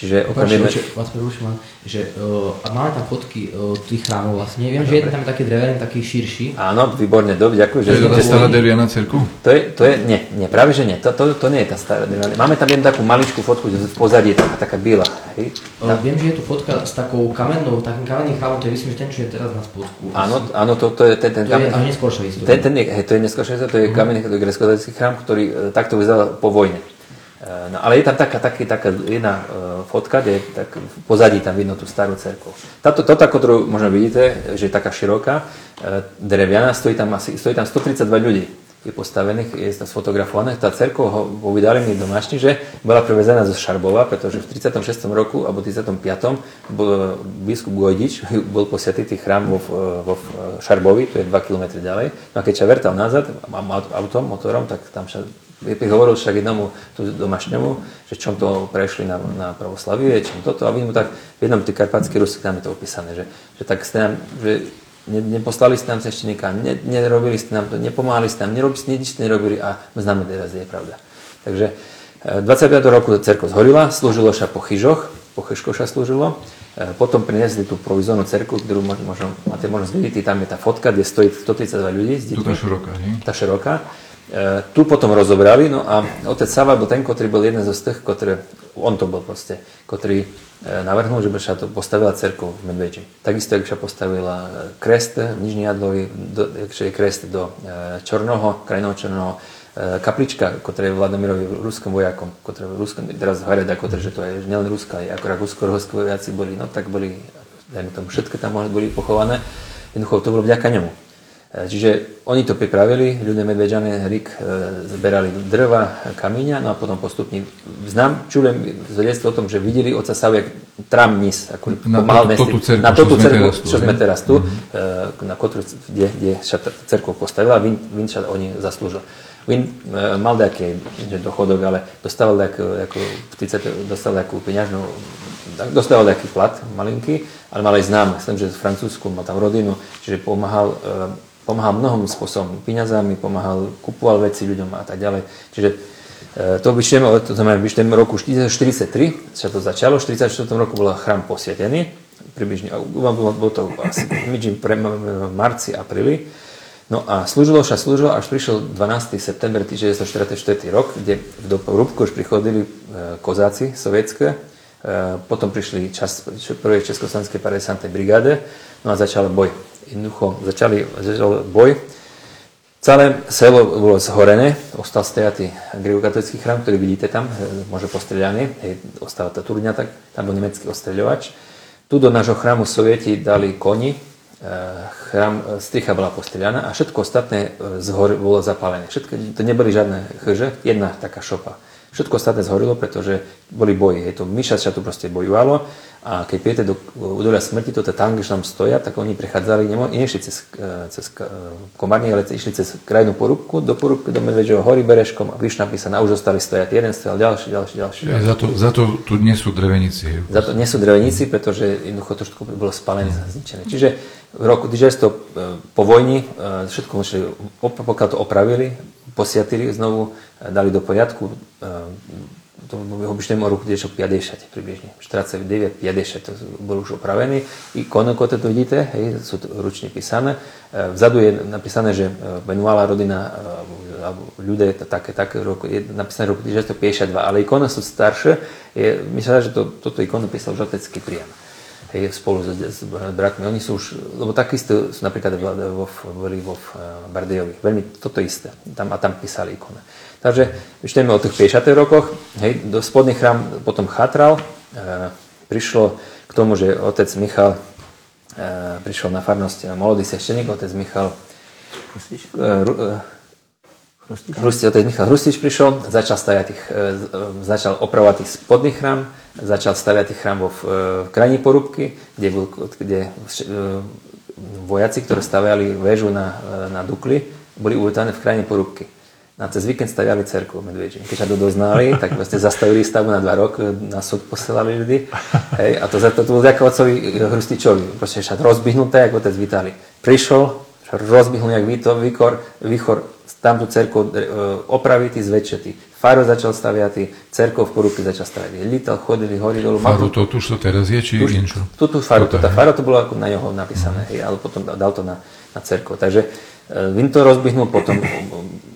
Čiže okrem jednej... Vás preruším, že uh, a máme tam fotky uh, tých chrámov vlastne. Viem, že jeden tam je taký drevený, taký širší. Áno, výborne, dobre, ďakujem. Že to je tá stará deviana cerku? To je, to je, nie, nie, práve že nie, to, to, to nie je tá stará deviana. Máme tam jednu takú maličkú fotku, že v pozadí je taká, taká biela. Hej? Uh, viem, že je tu fotka s takou kamennou, takým kamenným chrámom, to je myslím, že ten, čo je teraz na spodku. Áno, áno, to, to je ten, ten, to je až neskôršia história. Ten, ten, hej, to je neskôršia to je uh-huh. kamenný grecko chrám, ktorý takto vyzeral po vojne. No, ale je tam taká, taká, taká jedna uh, fotka, kde tak v pozadí tam vidno tú starú cerkev. Táto, toto, ktorú možno vidíte, že je taká široká, uh, dreviana, stojí tam, asi, stojí tam 132 ľudí je postavených, je to sfotografované. Tá cerkev ho vydali mi domášni, že bola prevezená zo Šarbova, pretože v 36. roku alebo 35. Bol, biskup Gojdič bol posiatý chrám vo, vo Šarbovi, to je 2 km ďalej. No a keď sa vertal nazad autom, motorom, tak tam sa hovoril však jednomu tu domašňomu, že čom to prešli na, na pravoslavie, čom toto, a mu tak v jednom tých karpatských Rusy tam je to opísané, že, že tak ste nám, že ne, neposlali ste nám sveštenika, ne, nerobili ste nám to, nepomáhali ste nám, nerobili ste, nič ste nerobili a známe teraz, je pravda. Takže 25. E, roku cerko zhorila, slúžilo sa po chyžoch, po chyžkoch sa slúžilo, e, potom priniesli tú provizornú cerku, ktorú možno, máte možnosť vidieť, tam je tá fotka, kde stojí 132 ľudí. Tu tá široká, nie? Tá široká. E, tu potom rozobrali, no a otec Sava bol ten, ktorý bol jeden zo z tých, ktorý, on to bol proste, ktorý e, navrhnul, že by sa to postavila cerkov v Medveči. Takisto, ak sa postavila e, krest v Nižní Jadlovi, je krest do Čornoho, krajného Čornoho, kaplička, ktorá je Vladomirovi ruskom vojakom, ktorá je ruskom, teraz hovoria, ako, že to je nielen ruská, aj ako rakúsko-rohorskí vojaci boli, no tak boli, dajme tomu, všetko tam boli pochované. Jednoducho to bolo vďaka nemu. E, čiže oni to pripravili, ľudia Medvedžané, Rik, e, zberali drva, kamíňa, no a potom postupne znám, čujem zvedectvo o tom, že videli oca Savu, jak tram nis, ako na pomáhal to, to, na túto cerku, čo sme teraz tu, mm-hmm. na kotru, kde, kde sa cerku postavila, vin, vin sa oni zaslúžil. Vin mal nejaký dochodok, ale dostával nejakú, dostal nejakú peňažnú dostával nejaký plat malinký, ale mal aj znám, myslím, že z Francúzsku, mal tam rodinu, čiže pomáhal pomáhal mnohom spôsobom, peniazami, pomáhal, kupoval veci ľuďom a tak ďalej. Čiže e, to vyšlieme, to znamená, vyšlieme roku 1943, sa to začalo, v 1944 roku bol chrám posvietený, približne, bolo to asi pre v marci, apríli, No a slúžilo sa, slúžilo, až prišiel 12. september 1944 rok, kde v Rúbku už prichodili e, kozáci sovietské, e, potom prišli čas, prvé Československé 50. brigáde, no a začal boj jednoducho začali, začal boj. Celé selo bolo zhorené, ostal stojatý grekokatolický chrám, ktorý vidíte tam, e, môže postrieľaný, ostala tá turňa, tak tam bol nemecký ostreľovač. Tu do nášho chrámu sovieti dali koni, e, chrám, e, stricha bola postrieľaná a všetko ostatné z hor bolo zapálené. Všetko, to neboli žiadne chrže, jedna taká šopa. Všetko ostatné zhorilo, pretože boli boji. Hej, to myšača tu proste bojovalo a keď pijete do údolia smrti, to tanky, že tam stoja, tak oni prechádzali, nešli cez, e, cez e, komárny, ale išli cez krajnú porúbku, do porúbky do Medvedžieho hory Bereškom a vyšli napísané, a už zostali stojať. Jeden stojal, ďalší, ďalší, ďalší. ďalší. Za, to, za to tu nie sú drevenici. Za to nie sú drevenici, pretože jednoducho trošku bolo spalené, zničené. Čiže v roku 1900 e, po vojni všetko museli, pokiaľ to opravili, posiatili znovu, dali do poriadku, to obyčajnému roku niečo 50 približne. 49, 50 to bol už opravený. Ikonu, ako to vidíte, hej, sú ručne písané. E, vzadu je napísané, že venovala e, rodina e, alebo ľudia také, také roku, je napísané roku 1952, ale ikona sú staršie. Je, myslím, že to, toto ikonu písal Žotecký priam hej, spolu s, s bratmi. Oni sú už, lebo takisto sú napríklad vo, boli vo Bardejovi. Veľmi toto isté. Tam, a tam písali ikone. Takže vyštejme o tých 50. rokoch, hej, do spodný chrám potom chatral, e, prišlo k tomu, že otec Michal e, prišiel na farnosť molodý svešteník, otec Michal Hrustič, e, e, Hrustič, otec Michal Hrustič prišiel, začal, stavať e, začal opravovať tých spodný chrám, začal staviať tých chrámov v, v krajní porúbky, kde, bol, kde vojaci, ktorí staviali väžu na, na Dukli, boli uvítané v krajní porúbky na cez víkend staviali cerku v Medvedži. Keď sa to doznali, tak vlastne zastavili stavu na dva roky, na súd posielali ľudí. Hej, a to, to, to bolo ako otcovi Hrustičovi. Proste však rozbihnuté, ako otec Vitali. Prišiel, rozbihnul jak výkor, výchor, tam tú cerku e, opraviť, zväčšiť. Faro začal staviať, cerkov v porúbke začal staviať. Lítal, chodili, hori dolu. Faru to tu, to teraz je, či tuž, niečo? Tuto faru, to, tá faro to bolo ako na neho napísané, hej, ale potom dal to na, na cerkov. Takže Vin to rozbihnul, potom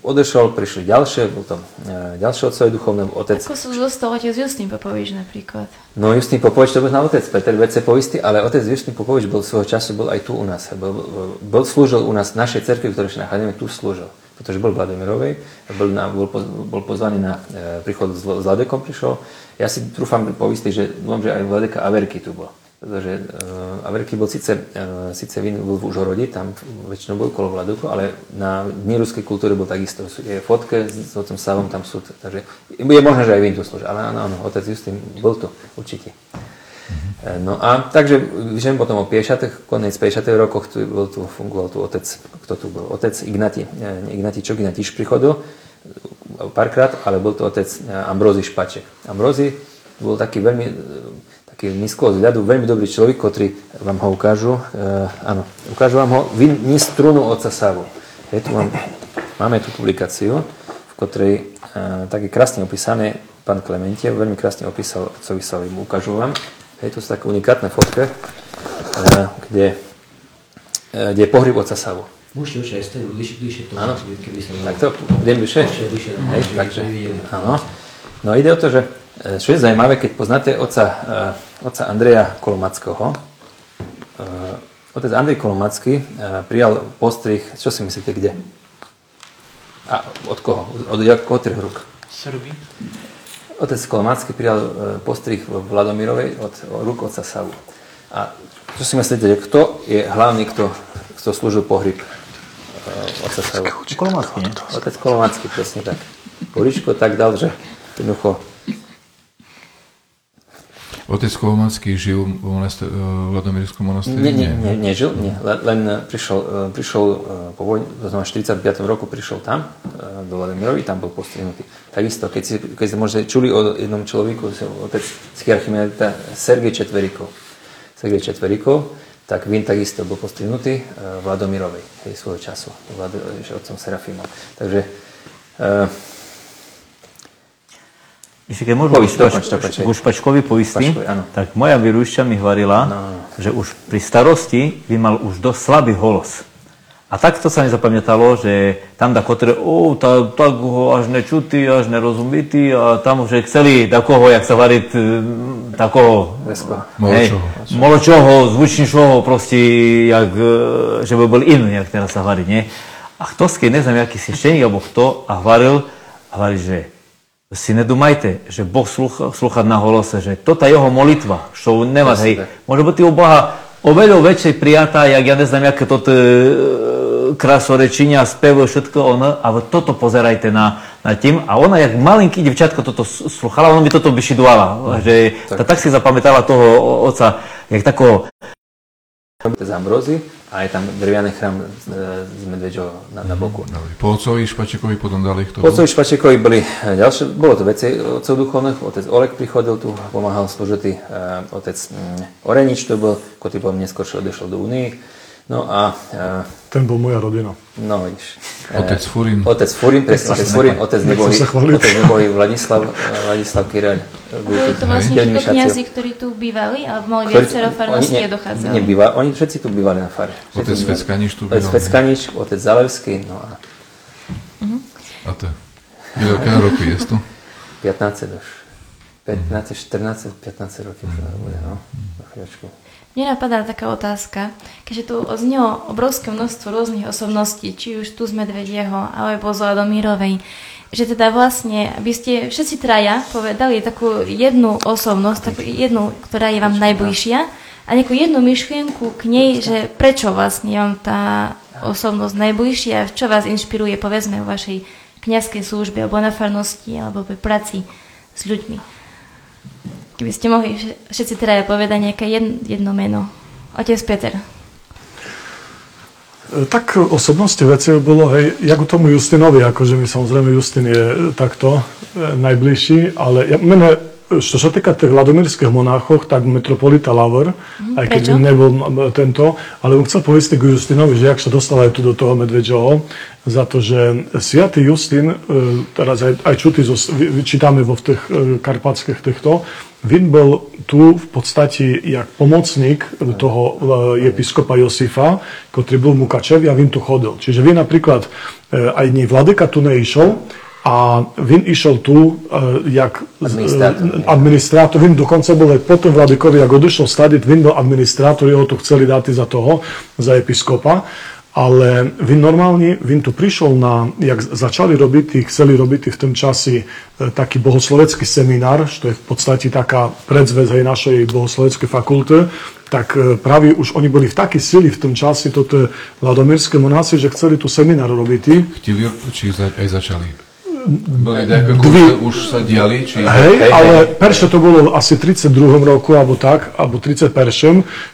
odešol, prišli ďalšie, bol tam e, ďalšie otcovi duchovné, otec. Ako sú zostal otec Justný Popovič napríklad? No Justný Popovič to bol na otec, Peter Vece poistý, ale otec Justný Popovič bol svojho času, bol aj tu u nás. Bol, bol, slúžil u nás našej cerkvi, ktorú sa nachádzame, tu slúžil. Pretože bol v Vladimirovej, bol, na, bol, bol pozvaný na e, príchod s Vladekom prišiel. Ja si trúfam poistý, že, že aj Vladeka Averky tu bol pretože uh, Averky bol síce, uh, síce Vín bol v Užhorodi, tam väčšinou bol kolo Vladuku, ale na dni ruskej kultúry bol takisto. Je fotke s otcom Savom, tam sú, takže je možné, že aj Vín tu slúžil, ale áno, áno, otec Justin bol tu, určite. Mm-hmm. No a takže, že potom o 50. konec 50. rokoch tu, bol tu, fungoval tu otec, kto tu bol? Otec Ignati, Ignatičok, Ignatiš prichodil párkrát, ale bol to otec Ambrózy Špaček. Ambrózy bol taký veľmi taký nízko vzhľadu, veľmi dobrý človek, ktorý vám ho ukážu. E, áno, ukážu vám ho. Vy ní strunu oca Savu. Je tu mám, máme tu publikáciu, v ktorej e, tak je krásne opísané pán Klementie, veľmi krásne opísal otcovi Savu. Ukážu vám. Je tu také unikátne fotke, e, kde, e, kde je pohrib oca Savu. Môžete už aj stať bližšie, bližšie áno. keby som... Tak to, idem bližšie? Bližšie, bližšie. Hej, takže, áno. No ide o to, že čo je zaujímavé, keď poznáte oca, uh, oca Andreja Kolomackého, uh, otec Andrej Kolomacký prijal postrih, čo si myslíte, kde? A od koho? Od, od ktorých rúk? Srby. Otec Kolomacký prijal postrih v Vladomirovej od, rúk otca Savu. A čo si myslíte, že kto je hlavný, kto, kto slúžil pohryb otca Savu? Kolomacký, nie? Otec Kolomacký, presne tak. Poličko tak dal, že jednoducho Otec Kolomanský žil v monaster- Vladomírskom monasteri? Nie, nie, nie, nežil, nie. Len, len prišiel, e, prišiel e, po vojne, to znamená 45. roku prišiel tam, do Vladimirovi, tam bol postihnutý. Takisto, keď, si, keď ste možno čuli o jednom človeku, otec z Archimedita, Sergej Četverikov. Sergej Četverikov, tak Vin takisto bol postihnutý v Vladomirovej, hej, svojho času, Vlado, otcom Serafimom. Takže Ešte keď môžem k Špačkovi poistí, tak moja vyrúšťa mi hovorila, no, no. že už pri starosti by mal už dosť slabý holos. A takto sa mi zapamätalo, že tam da kotre, o, tá, tak ho až nečutý, až nerozumitý a tam už chceli takoho, jak sa variť, takoho, hej, moločoho, zvučnejšoho, proste, jak, e, že by bol iný, jak teraz sa variť, nie? A kto skej, neznám, jaký si šteník, alebo kto, a hovoril, a hovoril, že si nedumajte, že Boh slucha, slucha na holose, že toto je jeho molitva, što nema, hej, môže byť u Boha oveľa väčšej prijatá, jak ja neznám, toto e, krasorečenia, spevujú všetko ono, ale toto pozerajte na, nad tým. A ona, jak malinký devčatko toto sluchala, ona by toto vyšidovala, že tak. tak si zapamätala toho oca, jak takého z Ambrózy a je tam drevianý chrám z, z Medvedžo na, na boku. Po otcovi Špačekovi potom dali kto? Po otcovi Špačekovi boli ďalšie, bolo to veci otcov duchovných, otec Olek prichodil tu, pomáhal slúžiť, otec mm, Orenič to bol, ktorý bol neskôr odešiel do Unii, No a... Uh, Ten bol moja rodina. No vidíš. Otec Furin. Otec Furin, presne, otec Furin, otec nebohý, otec nebohý Vladislav, Vladislav Kireľ. Boli to vlastne všetko kniazy, ktorí tu bývali, alebo mali viacero farností a dochádzali? Nie, býva, oni všetci tu bývali na fare. Otec Feckanič tu býval. Otec Feckanič, otec Zalevský, no a... Uh-huh. A to, je roku je tu? 15 už. 15, 14, 15 rokov to bude, no. Na chvíľočku. Mne napadá taká otázka, keďže tu odznelo obrovské množstvo rôznych osobností, či už tu z Medvedieho, alebo z Ladomírovej, že teda vlastne, aby ste všetci traja povedali takú jednu osobnosť, takú jednu, ktorá je vám najbližšia, a nejakú jednu myšlienku k nej, že prečo vlastne vám tá osobnosť najbližšia, čo vás inšpiruje, povedzme, v vašej kniazkej službe, alebo na farnosti, alebo pri práci s ľuďmi. Keby ste mohli všetci teda povedať nejaké jedno, jedno meno. Otec Peter. E, tak osobnosti veci bolo, hej, jak u tomu Justinovi, akože mi samozrejme Justin je takto e, najbližší, ale ja, mene, što sa týka tých ladomírských monáchov, tak metropolita Lavor, mm, aj keď nebol tento, ale on chcel povedať k Justinovi, že jak sa dostal aj tu do toho Medvedžoho, za to, že Sviatý Justin, e, teraz aj, aj čutý, čítame vo tých karpatských týchto, Vin bol tu v podstate jak pomocník toho e, episkopa Josifa, ktorý bol Mukačev a Vin tu chodil. Čiže Vin napríklad e, aj nie vladyka tu neišiel, a Vin išiel tu uh, jak administrátor. Vin dokonca bol aj potom vladykovi, jak odišiel stadiť, Vin bol administrátor, jeho tu chceli dať za toho, za episkopa. Ale vy normálne, vy tu prišiel na, jak začali robiť, chceli robiť v tom časi e, taký bohoslovecký seminár, čo je v podstate taká predzvez aj našej bohosloveckej fakulty, tak e, práve už oni boli v takej sili v tom čase, toto vladomírske monáci, že chceli tu seminár robiť. Chtili, či aj začali? Boli nejaké už sa diali? Či... Hej, hej, ale perše to bolo asi 32. roku, alebo tak, alebo 31.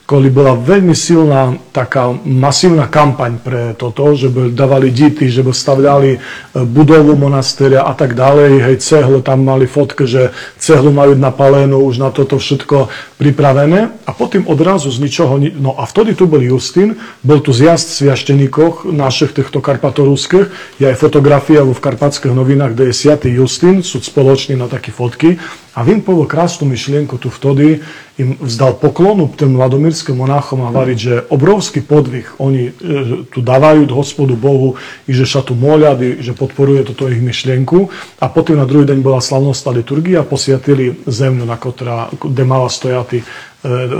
Koli bola veľmi silná taká masívna kampaň pre toto, že by dávali dity, že by stavľali e, budovu monastéria a tak ďalej, hej, cehlo, tam mali fotke, že cehlu majú napalenú, už na toto všetko pripravené a potom odrazu z ničoho, no a vtedy tu bol Justin, bol tu zjazd sviašteníkov našich týchto karpatoruských, je aj fotografia vo v karpatských novinách krajinách, kde je Sviatý Justin, sú spoloční na také fotky. A Vin povedal krásnu myšlienku tu vtedy, im vzdal poklonu tým mladomírským monáchom a hovoriť, že obrovský podvih oni e, tu dávajú hospodu Bohu i že sa tu molia, že podporuje toto ich myšlienku. A potom na druhý deň bola slavnostná liturgia, posiatili zemňu, na ktorá, kde mala stojatý E,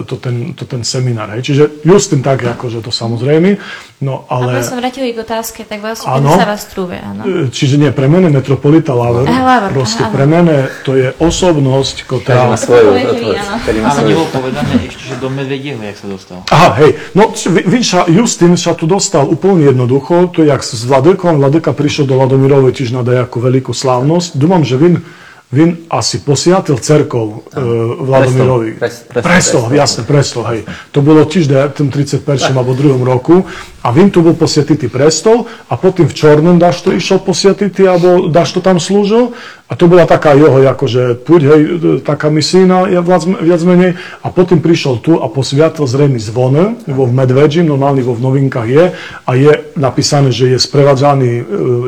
to ten, to ten seminár. Hej. Čiže Justin tak, akože to samozrejme. No, ale... A som vrátili k otázke, tak vlastne ano, sa vás trúve, áno. E, čiže nie, pre mene metropolita Laver, Laver proste aha, pre mene to je osobnosť, ktorá... má svoju Ale nebolo povedané ešte, že do Medvedieho, jak sa dostal. Aha, hej, no Vinša, Justin sa tu dostal úplne jednoducho, to je jak s Vladykom, Vladyka prišiel do Ladomirovej tiež na dajakú veľkú slávnosť. Dúfam, že Vin Vin asi posiatil cerkov uh, Vladomirovi. Presto, presto, presto, jasne, presto, hej. To bolo tiež v tom 31. alebo 2. roku. A Vin tu bol posiatitý prestol a potom v Čornom dáš to išiel posiatitý, alebo dáš to tam slúžil. A to bola taká jeho, akože puť, hej, taká misína viac, viac menej. A potom prišiel tu a posviatil zrejme zvon vo v Medvedži, normálne vo v novinkách je. A je napísané, že je sprevádzaný uh,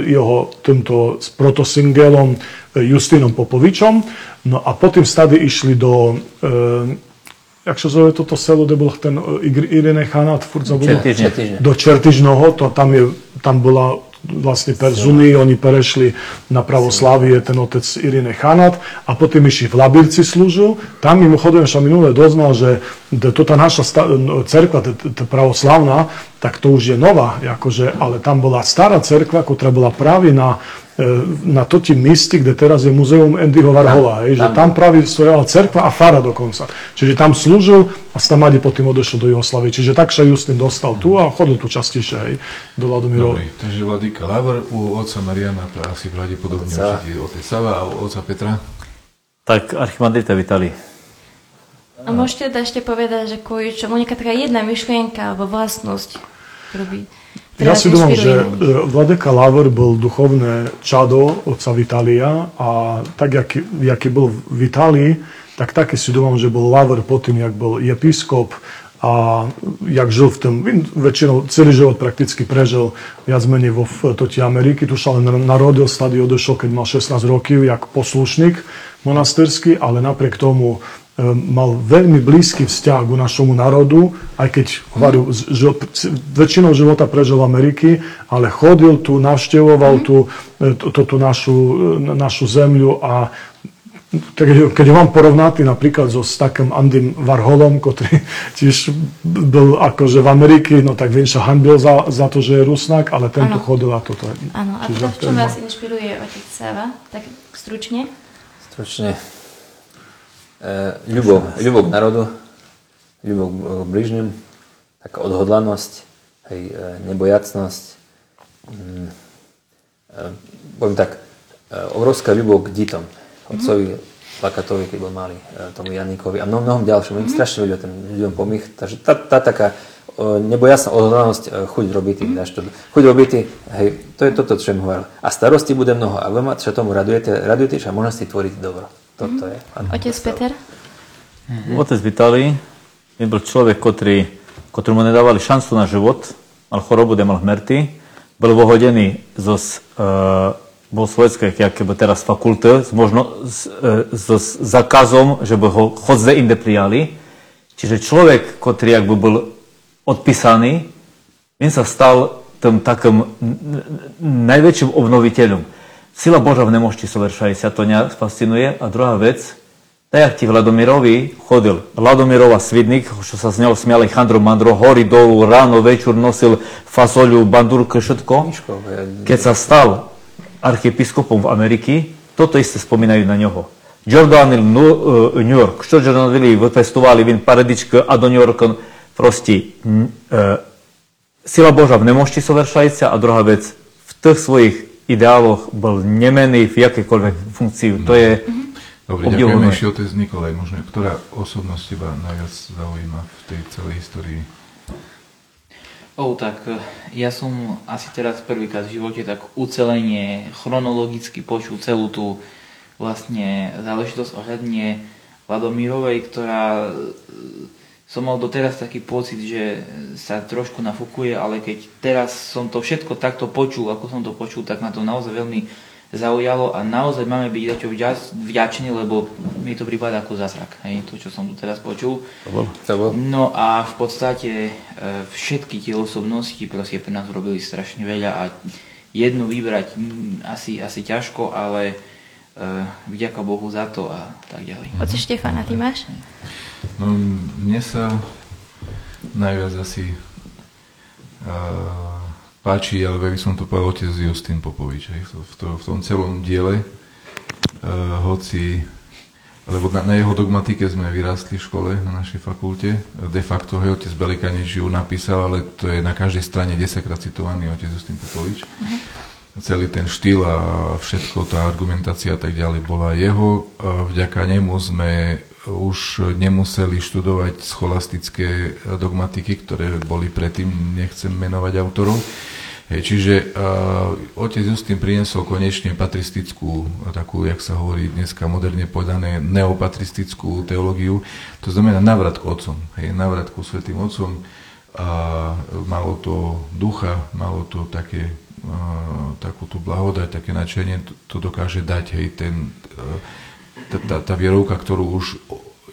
jeho týmto protosingelom Justinom Popovičom. No a potom stady išli do, e, jak sa zove toto selo, kde bol ten e, Irene Chanát, furt zabudol. Do Čertižnoho, to tam, je, tam bola vlastne Perzuni, oni prešli na pravoslávie, ten otec Irine Chanat a potom išli v Labirci slúžil. Tam mimochodom sa minule doznal, že to tá naša cerkva, pravoslavná, tak to už je nová, akože, ale tam bola stará cerkva, ktorá bola práve na Na toti místi, kde teraz je muzeum Andyho Varhola, hej, že tam práve stojala cerkva a fara dokonca. Čiže tam slúžil a Stamadi potom odošiel do Jugoslavy. Čiže tak sa Justin dostal tu a chodil tu častejšie hej, do Ladomirov. Dobre, takže Vladika Lavr u otca Mariana asi pravdepodobne určite otec Sava a u otca Petra? Tak archimandrita Vitali. A môžete teda ešte povedať, že kvôli čomu nejaká taká jedna myšlienka alebo vlastnosť, by Ja si domám, že e, Vladeka Lavr bol duchovné čado otca Vitalia a tak, jak, jaký bol v Itálii, tak také si domám, že bol Lavr potom, jak bol episkop a jak žil v tom, väčšinou celý život prakticky prežil viac menej vo toti Ameriky, tu ale narodil, stady odošiel, keď mal 16 rokov, jak poslušník monastýrsky, ale napriek tomu mal veľmi blízky vzťah k našemu národu, aj keď hovoril, žil, väčšinou života prežil v Ameriky, ale chodil tu, navštevoval tu, e, tú, tú našu, e, našu zemľu a keď, keď ho mám porovnať napríklad so s takým Andym Varholom, ktorý tiež byl akože v Amerike, no tak viem, sa hanbil za, za to, že je Rusnak, ale ten tu chodil a toto. Áno, a to, v čom vás inšpiruje otec Sava? Tak stručne? Stručne ľubov, ľubov k národu, ľubov k bližným, taká odhodlanosť, hej, e, nebojacnosť. Mm, poviem tak, obrovská ľubov k dítom. Otcovi Plakatovi, keď bol malý, tomu Janíkovi a mnohom, mnohom ďalším. Mm-hmm. strašne ľudia ten ľuďom pomých. Takže tá, tá taká nebojasná odhodlanosť, chuť robity, mm-hmm. chuť robity, hej, to je toto, čo im hovoril. A starosti bude mnoho. A vy sa tomu radujete, radujete, že môžete si tvoriť dobro. Toto je. Otec Peter? Mm-hmm. Otec Vitali je byl človek, ktorý, ktorému nedávali šancu na život, mal chorobu, kde mal hmerty, byl vohodený zo, uh, bol slovenské, jak by teraz fakulty, s, možno, s, uh, so zakazom, že by ho chod zde inde prijali. Čiže človek, ktorý jak by byl odpísaný, on sa stal tým takým najväčším obnoviteľom. Sila Boža v nemožnosti sa to mňa fascinuje. A druhá vec, tak jak ti Vladomirovi chodil Vladomirova svidnik, čo sa z neho smiali Chandro Mandro, hory dolu, ráno, večer nosil fasoľu, bandurku, všetko. Keď sa stal archiepiskopom v Ameriky, toto isté spomínajú na ňoho. Giordano New York, što Giordano vypestovali vin paradička a do New Yorka prosti e, sila Boža v nemožnosti soveršajca a druhá vec, v tých svojich ideáloch bol nemený v jakejkoľvek funkcii. To je Dobre, ďakujem ešte otec Nikolaj. Možno, ktorá osobnosť teba najviac zaujíma v tej celej histórii? Oh, tak eh, ja som asi teraz prvýkrát v živote tak ucelenie chronologicky počul celú tú vlastne záležitosť ohľadne Vladomírovej, ktorá som mal doteraz taký pocit, že sa trošku nafúkuje, ale keď teraz som to všetko takto počul, ako som to počul, tak ma to naozaj veľmi zaujalo a naozaj máme byť za čo vďační, lebo mi to prípada ako zázrak, hej, to, čo som tu teraz počul. No a v podstate e, všetky tie osobnosti proste pre nás robili strašne veľa a jednu vybrať asi, asi ťažko, ale uh, vďaka Bohu za to a tak ďalej. Oci Štefana, ty máš? No, mne sa najviac asi uh, páči, ale by som to povedal otec Justin Popovič hej, v, to, v tom celom diele, uh, hoci lebo na, na jeho dogmatike sme vyrástli v škole na našej fakulte. De facto hej, otec Belikanič ju napísal, ale to je na každej strane 10 krát citovaný otec Justin Popovič. Uh-huh. Celý ten štýl a všetko, tá argumentácia a tak ďalej bola jeho. Vďaka nemu sme už nemuseli študovať scholastické dogmatiky, ktoré boli predtým, nechcem menovať autorov. Čiže uh, otec Justin priniesol konečne patristickú, takú, jak sa hovorí dneska moderne povedané, neopatristickú teológiu. To znamená navrat k otcom, hej, navrat ku svetým otcom. A malo to ducha, malo to také, uh, takú tú blahodať, také načenie, to, to dokáže dať, hej, ten, uh, tá, tá, vierovka, ktorú už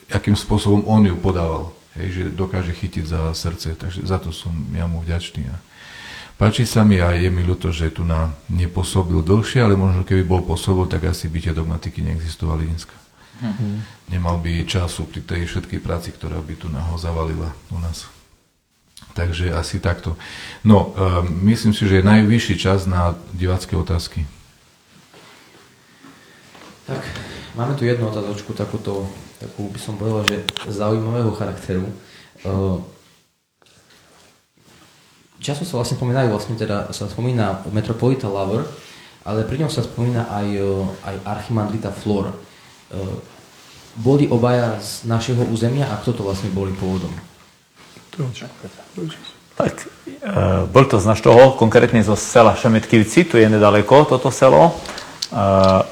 akým spôsobom on ju podával, hej, že dokáže chytiť za srdce, takže za to som ja mu vďačný. A páči sa mi a je mi ľúto, že tu na nepôsobil dlhšie, ale možno keby bol pôsobil, tak asi by tie dogmatiky neexistovali dneska. Hmm. Nemal by času pri tej všetkej práci, ktorá by tu na ho zavalila u nás. Takže asi takto. No, uh, myslím si, že je najvyšší čas na divácké otázky. Máme tu jednu otázočku, takúto, takú by som povedal, že zaujímavého charakteru. Uh, často sa vlastne spomínajú, vlastne teda sa spomína Metropolita Lover, ale pri ňom sa spomína aj, aj Archimandrita Flor. Boli obaja z našeho územia a kto to vlastne boli pôvodom? Tak, bol to z našeho, konkrétne zo sela Šemetkivci, tu je nedaleko toto selo. E,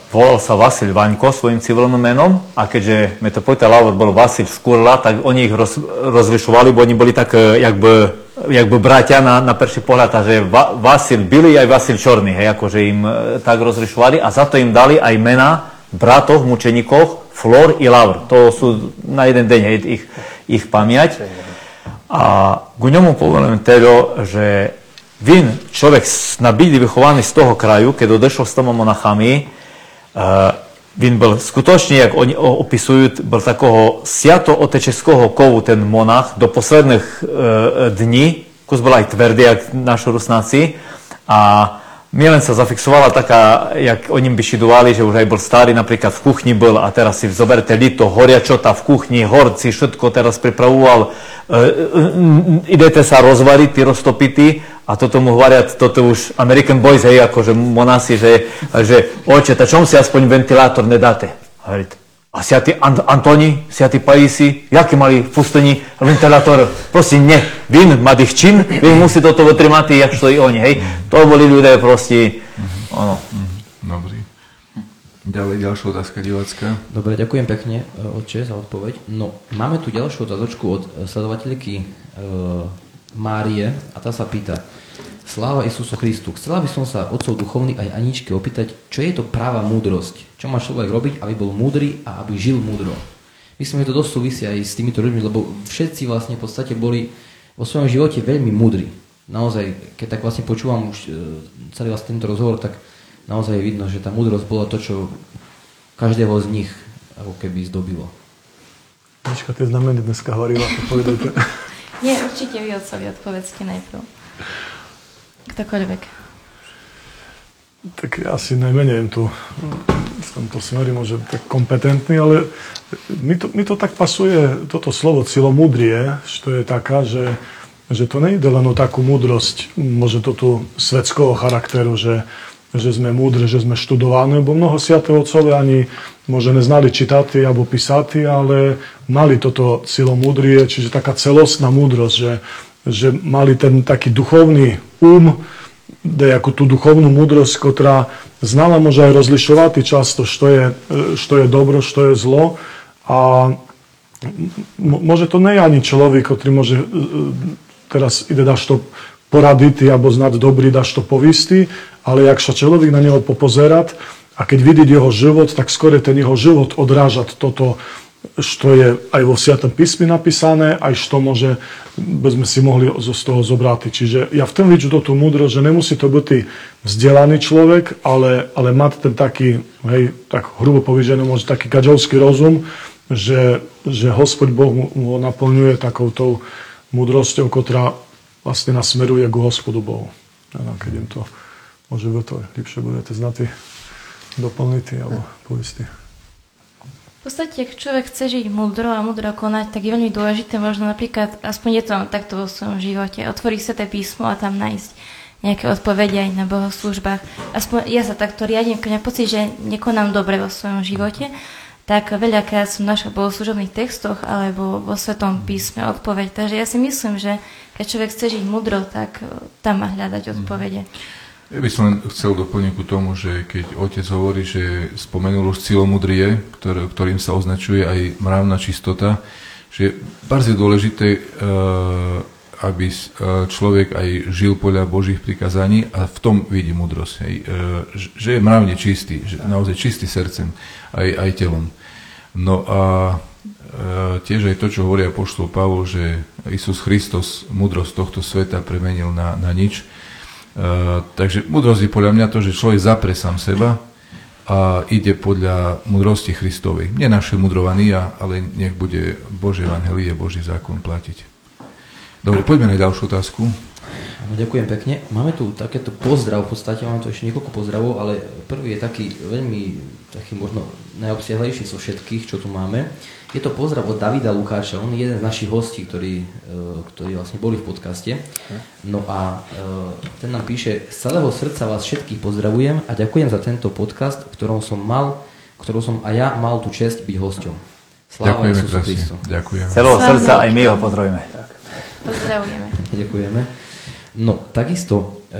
volal sa Vasil Vaňko svojim civilným menom a keďže metropolita Lavor bol Vasil Škurla, tak oni ich roz, rozlišovali, bo oni boli tak e, jakby, jakby bratia na, na prvý pohľad, že Va, Vasil Bilý aj Vasil Čorný, hej, akože im e, tak rozlišovali a za to im dali aj mena bratov, mučeníkov, Flor i Lavr. To sú na jeden deň hej, ich, ich pamiať. A ku ňomu poviem teda, že vin, človek na byli vychovaný z toho kraju, keď odešol s tomu monachami, uh, vin bol skutočne, jak oni opisujú, bol takého siato-otečeského kovu ten monach do posledných uh, dní, kus bol aj tvrdý, jak naši rusnáci. A len sa zafixovala taká, jak o ním vyšidovali, že už aj bol starý, napríklad v kuchni bol a teraz si zoberte lito, horiačota v kuchni, horci, e, e, idete sa rozvariť, ty roztopity a toto mu hovoria, toto už American Boys, hej, akože monasi, že, že oče, ta čom si aspoň ventilátor nedáte? A a siati Antoni, siati Paisi, jaké mali pustení ventilátor? Prosím, ne. Vin ich čin, vy musí toto vytrimať, jak što i oni, hej. To boli ľudia proste, ono. Dobrý. Ďalej, ďalšia otázka divácka. Dobre, ďakujem pekne, e, otče, za odpoveď. No, máme tu ďalšiu otázočku od e, sledovateľky e, Márie a tá sa pýta, Sláva Isusu Christu. Chcela by som sa otcov duchovný aj Aničke opýtať, čo je to práva múdrosť? Čo má človek robiť, aby bol múdry a aby žil múdro? Myslím, že to dosť súvisí aj s týmito ľuďmi, lebo všetci vlastne v podstate boli vo svojom živote veľmi múdri. Naozaj, keď tak vlastne počúvam už e, celý vlastne tento rozhovor, tak naozaj je vidno, že tá múdrosť bola to, čo každého z nich ako keby zdobilo. Anička, tie znameny dneska hovorila, to povedajte. Nie, určite vy otcovi odpovedzte najprv. Ktokoľvek. Tak ja si najmenej tu v tomto smeri môže tak kompetentný, ale mi to, mi to tak pasuje, toto slovo cilomudrie, što je taká, že, že to nejde len o takú múdrosť, môže to tu svetského charakteru, že, že sme múdre, že sme študovaní, bo mnoho sviaté otcové ani možno neznali čitati alebo písati, ale mali toto cilomudrie, čiže taká celostná múdrosť, že, že mali ten taký duchovný um, nejakú tú duchovnú múdrosť, ktorá znala môže aj rozlišovať často, što je, što je dobro, što je zlo. A môže to nie ani človek, ktorý môže e, teraz ide daš znať dobrý, daš to povistý, ale jak sa človek na neho popozerať a keď vidieť jeho život, tak skôr ten jeho život odrážať toto što je aj vo Sviatom písmi napísané, aj što môže, by sme si mohli z toho zobrať. Čiže ja v tom vidím tú múdrosť, že nemusí to byť vzdelaný človek, ale, ale mať ten taký, hej, tak hrubo povedané, môže taký gadžovský rozum, že, že Hospod Boh mu, ho naplňuje takou tou múdrosťou, ktorá vlastne nasmeruje k Hospodu Bohu. Ano, keď im to môže to, lepšie budete znať doplniť alebo poistí podstate, ak človek chce žiť múdro a múdro konať, tak je veľmi dôležité možno napríklad, aspoň je to takto vo svojom živote, otvoriť sa to písmo a tam nájsť nejaké odpovede aj na bohoslužbách. Aspoň ja sa takto riadím, keď mám pocit, že nekonám dobre vo svojom živote, tak veľakrát som našla v bohoslužobných textoch alebo vo Svetom písme odpoveď. Takže ja si myslím, že keď človek chce žiť múdro, tak tam má hľadať odpovede. Mm. Ja by som len chcel doplniť ku tomu, že keď otec hovorí, že spomenul už cilomudrie, ktoré, ktorým sa označuje aj mravná čistota, že je bardzo dôležité, eh, aby eh, človek aj žil podľa Božích prikazaní a v tom vidí múdrosť. Hej. Eh, že je mravne čistý, že naozaj čistý srdcem, aj, aj telom. No a tiež aj to, čo hovorí apoštol Pavol, že Isus Christos múdrosť tohto sveta premenil na, na nič, takže múdrosť je podľa mňa to, že človek zapre sám seba a ide podľa múdrosti Kristovej. Nie naše mudrovania, ale nech bude Božie evangelie, Boží zákon platiť. Dobre, poďme na ďalšiu otázku. No, ďakujem pekne. Máme tu takéto pozdrav, v podstate máme tu ešte niekoľko pozdravov, ale prvý je taký veľmi, taký možno najobsiahlejší zo všetkých, čo tu máme. Je to pozdrav od Davida Lukáča, on je jeden z našich hostí, ktorí, e, ktorí vlastne boli v podcaste. No a e, ten nám píše, z celého srdca vás všetkých pozdravujem a ďakujem za tento podcast, v ktorom som mal, v ktorom som aj ja mal tú čest byť hosťom. Sláva Ďakujeme krásne. Kristu. Ďakujem. Celého srdca aj my ho pozdravíme. Pozdravujeme. Ďakujeme. No, takisto e,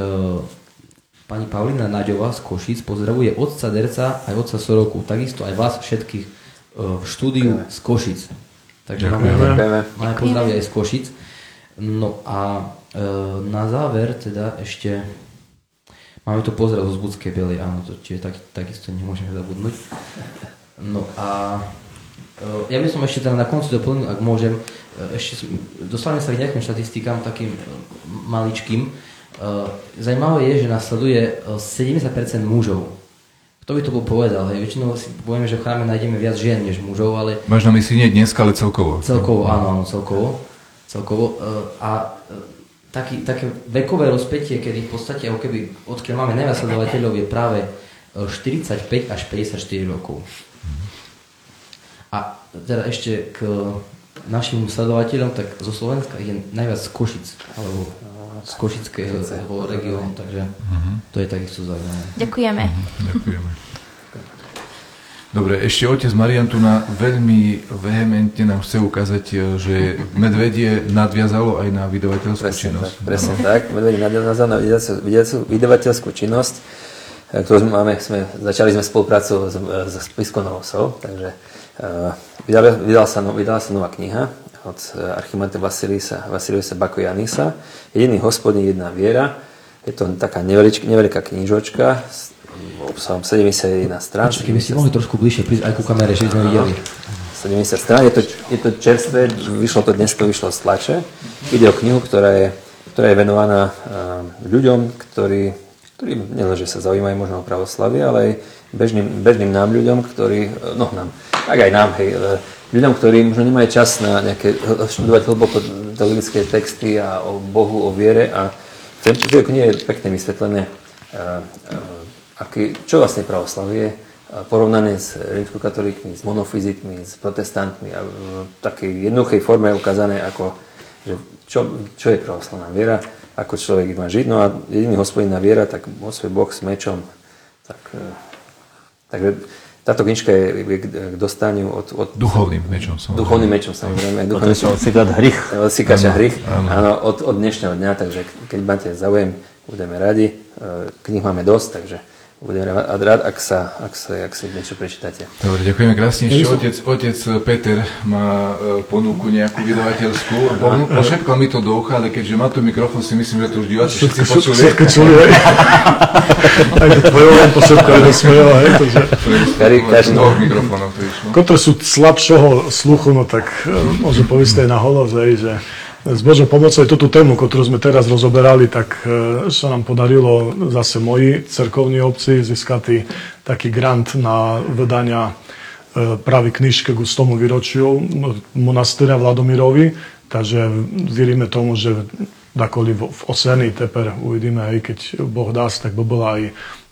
pani Paulina Naďová z Košic pozdravuje otca Derca aj otca Soroku, takisto aj vás všetkých e, v štúdiu z Košic. Takže máme, Ďakujeme. máme pozdravy aj z Košic. No a e, na záver teda ešte máme tu pozdrav zo Zbudskej Bielej, áno, to čiže tak, takisto nemôžeme zabudnúť. No a e, ja by som ešte teda na konci doplnil, ak môžem, ešte som- dostaneme sa k nejakým štatistikám takým e, maličkým. E, Zajímavé je, že nás sleduje e, 70% mužov. Kto by to bol povedal? Hej? Väčšinou si povieme, že v chráme nájdeme viac žien než mužov, ale Máš na mysli nie dneska, ale celkovo. Celkovo, áno, áno, celkovo. celkovo. E, A e, taký, také vekové rozpätie, kedy v podstate, ako keby, odkiaľ máme najviac sledovateľov, je práve e, 45 až 54 rokov. A teda ešte k našim sledovateľom, tak zo Slovenska je najviac z Košic, alebo z Košického regiónu, takže to je takisto zaujímavé. Ďakujeme. Ďakujeme. Dobre, ešte otec Marian tu na veľmi vehementne nám chce ukázať, e, že medvedie nadviazalo aj na vydavateľskú Presne činnosť. tak, presne tak. Medveď nadviazal na vydavateľ- vydavateľ- vydavateľskú činnosť, e, ktorú sme, máme, sme, začali sme spoluprácu s, s Spiskou Novosou, takže vydala, vydala, sa, no- vydala sa nová kniha od uh, archimanta Vasilisa, Vasiliusa Bakojanisa, Jediný hospodin, jedna viera. Je to taká nevelič, neveľká knižočka s obsahom 71 strán. Počkej, keby ste mohli trošku bližšie prísť aj ku kamere, že by sme videli. 70 strán, je to, je to čerstvé, vyšlo to dnes, to vyšlo z tlače. Ide o knihu, ktorá je, ktorá je venovaná uh, ľuďom, ktorí, ktorí nielen, že sa zaujímajú možno o pravoslavie, ale aj bežným, bežným nám ľuďom, ktorí, no nám, tak aj nám, hej, ľuďom, ktorí možno nemajú čas na nejaké, študovať hlboko teologické texty a o Bohu, o viere a v tej- knihe je pekne vysvetlené, uh, uh, aký, čo vlastne pravoslavie a porovnané s rímskokatolíkmi, s monofizitmi, s protestantmi a v takej jednoduchej forme ukázané, ako, že čo, čo je pravoslavná viera, ako človek má žiť. No a jediný hospodinná viera, tak svoj Boh s mečom. Tak, e, takže táto knižka je, je k, dostaniu od, od Duchovným mečom som. duchovným mečom samozrejme. To Duchovným hrych. od Sikáča hrych, áno. áno, od, od dnešného dňa, takže keď máte záujem, budeme radi. E, Knih máme dosť, takže budem rád, rád ak, sa, ak, sa, ak si niečo prečítate. Dobre, ďakujeme krásne. Ešte otec, otec Peter má e, ponuku nejakú vydavateľskú. Po, po všetko mi to do ucha, ale keďže má tu mikrofón, si myslím, že to už diváci všetci počuli. Všetko čuli, hej. Aj to tvoje len to všetko je dosmelo, hej, takže... Dvoch mikrofónov to išlo. Kotre sú slabšieho sluchu, no tak e, môže povieť aj na holos, hej, že s Božou pomocou aj túto tému, ktorú sme teraz rozoberali, tak e, sa nám podarilo zase moji cerkovní obci získať taký grant na vydania e, práve knižke k 100 výročiu monastýra Vladomirovi, takže veríme tomu, že dakoli v Oseni teper uvidíme, aj keď Boh dá, tak by bola aj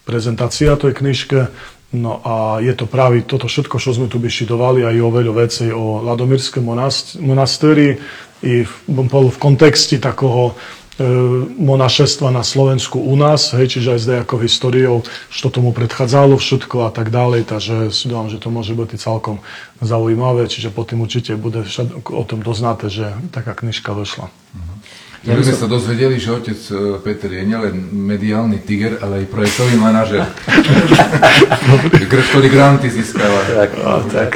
prezentácia tej knižke. No a je to práve toto všetko, čo sme tu vyšidovali, aj o veľa vecí o Ladomírskom monast- monastéri i v, v kontexte takého e, monašestva na Slovensku u nás, hej, čiže aj s nejakou históriou, čo tomu predchádzalo všetko a tak ďalej, takže si dám, že to môže byť celkom zaujímavé, čiže potom určite bude o tom doznáte, že taká knižka vyšla. Ja by sme sa dozvedeli, že otec e, Peter je nielen mediálny tiger, ale aj projektový manažer, ktorý granty získava. Tak, tak.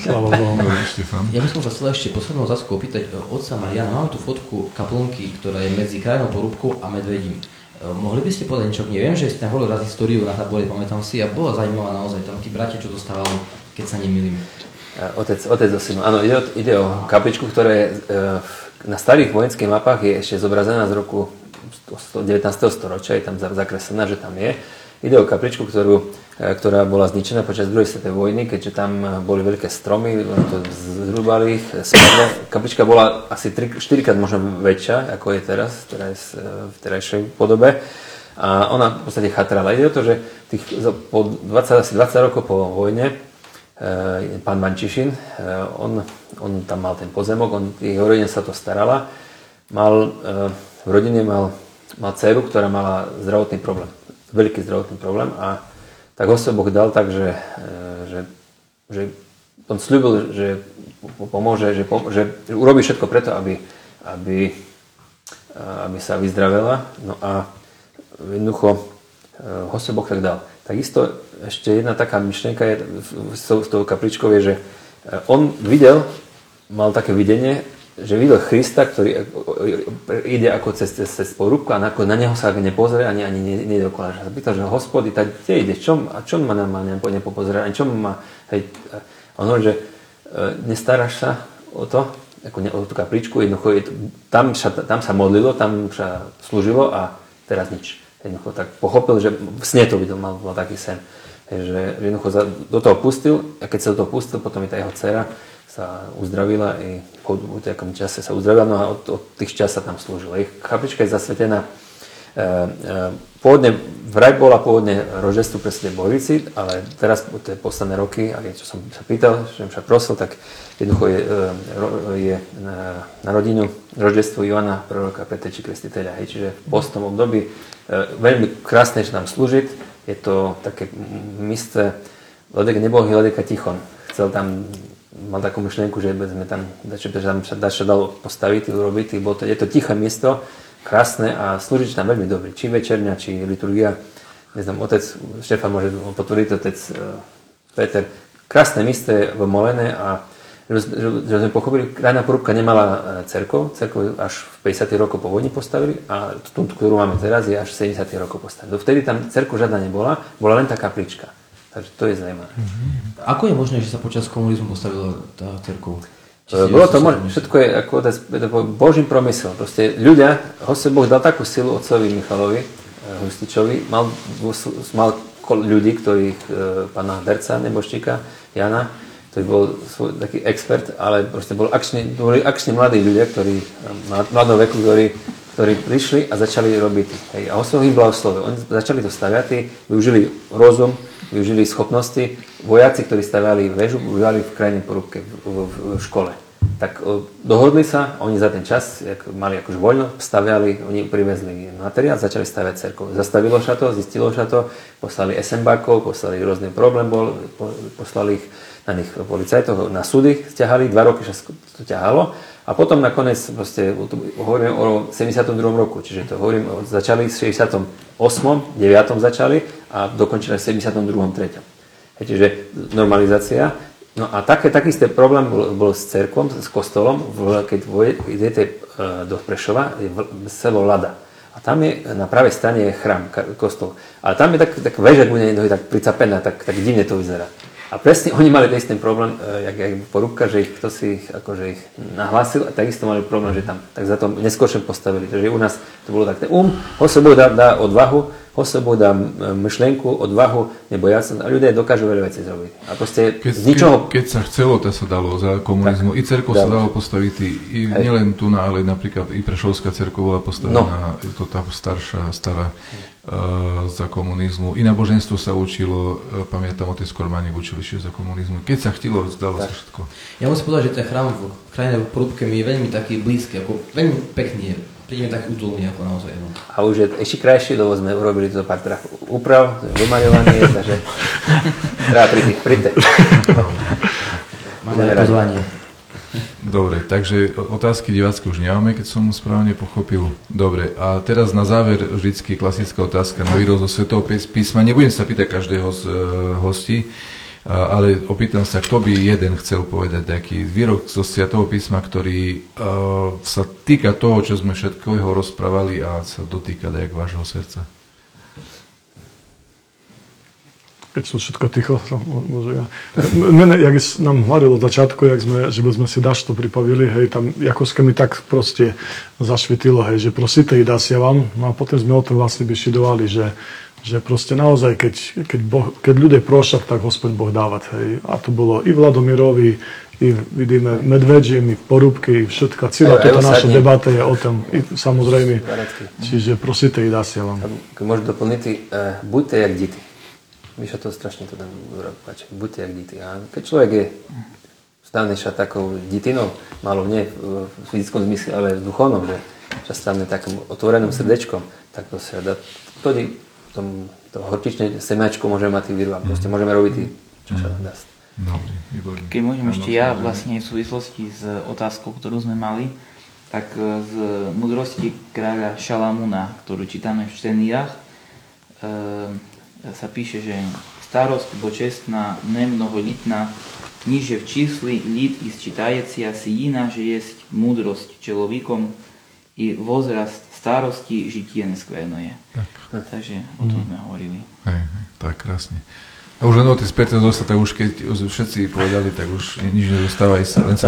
Sláva Bohu. Dobre, Štefan. Ja by som sa chcel ešte poslednú otázku opýtať e, otca Mariana. Máme tu fotku kaplnky, ktorá je medzi krajnou porúbkou a medvedím. E, Mohli by ste povedať niečo? Neviem, že ste tam hovorili raz históriu na tabule, pamätám si, a bola zaujímavá naozaj tam tí bratia, čo dostávali, keď sa nemýlim. Otec, otec so synom. Áno, ide o, ide o kapličku, ktorá je v- na starých vojenských mapách je ešte zobrazená z roku 100 19. storočia, je tam za- zakreslená, že tam je. ide o kapličku, ktorú, e, ktorá bola zničená počas druhej svetovej vojny, keďže tam boli veľké stromy, to zrubali ich, spadlo. Kaplička bola asi 3, 4 krát možno väčšia, ako je teraz, teraz v terajšej podobe. A ona v podstate chatrala. Ide o to, že tých, po 20, asi 20 rokov po vojne e, pán Mančišin, e, on, on tam mal ten pozemok, on, jeho rodina sa to starala. Mal, e, v rodine mal, mal dceru, ktorá mala zdravotný problém. Veľký zdravotný problém a tak ho sa Boh dal tak, že, že, že on slúbil, že pomôže, že, že urobí všetko preto, aby, aby, aby sa vyzdravela. No a jednoducho eh, ho Boh tak dal. Takisto ešte jedna taká myšlienka je, s tou kapličkou je, že eh, on videl, mal také videnie, že videl Krista, ktorý eh, ide ako cez, cez, cez porúbku a na, na neho sa nepozrie ani, ani nejde okolo. Sa pýtal, že hospody, tak kde ide, čom, a čo ma má nepopozerať, ani čo ma, hej, on hovorí, že nestaráš sa o to, ako ne, o tú kapličku, jednoducho tam, sa, tam sa modlilo, tam sa slúžilo a teraz nič jednoducho tak pochopil, že v sne to videl, mal, mal taký sen. Že jednoducho do toho pustil a keď sa do toho pustil, potom i tá jeho dcera sa uzdravila i po nejakom čase sa uzdravila, no a od, od tých čas sa tam slúžila. Ich kaplička je zasvetená e, e, Pôvodne, vraj bola pôvodne rožestvu pre Sv. Borici, ale teraz, tie posledné roky, a čo som sa pýtal, že som sa prosil, tak jednoducho je, e, je na, na rodinu roždestvo Joana, proroka Peteči Krestiteľa. Hej, čiže v postnom období E, veľmi krásne, že nám slúžiť. Je to také misce, Ledek nebol Hladeka Tichon. Chcel tam, mal takú myšlienku, že sme tam, že tam sa, sa dalo postaviť, urobiť. Bolo to, je to tiché miesto, krásne a slúžiť tam veľmi dobrý. Či večerňa, či liturgia. Neznám, otec Štefan môže potvrdiť, otec Peter. Krásne miesto v Molené a že, sme pochopili, krajná porúbka nemala e, cerkov, cerkov až v 50. rokoch po vojni postavili a tú, ktorú máme teraz, je až v 70. rokoch postavili. Vtedy tam cerkov žiadna nebola, bola len tá kaplička. Takže to je zaujímavé. Mm-hmm. Ako je možné, že sa počas komunizmu postavila tá cerkov? E, bolo to možné, všetko je ako Božím promysel. Proste ľudia, hoste Boh dal takú silu otcovi Michalovi, e, Hustičovi, mal, mal ľudí, ktorých pána Derca, Neboščíka, Jana, ktorý bol svoj, taký expert, ale proste bol akčný, boli akční mladí ľudia, ktorí, mladom veku, ktorí, ktorí prišli a začali robiť. Hej, a Hospodin ich blahoslovil. Oni začali to staviať, využili rozum, využili schopnosti. Vojaci, ktorí staviali väžu, využívali v krajnej porúbke v, v, v škole. Tak dohodli sa, oni za ten čas, jak mali akože voľno, staviali, oni privezli materiál, začali staviať cerkov. Zastavilo sa to, zistilo sa to, poslali SMBákov, poslali rôzny problém, bol, poslali ich na nich policajtov, na súdy stiahali, dva roky sa to ťahalo a potom nakoniec proste, hovoríme o 72. roku, čiže to hovorím, začali v 68. 9. začali a dokončili v 72. 3. Čiže normalizácia. No a také, taký istý problém bol, bol s cerkom, s kostolom, keď idete e, do Prešova, je selo Lada. A tam je, na pravej strane je chrám, kostol. Ale tam je tak, tak veža bude tak pricapená, tak, tak divne to vyzerá. A presne oni mali ten problém, e, jak, jak porúbka, že ich, kto si ich, akože ich nahlásil a takisto mali problém, že tam tak za to neskôršie postavili. Takže u nás to bolo takté, um, ho sebou dá, dá odvahu, ho sebou dá myšlienku, odvahu, sa a ľudia dokážu veľa veci zrobiť. A proste keď, z ničoho... Keď, keď sa chcelo, to sa dalo za komunizmu. Tak, I cerkov sa dalo postaviť, i, nielen tu, ale napríklad i Prešovská cerkov bola postavená, no. to tá staršia, stará za komunizmu. I náboženstvo sa učilo, eh, pamätám, otec Kormánik učil ešte za komunizmu. Keď sa chtilo, zdalo sa všetko. Ja musím povedať, že ten chrám v krajine v Porúbke mi je veľmi taký blízky, ako veľmi pekný je. Príde mi taký útulný ako naozaj. No. A už je ešte krajšie, lebo sme urobili to pár teda úprav, vymaľovanie, takže treba pri tých, pri Máme pozvanie. Dobre, takže otázky divácké už nemáme, keď som správne pochopil. Dobre, a teraz na záver vždycky klasická otázka na výroz zo Svetého písma. Nebudem sa pýtať každého z uh, hostí, uh, ale opýtam sa, kto by jeden chcel povedať nejaký výrok zo Svetého písma, ktorý uh, sa týka toho, čo sme všetkého rozprávali a sa dotýka tak vášho srdca. Keď sú všetko ticho, to môže ja. Mene, jak nám hľadilo od začiatku, jak sme, že by sme si dašto pripavili, hej, tam Jakovské mi tak proste zašvitilo, hej, že prosíte i dá si vám, no a potom sme o tom vlastne vyšidovali, že že proste naozaj, keď, keď, boh, keď ľudia prošia, tak hospodin Boh dávať. Hej. A to bolo i Vladomirovi, i vidíme medvedži, i porúbky, i všetka. Celá evo, naša debata je o tom, i, samozrejme. Čiže prosíte i dá si vám. Keď môžu doplniť, uh, buďte jak deti. Víš, a to strašne to tam páči. Buďte jak deti. A keď človek je stane sa takou ditinou, malo nie v v fyzickom zmysle, ale v duchovnom, že sa stane takým otvoreným srdečkom, tak to sa dá, vtedy tom, to horčičné semiačko môžeme mať tých výrobách. Proste môžeme robiť tý, čo sa dá. Dobre, výborne. Keď môžem ešte ja vlastne v súvislosti s otázkou, ktorú sme mali, tak e, z mudrosti kráľa Šalamúna, ktorú čítame v čteniach, e, sa píše, že starost počestná, nemnoholitná, ниже в числі літ і считається сіїна, že jest мудрость чоловіком і возраст старості життя нескверное. Takže o tom sme hovorili. Hej, hej, tak krásne. A už len o tej spätnej dostať, tak už keď všetci povedali, tak už nič nedostáva, len sa